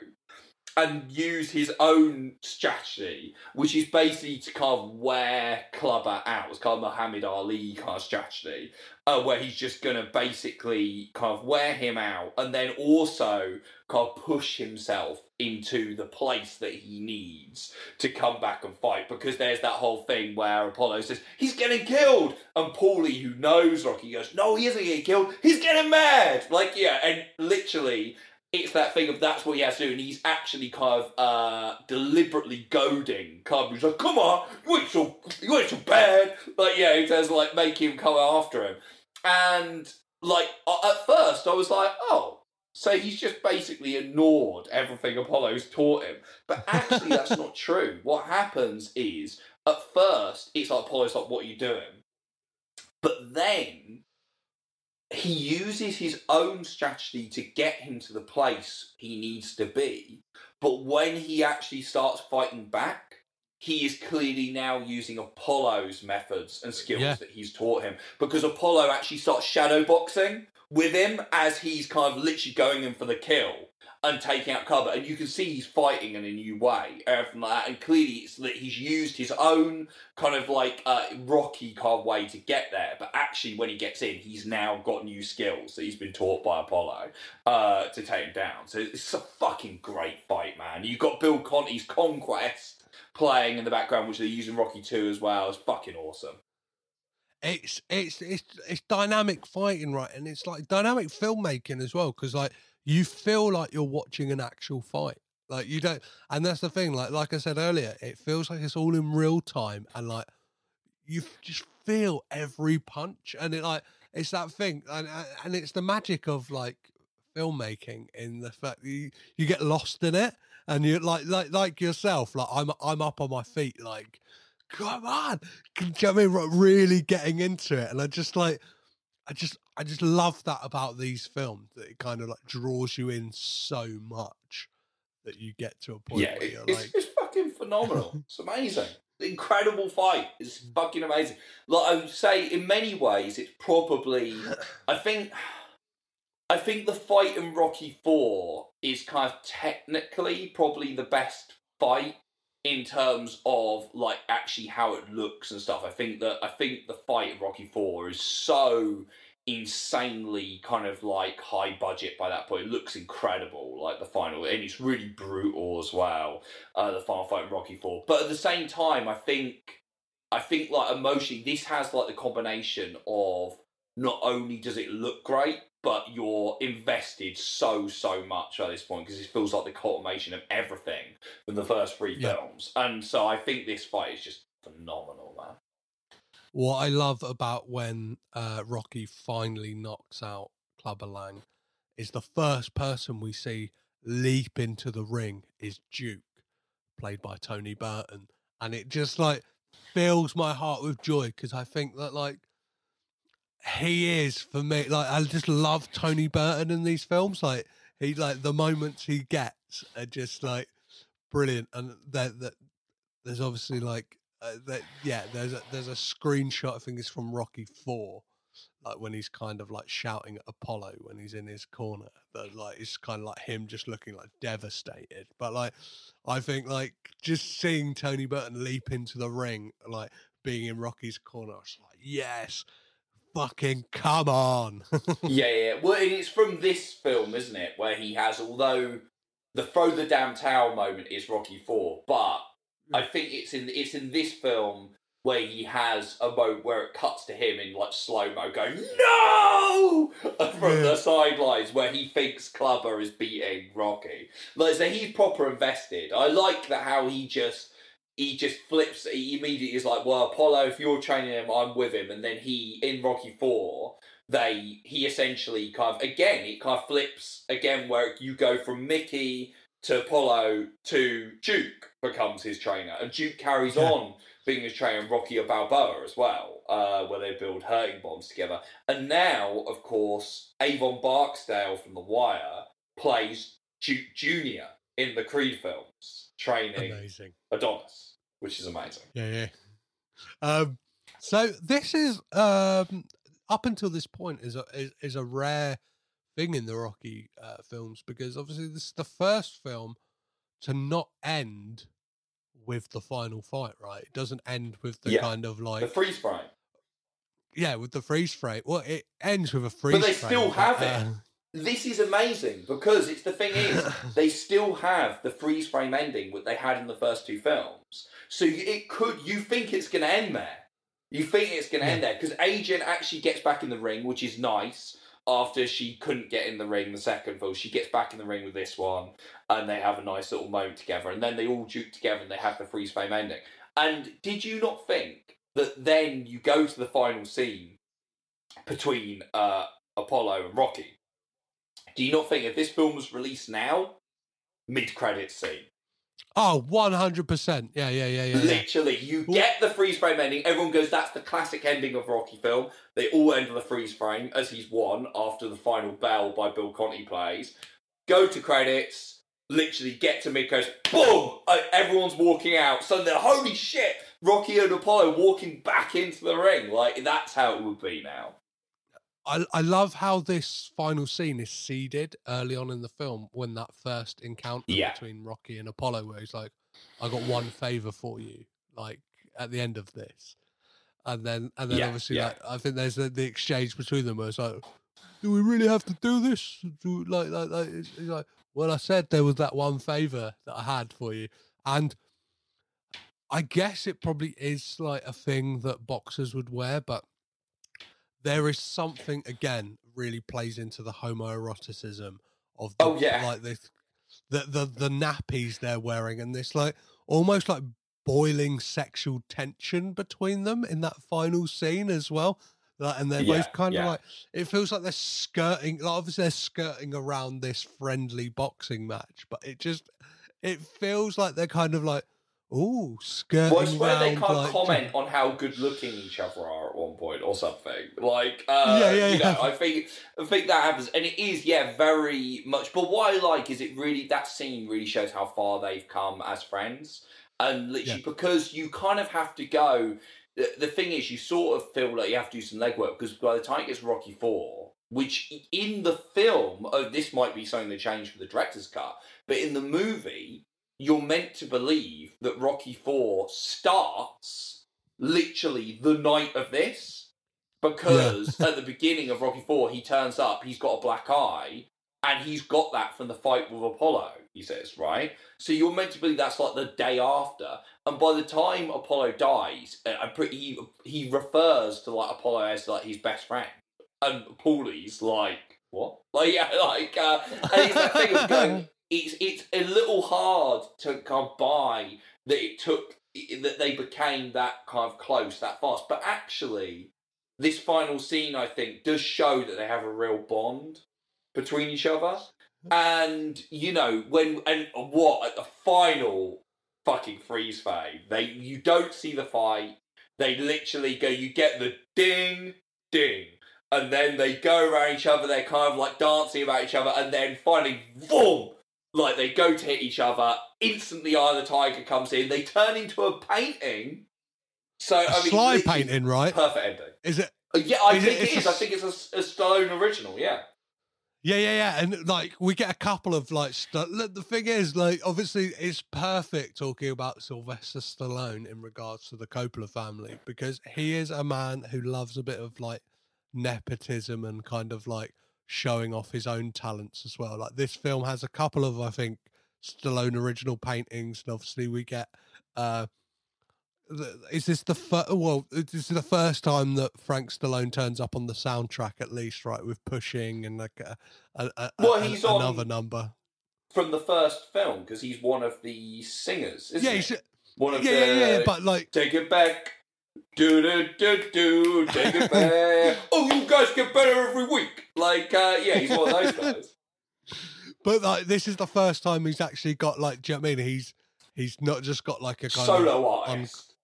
and use his own strategy, which is basically to kind of wear Clubber out. It's kind of Muhammad Ali kind of strategy, uh, where he's just going to basically kind of wear him out and then also kind of push himself into the place that he needs to come back and fight. Because there's that whole thing where Apollo says, he's getting killed. And Paulie, who knows Rocky, goes, no, he isn't getting killed. He's getting mad. Like, yeah, and literally it's that thing of that's what he has to do, and he's actually kind of uh, deliberately goading Cub. Like, "Come on, you ain't so you ain't so bad." Like, yeah, he says like make him come after him, and like at first I was like, "Oh, so he's just basically ignored everything Apollo's taught him." But actually, that's not true. What happens is at first it's like Apollo's like, "What are you doing?" But then he uses his own strategy to get him to the place he needs to be. But when he actually starts fighting back, he is clearly now using Apollo's methods and skills Yeah. that he's taught him. Because Apollo actually starts shadow boxing with him as he's kind of literally going in for the kill. And taking out Clubber, and you can see he's fighting in a new way, everything like that. And clearly, it's that he's used his own kind of like uh, rocky kind of way to get there. But actually, when he gets in, he's now got new skills that he's been taught by Apollo uh, to take him down. So it's a fucking great fight, man. You've got Bill Conti's Conquest playing in the background, which they're using Rocky Two as well. It's fucking awesome. it's it's it's it's dynamic fighting, right? And it's like dynamic filmmaking as well, because like you feel like you're watching an actual fight. Like you don't, and that's the thing. Like like I said earlier, it feels like it's all in real time, and like you just feel every punch, and it like it's that thing, and and it's the magic of like filmmaking in the fact that you, you get lost in it, and you like like like yourself, like I'm I'm up on my feet, like come on, you know I mean? Really getting into it, and I just like, I just, I just love that about these films that it kind of like draws you in so much that you get to a point Yeah, where you're it's, like, it's fucking phenomenal. it's amazing. The Incredible fight. It's mm. fucking amazing. Like I would say, in many ways, it's probably. I think. I think the fight in Rocky Four is kind of technically probably the best fight in terms of like actually how it looks and stuff. I think that I think the fight in Rocky Four is so insanely kind of like high budget by that point. It looks incredible, like the final, and it's really brutal as well. Uh, the final fight in Rocky Four, but at the same time, I think I think like emotionally, this has like the combination of not only does it look great, but you're invested so so much at this point because it feels like the culmination of everything from the first three Yeah. films, and so I think this fight is just phenomenal, man. What I love about when uh, Rocky finally knocks out Clubber Lang is the first person we see leap into the ring is Duke, played by Tony Burton, and it just like fills my heart with joy because I think that like he is for me like I just love Tony Burton in these films like he like the moments he gets are just like brilliant and that that there's obviously like uh, that yeah there's a, there's a screenshot I think it's from Rocky 4 like when he's kind of like shouting at Apollo when he's in his corner that like it's kind of like him just looking like devastated but like I think like just seeing Tony Burton leap into the ring like being in Rocky's corner I was like yes fucking come on yeah, yeah. Well, it's from this film, isn't it, where he has, although the throw the damn towel moment is Rocky Four, but I think it's in it's in this film where he has a moment where it cuts to him in like slow mo, going no from the sidelines, where he thinks Clubber is beating Rocky. Like, so he's proper invested. I like that how he just he just flips. He immediately is like, "Well, Apollo, if you're training him, I'm with him." And then he in Rocky Four, they he essentially kind of again it kind of flips again where you go from Mickey to Apollo to Duke becomes his trainer, and Duke carries Yeah. on being his trainer in Rocky Balboa as well, uh, where they build hurting bombs together. And now, of course, Avon Barksdale from The Wire plays Duke Junior in the Creed films, training amazing Adonis, which is amazing. Yeah, yeah. Um, so this is um, up until this point is a is, is a rare thing in the Rocky uh, films because obviously this is the first film to not end with the final fight. Right, it doesn't end with the Yeah. kind of like The freeze frame. yeah with the freeze frame. Well, it ends with a freeze. But they frame, still have uh, it. This is amazing because it's the thing is they still have the freeze frame ending that they had in the first two films. So you- it could you think it's going to end there? You think it's going to end there because Adrian actually gets back in the ring, which is nice. After she couldn't get in the ring the second film, she gets back in the ring with this one, and they have a nice little moment together. And then they all duke together, and they have the freeze frame ending. And did you not think that then you go to the final scene between uh, Apollo and Rocky? Do you not think if this film was released now, mid credits scene? Oh, 100%. Yeah, yeah, yeah, yeah. Literally, you get the freeze frame ending. Everyone goes, "That's the classic ending of Rocky film." They all end with a freeze frame as he's won after the final bell by Bill Conti plays. Go to credits. Literally, get to mid credits. Boom! Uh, Everyone's walking out. So they're holy shit. Rocky and Apollo walking back into the ring. Like that's how it would be now. I I love how this final scene is seeded early on in the film when that first encounter Yeah. between Rocky and Apollo, where he's like, "I got one favor for you," like at the end of this, and then and then Yeah, obviously yeah. like I think there's the, the exchange between them where it's like, "Do we really have to do this?" Do, like like like it's, it's like, well, I said there was that one favor that I had for you, and I guess it probably is like a thing that boxers would wear, but there is something again really plays into the homoeroticism of the, Oh, yeah. like this the, the the nappies they're wearing and this like almost like boiling sexual tension between them in that final scene as well. Like, and they're Yeah, both kind yeah. of like it feels like they're skirting like obviously they're skirting around this friendly boxing match, but it just it feels like they're kind of like oh skirting Well, I swear they can't like, comment on how good looking each other are at one point or something. Like, uh, Yeah, yeah, you know, yeah. I think I think that happens, and it is, yeah, very much. But what I like is it really that scene really shows how far they've come as friends, and literally Yeah. because you kind of have to go. The, the thing is, you sort of feel like you have to do some legwork because by the time it gets Rocky Four, which in the film, oh, this might be something they changed for the director's cut, but in the movie, you're meant to believe that Rocky Four starts literally the night of this because at the beginning of Rocky Four, he turns up, he's got a black eye, and he's got that from the fight with Apollo. He says, right? So you're meant to believe that's like the day after, and by the time Apollo dies, uh, I'm pretty he, he refers to like Apollo as like his best friend, and Paulie's like what? Like yeah, like uh, and it's that thing of going. It's it's a little hard to come by that it took that they became that kind of close that fast, but actually, this final scene I think does show that they have a real bond between each other. And you know when and what at the final fucking freeze frame, they you don't see the fight. They literally go. You get the ding, ding, and then they go around each other. They're kind of like dancing about each other, and then finally, boom! Like they go to hit each other. Instantly, Eye of the Tiger comes in. They turn into a painting. So a I mean, slide painting, right? Perfect ending. Is it? Uh, Yeah, I Is think it's it is. a I think it's a, a Stallone original. Yeah. Yeah, yeah, yeah, and like we get a couple of like. St- look, the thing is, like, obviously, it's perfect talking about Sylvester Stallone in regards to the Coppola family because he is a man who loves a bit of like nepotism and kind of like showing off his own talents as well. Like this film has a couple of, I think, Stallone original paintings, and obviously we get. uh the- is this the first? Well, this is the first time that Frank Stallone turns up on the soundtrack, at least, right? With pushing and like a, a, a, Well, a- he's another on- number. From the first film, because he's one of the singers, isn't Yeah, he? one of yeah, the. yeah, yeah, but like, Take it back. Do do do do. Take it back. oh, you guys get better every week. Like, uh, yeah, he's one of those guys. but like, this is the first time he's actually got like. Do you know what I mean? He's he's not just got like a kind Solo of artist.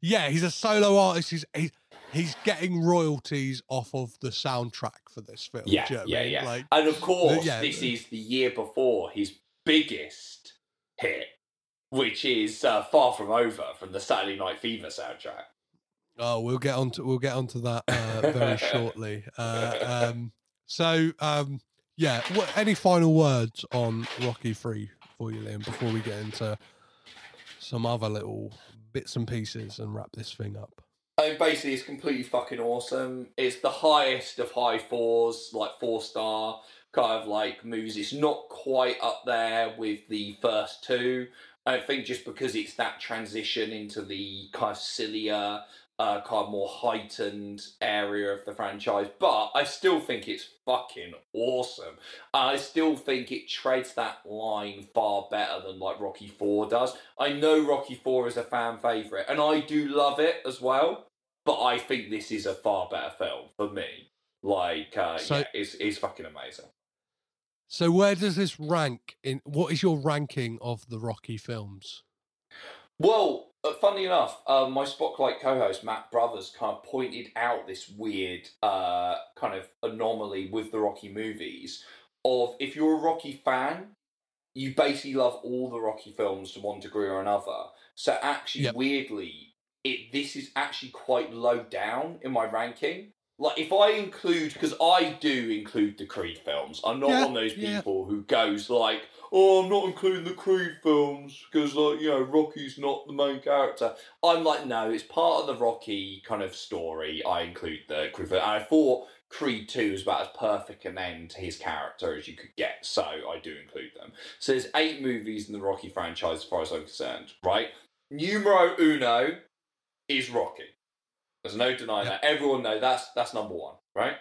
yeah, he's a solo artist. He's he's he's getting royalties off of the soundtrack for this film. Yeah, you know yeah, I mean? yeah. Like, and of course, yeah. this is the year before his biggest hit, which is uh, "Far From Over" from the Saturday Night Fever soundtrack. Oh, we'll get on to we'll get onto that uh, very shortly. Uh, um, so, um, yeah, what, any final words on Rocky Three for you, Liam, before we get into some other little bits and pieces and wrap this thing up? I mean, basically, it's completely fucking awesome. It's the highest of high fours, like four star kind of like movies. It's not quite up there with the first two. I think just because it's that transition into the kind of sillier, uh, kind of more heightened area of the franchise. But I still think it's fucking awesome. I still think it treads that line far better than like Rocky Four does. I know Rocky Four is a fan favorite, and I do love it as well. But I think this is a far better film for me. Like, uh, So- yeah, it's it's fucking amazing. So, where does this rank in? What is your ranking of the Rocky films? Well, funnily enough, uh, my Spocklight co-host Matt Brothers kind of pointed out this weird uh, kind of anomaly with the Rocky movies. Of if you're a Rocky fan, you basically love all the Rocky films to one degree or another. So actually, Yep. weirdly, it this is actually quite low down in my ranking. like if I include because I do include the Creed films. I'm not Yeah, one of those yeah. people who goes like, "Oh, I'm not including the Creed films because like you know Rocky's not the main character." I'm like, no, it's part of the Rocky kind of story. I include the Creed film. And I thought Creed Two was about as perfect an end to his character as you could get, so I do include them. So there's eight movies in the Rocky franchise, as far as I'm concerned. Right, numero uno is Rocky. There's no denying that. Everyone knows that's that's number one, right?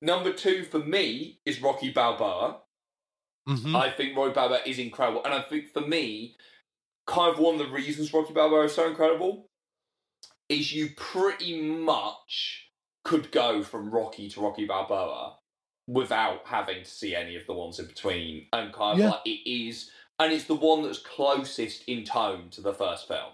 Number two for me is Rocky Balboa. Mhm. I think Rocky Balboa is incredible, and I think for me, kind of one of the reasons Rocky Balboa is so incredible is you pretty much could go from Rocky to Rocky Balboa without having to see any of the ones in between, and kind of Yeah. like it is, and it's the one that's closest in tone to the first film.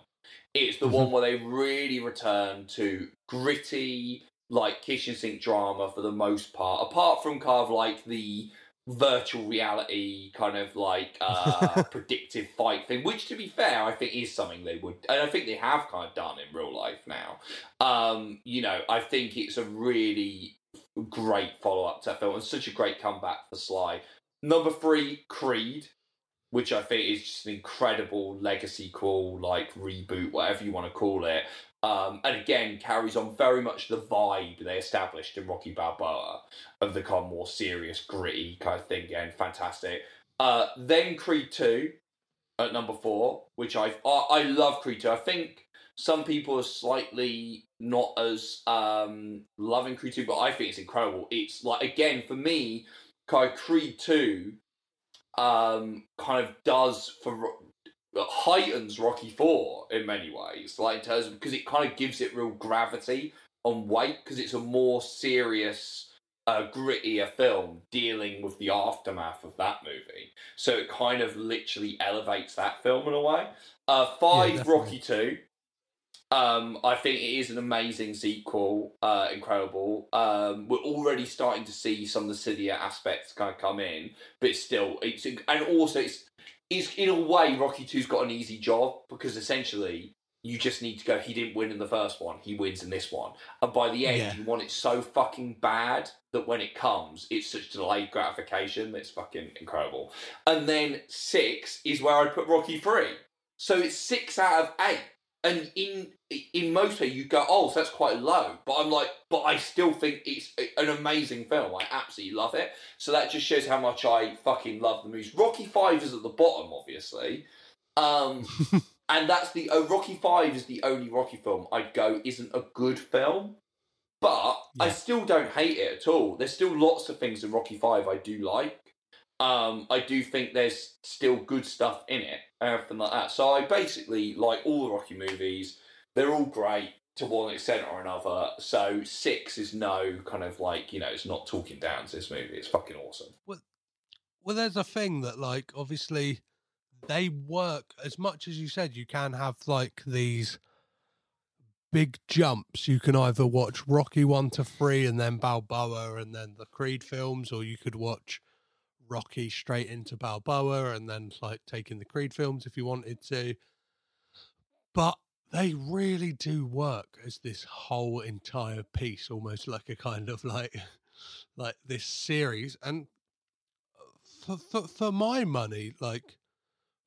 It's the one where they really return to gritty, like kitchen sink drama for the most part, apart from kind of like the virtual reality kind of like uh predictive fight thing, which to be fair, I think is something they would and I think they have kind of done in real life now. Um, you know, I think it's a really great follow up to that film and such a great comeback for Sly. Number three, Creed which I think is just an incredible legacy call, like reboot, whatever you want to call it. Um, and again, carries on very much the vibe they established in Rocky Balboa of the kind of more serious, gritty kind of thing. Again, fantastic. Uh, then Creed Two at number four, which I I, I love Creed Two. I think some people are slightly not as um, loving Creed Two, but I think it's incredible. It's like again for me, kind of Creed Two um, kind of does for Ro- heightens Rocky Four in many ways, like in terms of because it kind of gives it real gravity on weight because it's a more serious, uh, grittier film dealing with the aftermath of that movie. So it kind of literally elevates that film in a way. Uh, five definitely. Rocky Two. Um, I think it is an amazing sequel, uh, incredible. Um, we're already starting to see some of the sillier aspects kind of come in, but it's still it's and also it's it's in a way Rocky Two's got an easy job because essentially you just need to go. He didn't win in the first one. He wins in this one, and by the end Yeah. you want it so fucking bad that when it comes, it's such delayed gratification. That's fucking incredible. And then six is where I put Rocky Three. So it's six out of eight. And in in most ways, you go, oh, so that's quite low. But I'm like, but I still think it's an amazing film. I absolutely love it. So that just shows how much I fucking love the movies. Rocky Five is at the bottom, obviously. Um, and that's the oh, Rocky Five is the only Rocky film I'd go isn't a good film. But I still don't hate it at all. There's still lots of things in Rocky Five I do like. Um, I do think there's still good stuff in it, and everything like that. So I basically like all the Rocky movies. They're all great to one extent or another. So six is no kind of like you know it's not talking down to this movie. It's fucking awesome. Well, there's a thing that, like, obviously, they work as much as you said. You can have like these big jumps. You can either watch Rocky one to three and then Balboa and then the Creed films, or you could watch Rocky straight into Balboa and then like taking the Creed films if you wanted to. But they really do work as this whole entire piece, almost like a kind of like like this series. And uh, for for, for my money, like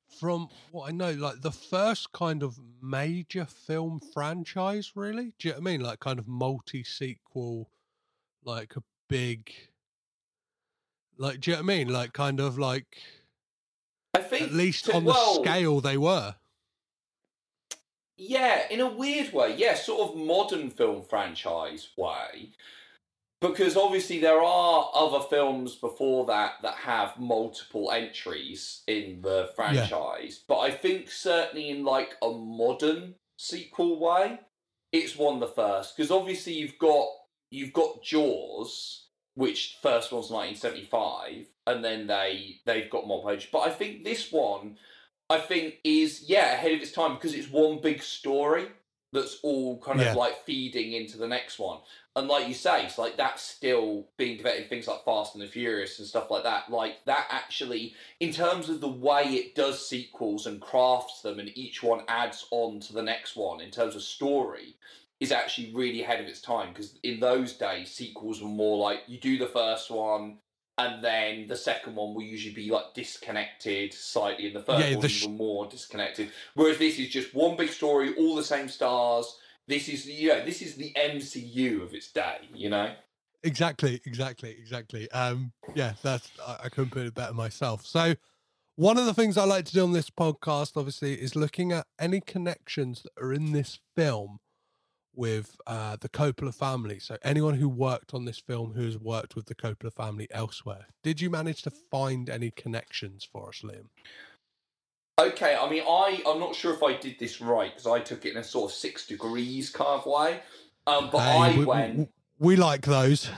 from what I know, like the first kind of major film franchise, really. Do you know what I mean? Like kind of multi sequel, like a big, like do you know what I mean? Like kind of like I think at least to- on the well, scale they were. Yeah, in a weird way, yeah, sort of modern film franchise way. Because obviously there are other films before that that have multiple entries in the franchise, but I think certainly in like a modern sequel way, it's one of the first. Because obviously you've got you've got Jaws, which first one's 1975, and then they they've got more page. But I think this one I think is yeah ahead of its time because it's one big story that's all kind Yeah. of like feeding into the next one. And like you say, it's like that's still being developed in things like Fast and the Furious and stuff like that. Like that actually, in terms of the way it does sequels and crafts them, and each one adds on to the next one in terms of story, is actually really ahead of its time because in those days sequels were more like you do the first one and then the second one will usually be like disconnected slightly and the third Yeah, one sh- even more disconnected whereas this is just one big story all the same stars this is you know this is the mcu of its day you know Exactly, exactly, exactly. Um, yeah, that's I, I couldn't put it better myself. So, one of the things I like to do on this podcast, obviously, is looking at any connections that are in this film with uh, the Coppola family. So, anyone who worked on this film who has worked with the Coppola family elsewhere. Did you manage to find any connections for us, Liam? Okay, I mean, I I'm not sure if I did this right because I took it in a sort of six degrees kind of way. Um, but Hey, I we, went. we, we like those.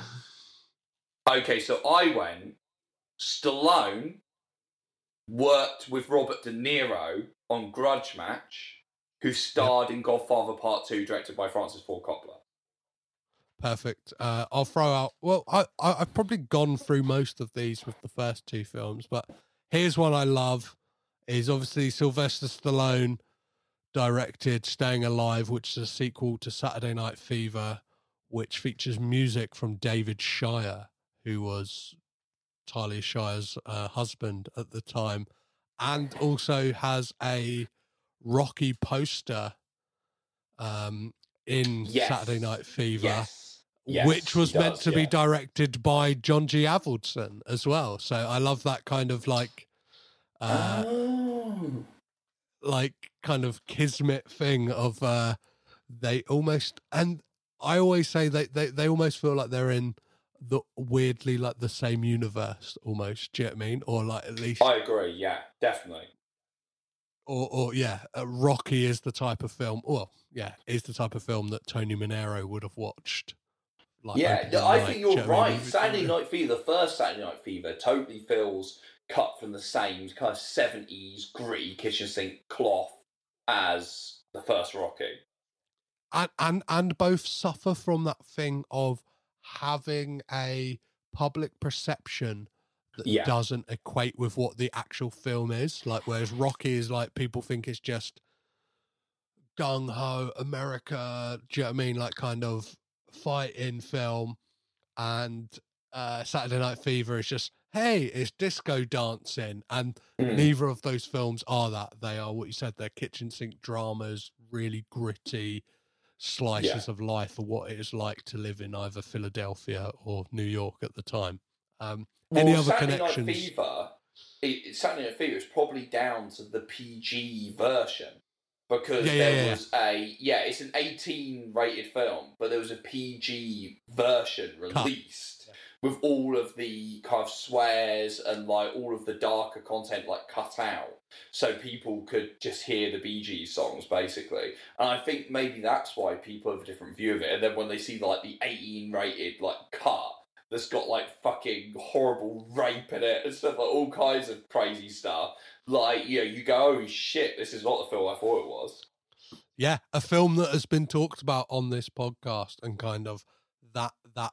Okay, so I went. Stallone worked with Robert De Niro on Grudge Match, who starred in Godfather Part Two, directed by Francis Ford Coppola. Perfect. Uh, I'll throw out. Well, I, I I've probably gone through most of these with the first two films, but here's one I love. Is obviously Sylvester Stallone directed "Staying Alive," which is a sequel to Saturday Night Fever, which features music from David Shire, who was Talia Shire's uh, husband at the time, and also has a Rocky poster um, in Yes. Saturday Night Fever Yes. Yes, which was he meant does, to be directed by John G. Avildsen as well. So I love that kind of like, uh, Oh. like kind of kismet thing of uh, they almost and I always say they, they they almost feel like they're in the weirdly like the same universe almost. Do you know what I mean? Or like at least I agree. Yeah, definitely. Or or yeah, uh, Rocky is the type of film. Well, yeah, is the type of film that Tony Manero would have watched. Like yeah, no, I night, think you're I right. mean? Saturday Night Fever, the first Saturday Night Fever, totally feels cut from the same kind of seventies gritty kitchen sink cloth as the first Rocky. and and and both suffer from that thing of having a public perception that Yeah. doesn't equate with what the actual film is like whereas rocky is like people think it's just gung-ho america do you know what i mean like kind of fighting film and uh saturday night fever is just hey it's disco dancing and Mm. neither of those films are that they are what you said they're kitchen sink dramas really gritty slices of life of what it is like to live in either Philadelphia or New York at the time. Um, any other Saturday connections? Night Fever, it, Saturday Night Fever is probably down to the PG version because Yeah, yeah, there yeah. was a yeah, it's an 18 rated film, but there was a PG version released with all of the kind of swears and like all of the darker content like cut out, so people could just hear the Bee Gees songs basically. And I think maybe that's why people have a different view of it. And then when they see like the 18 rated like cut that's got like fucking horrible rape in it and stuff like all kinds of crazy stuff. Like, you know, you go, oh shit, this is not the film I thought it was. Yeah, a film that has been talked about on this podcast and kind of that that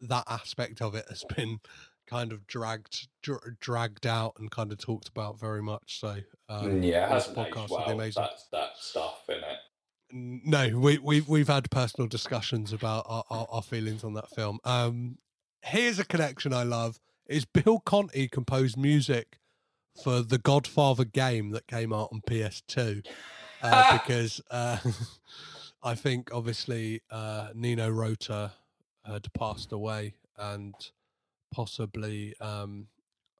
that aspect of it has been kind of dragged dr- dragged out and kind of talked about very much. So um, yeah, it this podcast well. amazing. That's that stuff in it. No, we we've we've had personal discussions about our, our, our feelings on that film. Um, here's a connection I love: is Bill Conti composed music for the Godfather game that came out on PS2 uh, because uh, I think obviously uh, Nino Rota had passed away and possibly um,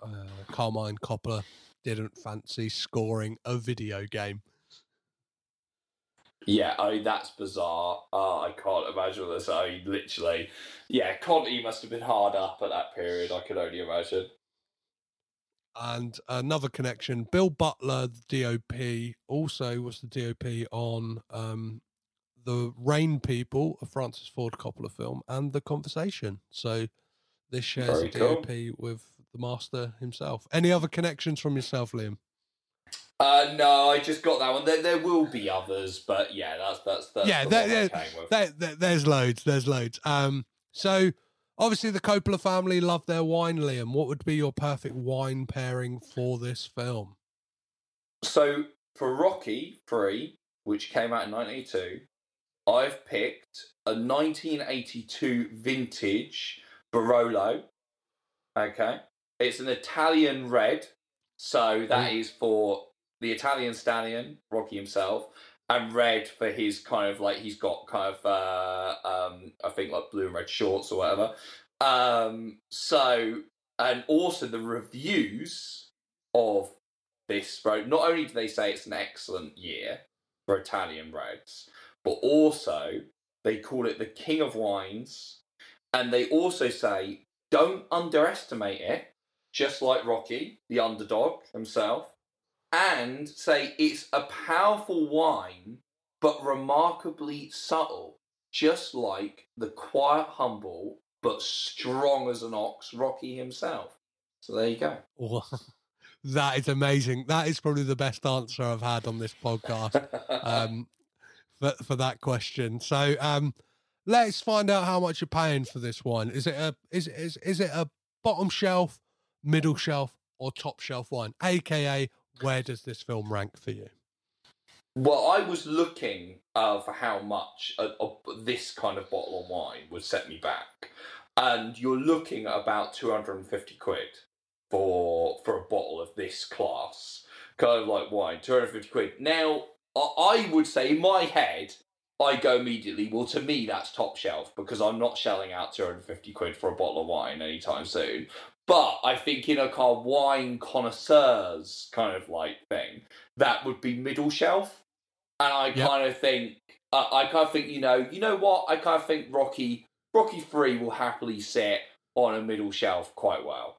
uh, Carmine Coppola didn't fancy scoring a video game. Yeah, I that's bizarre. Uh, I can't imagine this. I literally, yeah, Conti must have been hard up at that period. I could only imagine. And another connection, Bill Butler, the DOP, also was the DOP on um, the Rain People, a Francis Ford Coppola film, and The Conversation. So this shares Very a cool. DOP with the master himself. Any other connections from yourself, Liam? Uh, no, I just got that one. There, there will be others, but yeah, that's that's that's yeah, the there, there, there- there- there's loads. There's loads. Um, so obviously the Coppola family love their wine, Liam. What would be your perfect wine pairing for this film? So for Rocky Three, which came out in 1982, I've picked a 1982 vintage Barolo. Okay. It's an Italian red. So that is for the Italian stallion, Rocky himself, and red for his kind of like he's got kind of uh um I think like blue and red shorts or whatever. Um so and also the reviews of this road not only do they say it's an excellent year for Italian reds, but also they call it the king of wines, and they also say don't underestimate it, just like Rocky, the underdog himself, and say it's a powerful wine, but remarkably subtle, just like the quiet, humble, but strong as an ox, Rocky himself. So there you go. Wow. That is amazing. That is probably the best answer I've had on this podcast um, for, for that question. So um, let's find out how much you're paying for this wine. Is it a is is is it a bottom shelf, middle shelf, or top shelf wine? AKA, where does this film rank for you? Well, I was looking uh, for how much uh, of this kind of bottle of wine would set me back, and you're looking at about two hundred and fifty quid for for a bottle of this class, kind of like wine, two hundred and fifty quid. Now, I, I would say in my head, I go immediately. Well, to me, that's top shelf because I'm not shelling out two hundred and fifty quid for a bottle of wine anytime soon. But I think in a kind of wine connoisseurs kind of like thing, that would be middle shelf. And I Yep. kind of think, uh, I kind of think, you know, you know what? I kind of think Rocky, Rocky Three will happily sit on a middle shelf quite well.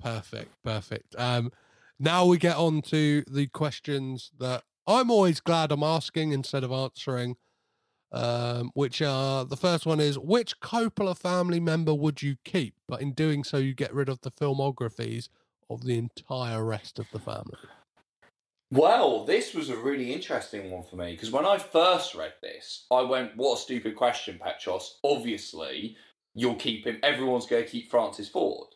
Perfect, perfect. Um, now we get on to the questions that I'm always glad I'm asking instead of answering. Um, which are the first one is which Coppola family member would you keep? But in doing so, you get rid of the filmographies of the entire rest of the family. Well, this was a really interesting one for me because when I first read this, I went, "What a stupid question, Petros." Obviously, you're keeping. Everyone's going to keep Francis Ford,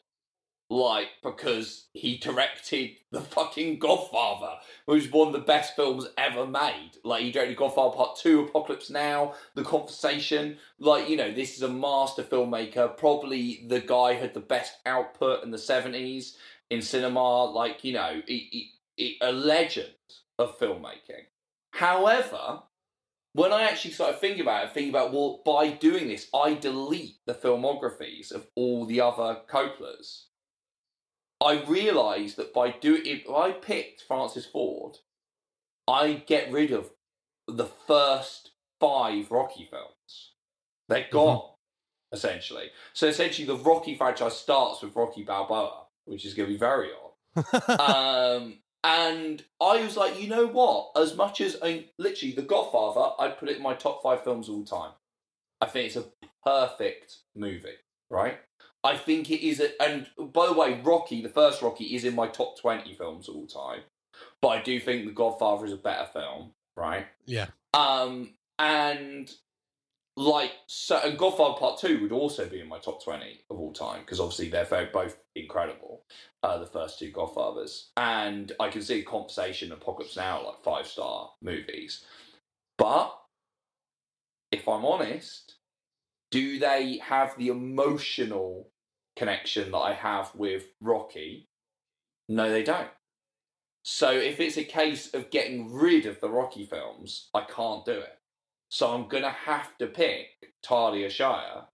like because he directed the fucking Godfather, which is one of the best films ever made. Like he directed Godfather Part Two, Apocalypse Now, The Conversation. Like you know, this is a master filmmaker. Probably the guy had the best output in the seventies in cinema. Like you know, he, he, he, a legend of filmmaking. However, when I actually started thinking about it, thinking about well, by doing this, I delete the filmographies of all the other Coppolas. I realised that by doing if I picked Francis Ford, I get rid of the first five Rocky films. They're gone, essentially. So essentially, the Rocky franchise starts with Rocky Balboa, which is going to be very odd. um, and I was like, you know what? As much as I literally The Godfather, I'd put it in my top five films of all time. I think it's a perfect movie, right? I think it is, a, and by the way, Rocky, the first Rocky, is in my top twenty films of all time. But I do think The Godfather is a better film, right? Yeah. Um, and like so, and Godfather Part Two would also be in my top twenty of all time because obviously they're both incredible. Uh, the first two Godfathers, and I can see Conversation, Apocalypse Now, like five star movies. But if I'm honest, do they have the emotional connection that I have with Rocky? No, they don't. So if it's a case of getting rid of the Rocky films, I can't do it. So I'm gonna have to pick Talia Shire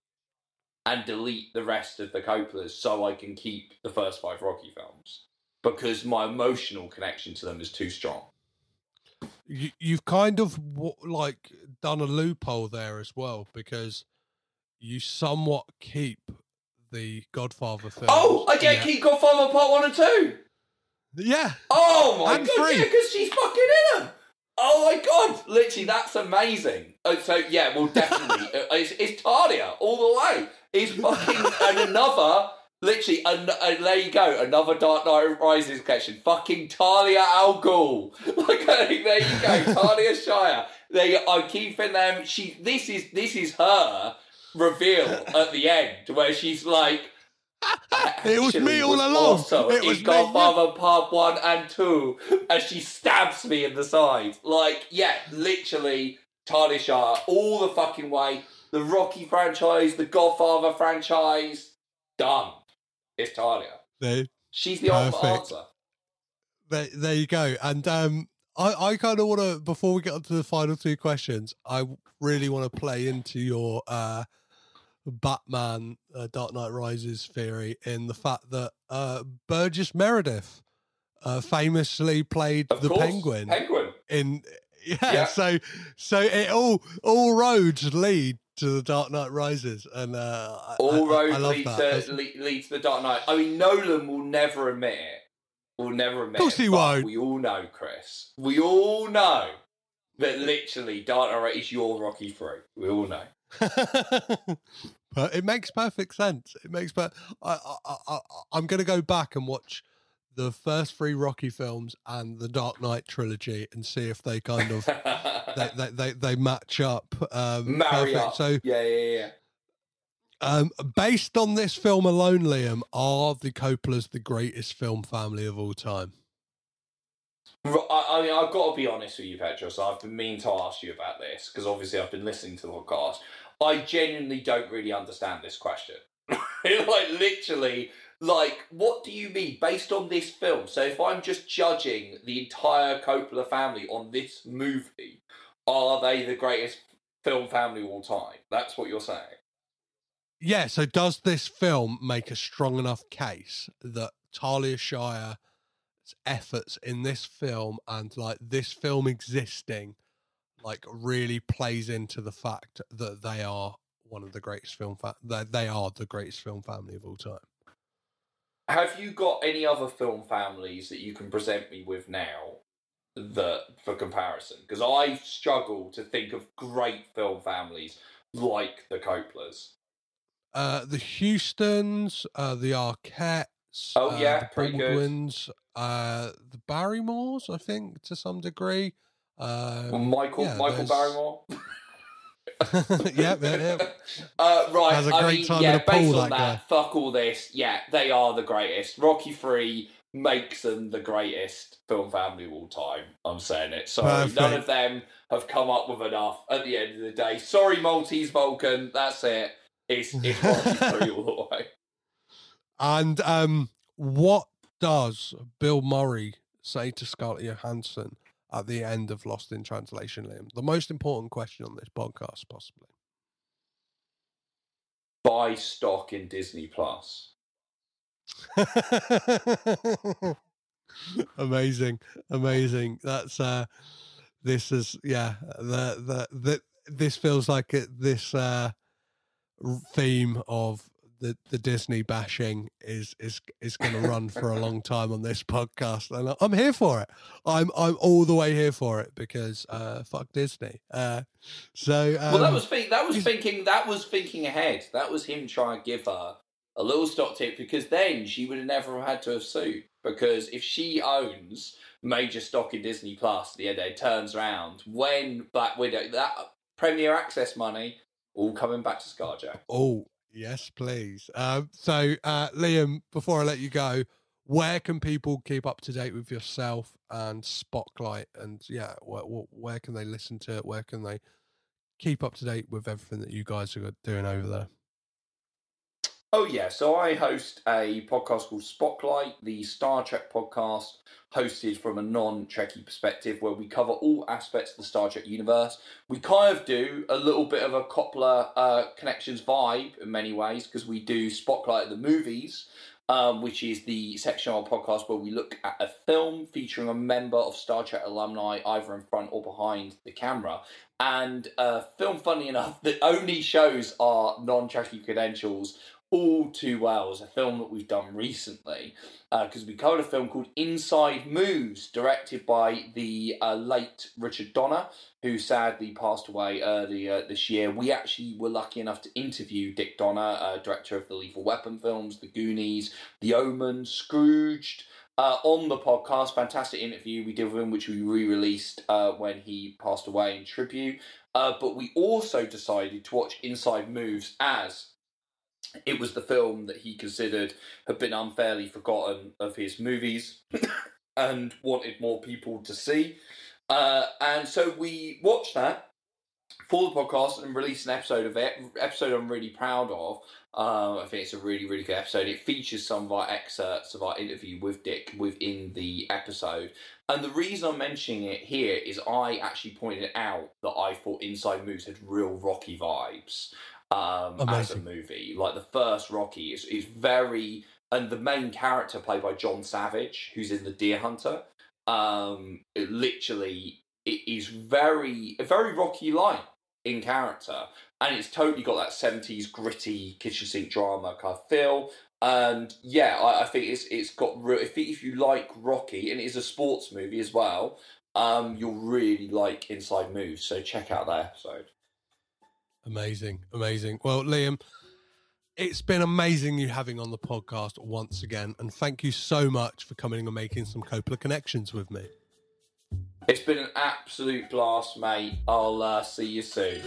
and delete the rest of the Coppolas so I can keep the first five Rocky films because my emotional connection to them is too strong. You, you've kind of like done a loophole there as well because you somewhat keep the Godfather film. Oh, I get keep Godfather Part One and Two. Yeah. Oh my And god! three. Yeah, because she's fucking in them. Oh my god! Literally, that's amazing. Oh, so yeah, well, definitely, uh, it's, it's Talia all the way. It's fucking and another. Literally, an, and there you go, another Dark Knight Rises collection. Fucking Talia Al Ghul. Like, I think there you go, Talia Shire. There you, I'm keeping them. She, this is this is her reveal at the end where she's like, It was me all was along. Also, It was in me, Godfather Part One and Two, and she stabs me in the side. Like, yeah, literally Shire all the fucking way. The Rocky franchise, the Godfather franchise, done. It's Talia. She's the Perfect. answer. there, there you go. And um, I, I kind of want to, before we get on to the final two questions, I really want to play into your uh, Batman uh, Dark Knight Rises theory in the fact that uh, Burgess Meredith uh, famously played Of the course, Penguin. Penguin. in yeah, Yeah. so so it all all roads lead to the Dark Knight Rises, and uh, All I, roads lead that. to, lead, lead to the Dark Knight. I mean, Nolan will never admit it. Will never admit course it. he won't. We all know, Chris. We all know that literally Dark Knight is your Rocky 3. We all know. but it makes perfect sense. It makes per. I, I, I, I'm going to go back and watch the first three Rocky films and the Dark Knight trilogy and see if they kind of they, they, they, they match up. Um, Marry perfect. up. So, yeah, yeah, yeah. um, based on this film alone, Liam, are the Coppolas the greatest film family of all time? I, I mean, I've got to be honest with you, Petros. I've been meaning to ask you about this because obviously I've been listening to the podcast. I genuinely don't really understand this question. like, literally, like, what do you mean based on this film? So, if I'm just judging the entire Coppola family on this movie, are they the greatest film family of all time? That's what you're saying. Yeah. So, does this film make a strong enough case that Talia Shire's efforts in this film and like this film existing, like really plays into the fact that they are one of the greatest film fa- that they are the greatest film family of all time. Have you got any other film families that you can present me with now that for comparison? Because I struggle to think of great film families like the Coppolas. Uh, the Hustons, uh, the Arquettes, Oh, uh, yeah, the pretty. Baldwins, uh, the Barrymores, I think to some degree. Um, Well, Michael yeah, Michael there's- Barrymore. yeah. Uh, right, Has a great mean, time yeah, in a based pool, on that that, fuck all this. Yeah, they are the greatest. Rocky Three makes them the greatest film family of all time. I'm saying it. Sorry, none of them have come up with enough. At the end of the day, sorry, Maltese Vulcan. That's it. It's it's Rocky Three all the way. And um, what does Bill Murray say to Scarlett Johansson at the end of Lost in Translation, Liam? The most important question on this podcast, possibly. Buy stock in Disney Plus. amazing, amazing. That's uh, this is yeah. The the the this feels like it, this uh theme of the the Disney bashing is is is going to run for a long time on this podcast, and I'm here for it. I'm I'm all the way here for it because uh, fuck Disney. Uh, so um, well, that was think, that was thinking that was thinking ahead. That was him trying to give her a little stock tip because then she would have never had to have sued. Because if she owns major stock in Disney Plus, the end it turns around when Black Widow that Premier Access money all coming back to ScarJo. Oh, yes, please. Um, so, uh, Liam, before I let you go, where can people keep up to date with yourself and Spocklight? And yeah, where, where can they listen to it? Where can they keep up to date with everything that you guys are doing over there? Oh yeah, so I host a podcast called Spocklight, the Star Trek podcast, hosted from a non-Trekkie perspective, where we cover all aspects of the Star Trek universe. We kind of do a little bit of a Coppola uh, connections vibe in many ways because we do Spocklight the movies, um, which is the section of our podcast where we look at a film featuring a member of Star Trek alumni, either in front or behind the camera. And uh, film, funny enough, that only shows our non-Trekkie credentials all too well a film that we've done recently because we covered a film called Inside Moves, directed by the uh, late Richard Donner, who sadly passed away earlier this year. We actually were lucky enough to interview Dick Donner, uh, director of the Lethal Weapon films, The Goonies, The Omen, Scrooged. Uh, on the podcast, fantastic interview we did with him, which we re-released uh, when he passed away in tribute. Uh, but we also decided to watch Inside Moves as it was the film that he considered had been unfairly forgotten of his movies and wanted more people to see. Uh, and so we watched that. for the podcast and released an episode of it. Episode I'm really proud of. Um, I think it's a really, really good episode. It features some of our excerpts of our interview with Dick within the episode. And the reason I'm mentioning it here is I actually pointed out that I thought Inside Moves had real Rocky vibes um, as a movie. Like the first Rocky is, is very. And the main character played by John Savage, who's in The Deer Hunter, um, it literally it is very a very Rocky like in character, and it's totally got that seventies gritty kitchen sink drama kind of feel. And yeah, I, I think it's it's got real. If if you like Rocky, and it is a sports movie as well, um, you'll really like Inside Moves. So check out that episode. Amazing, amazing. Well, Liam, it's been amazing you having on the podcast once again, and thank you so much for coming and making some Coppola connections with me. It's been an absolute blast, mate. I'll uh, see you soon.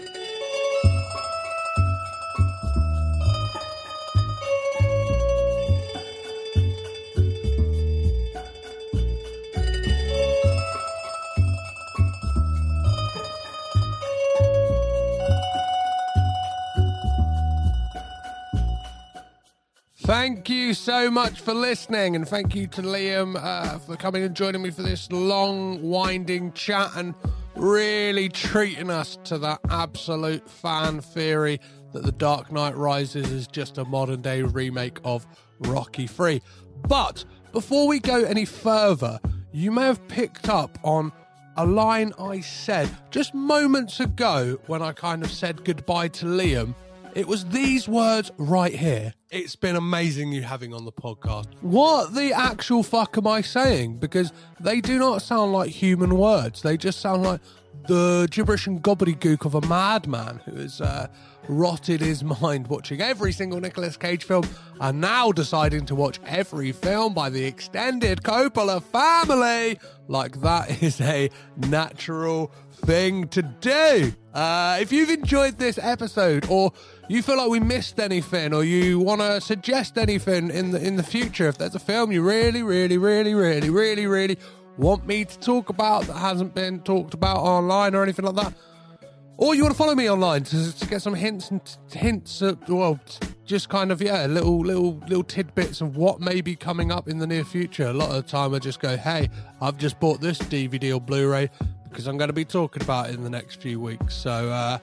Thank you so much for listening, and thank you to Liam uh, for coming and joining me for this long, winding chat and really treating us to that absolute fan theory that The Dark Knight Rises is just a modern day remake of Rocky 3. But before we go any further, you may have picked up on a line I said just moments ago when I kind of said goodbye to Liam. It was these words right here. It's been amazing you having on the podcast. What the actual fuck am I saying? Because they do not sound like human words. They just sound like the gibberish and gobbledygook of a madman who has uh, rotted his mind watching every single Nicolas Cage film and now deciding to watch every film by the extended Coppola family. Like that is a natural thing to do. Uh, if you've enjoyed this episode or you feel like we missed anything or you want to suggest anything in the in the future, if there's a film you really, really, really, really, really, really want me to talk about that hasn't been talked about online or anything like that, or you want to follow me online to, to get some hints and t- hints of well just kind of yeah little little little tidbits of what may be coming up in the near future. A lot of the time i just go hey i've just bought this dvd or blu-ray because i'm going to be talking about it in the next few weeks. So uh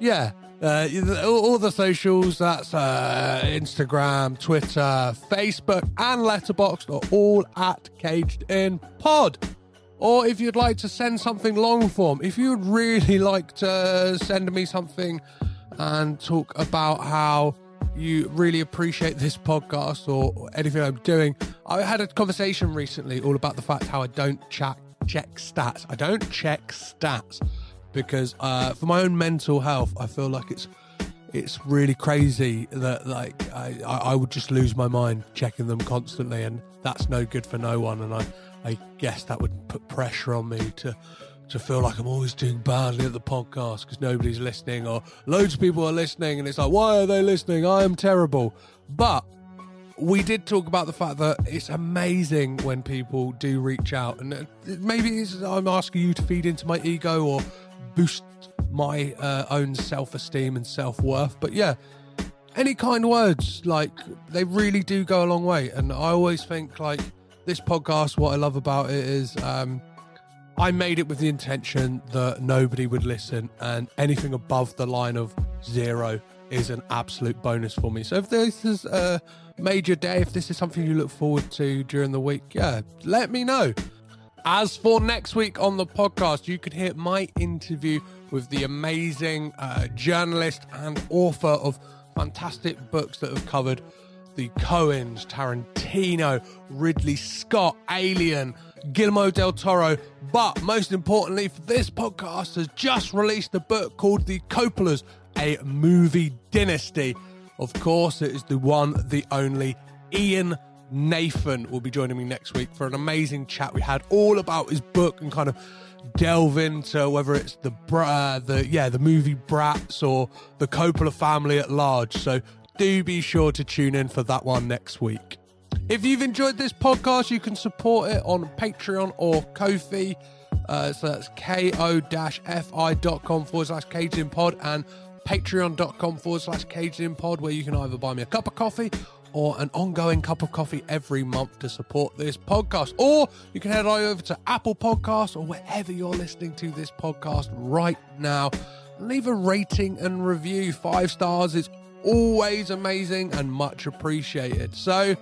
yeah uh, all, all the socials that's uh, instagram twitter facebook and letterboxd are all at caged in pod. Or if you'd like to send something long form, if you'd really like to send me something and talk about how you really appreciate this podcast or anything I'm doing, I had a conversation recently all about the fact how I don't check check stats. I don't check stats because uh, for my own mental health, I feel like it's it's really crazy that like I, I would just lose my mind checking them constantly, and that's no good for no one. And I I guess that would put pressure on me to to feel like I'm always doing badly at the podcast because nobody's listening or loads of people are listening, and it's like why are they listening? I am terrible, but. We did talk about the fact that it's amazing when people do reach out, and uh, maybe I'm asking you to feed into my ego or boost my uh, own self esteem and self worth. But yeah, any kind words, like they really do go a long way. And I always think, like, this podcast, what I love about it is um, I made it with the intention that nobody would listen, and anything above the line of zero is an absolute bonus for me. So if this is a major day, if this is something you look forward to during the week, yeah, let me know. As for next week on the podcast, you could hear my interview with the amazing uh, journalist and author of fantastic books that have covered the Coens, Tarantino, Ridley Scott, Alien, Guillermo del Toro. But most importantly, for this podcast, has just released a book called The Coppolas, a movie dynasty. Of course, it is the one, the only Ian Nathan will be joining me next week for an amazing chat we had all about his book and kind of delve into whether it's the uh, the yeah the movie Brats or the Coppola family at large. So do be sure to tune in for that one next week. If you've enjoyed this podcast, you can support it on Patreon or Ko-fi. Uh, so that's ko-fi.com forward slash caged pod and patreon.com forward slash caged pod, where you can either buy me a cup of coffee or an ongoing cup of coffee every month to support this podcast. Or you can head over to Apple Podcasts or wherever you're listening to this podcast right now. Leave a rating and review. Five stars is always amazing and much appreciated. So,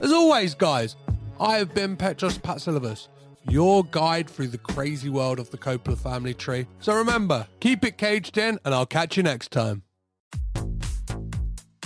as always, guys, I have been Petros Patsilivus, your guide through the crazy world of the Coppola family tree. So remember, keep it caged in, and I'll catch you next time.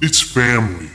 it's family.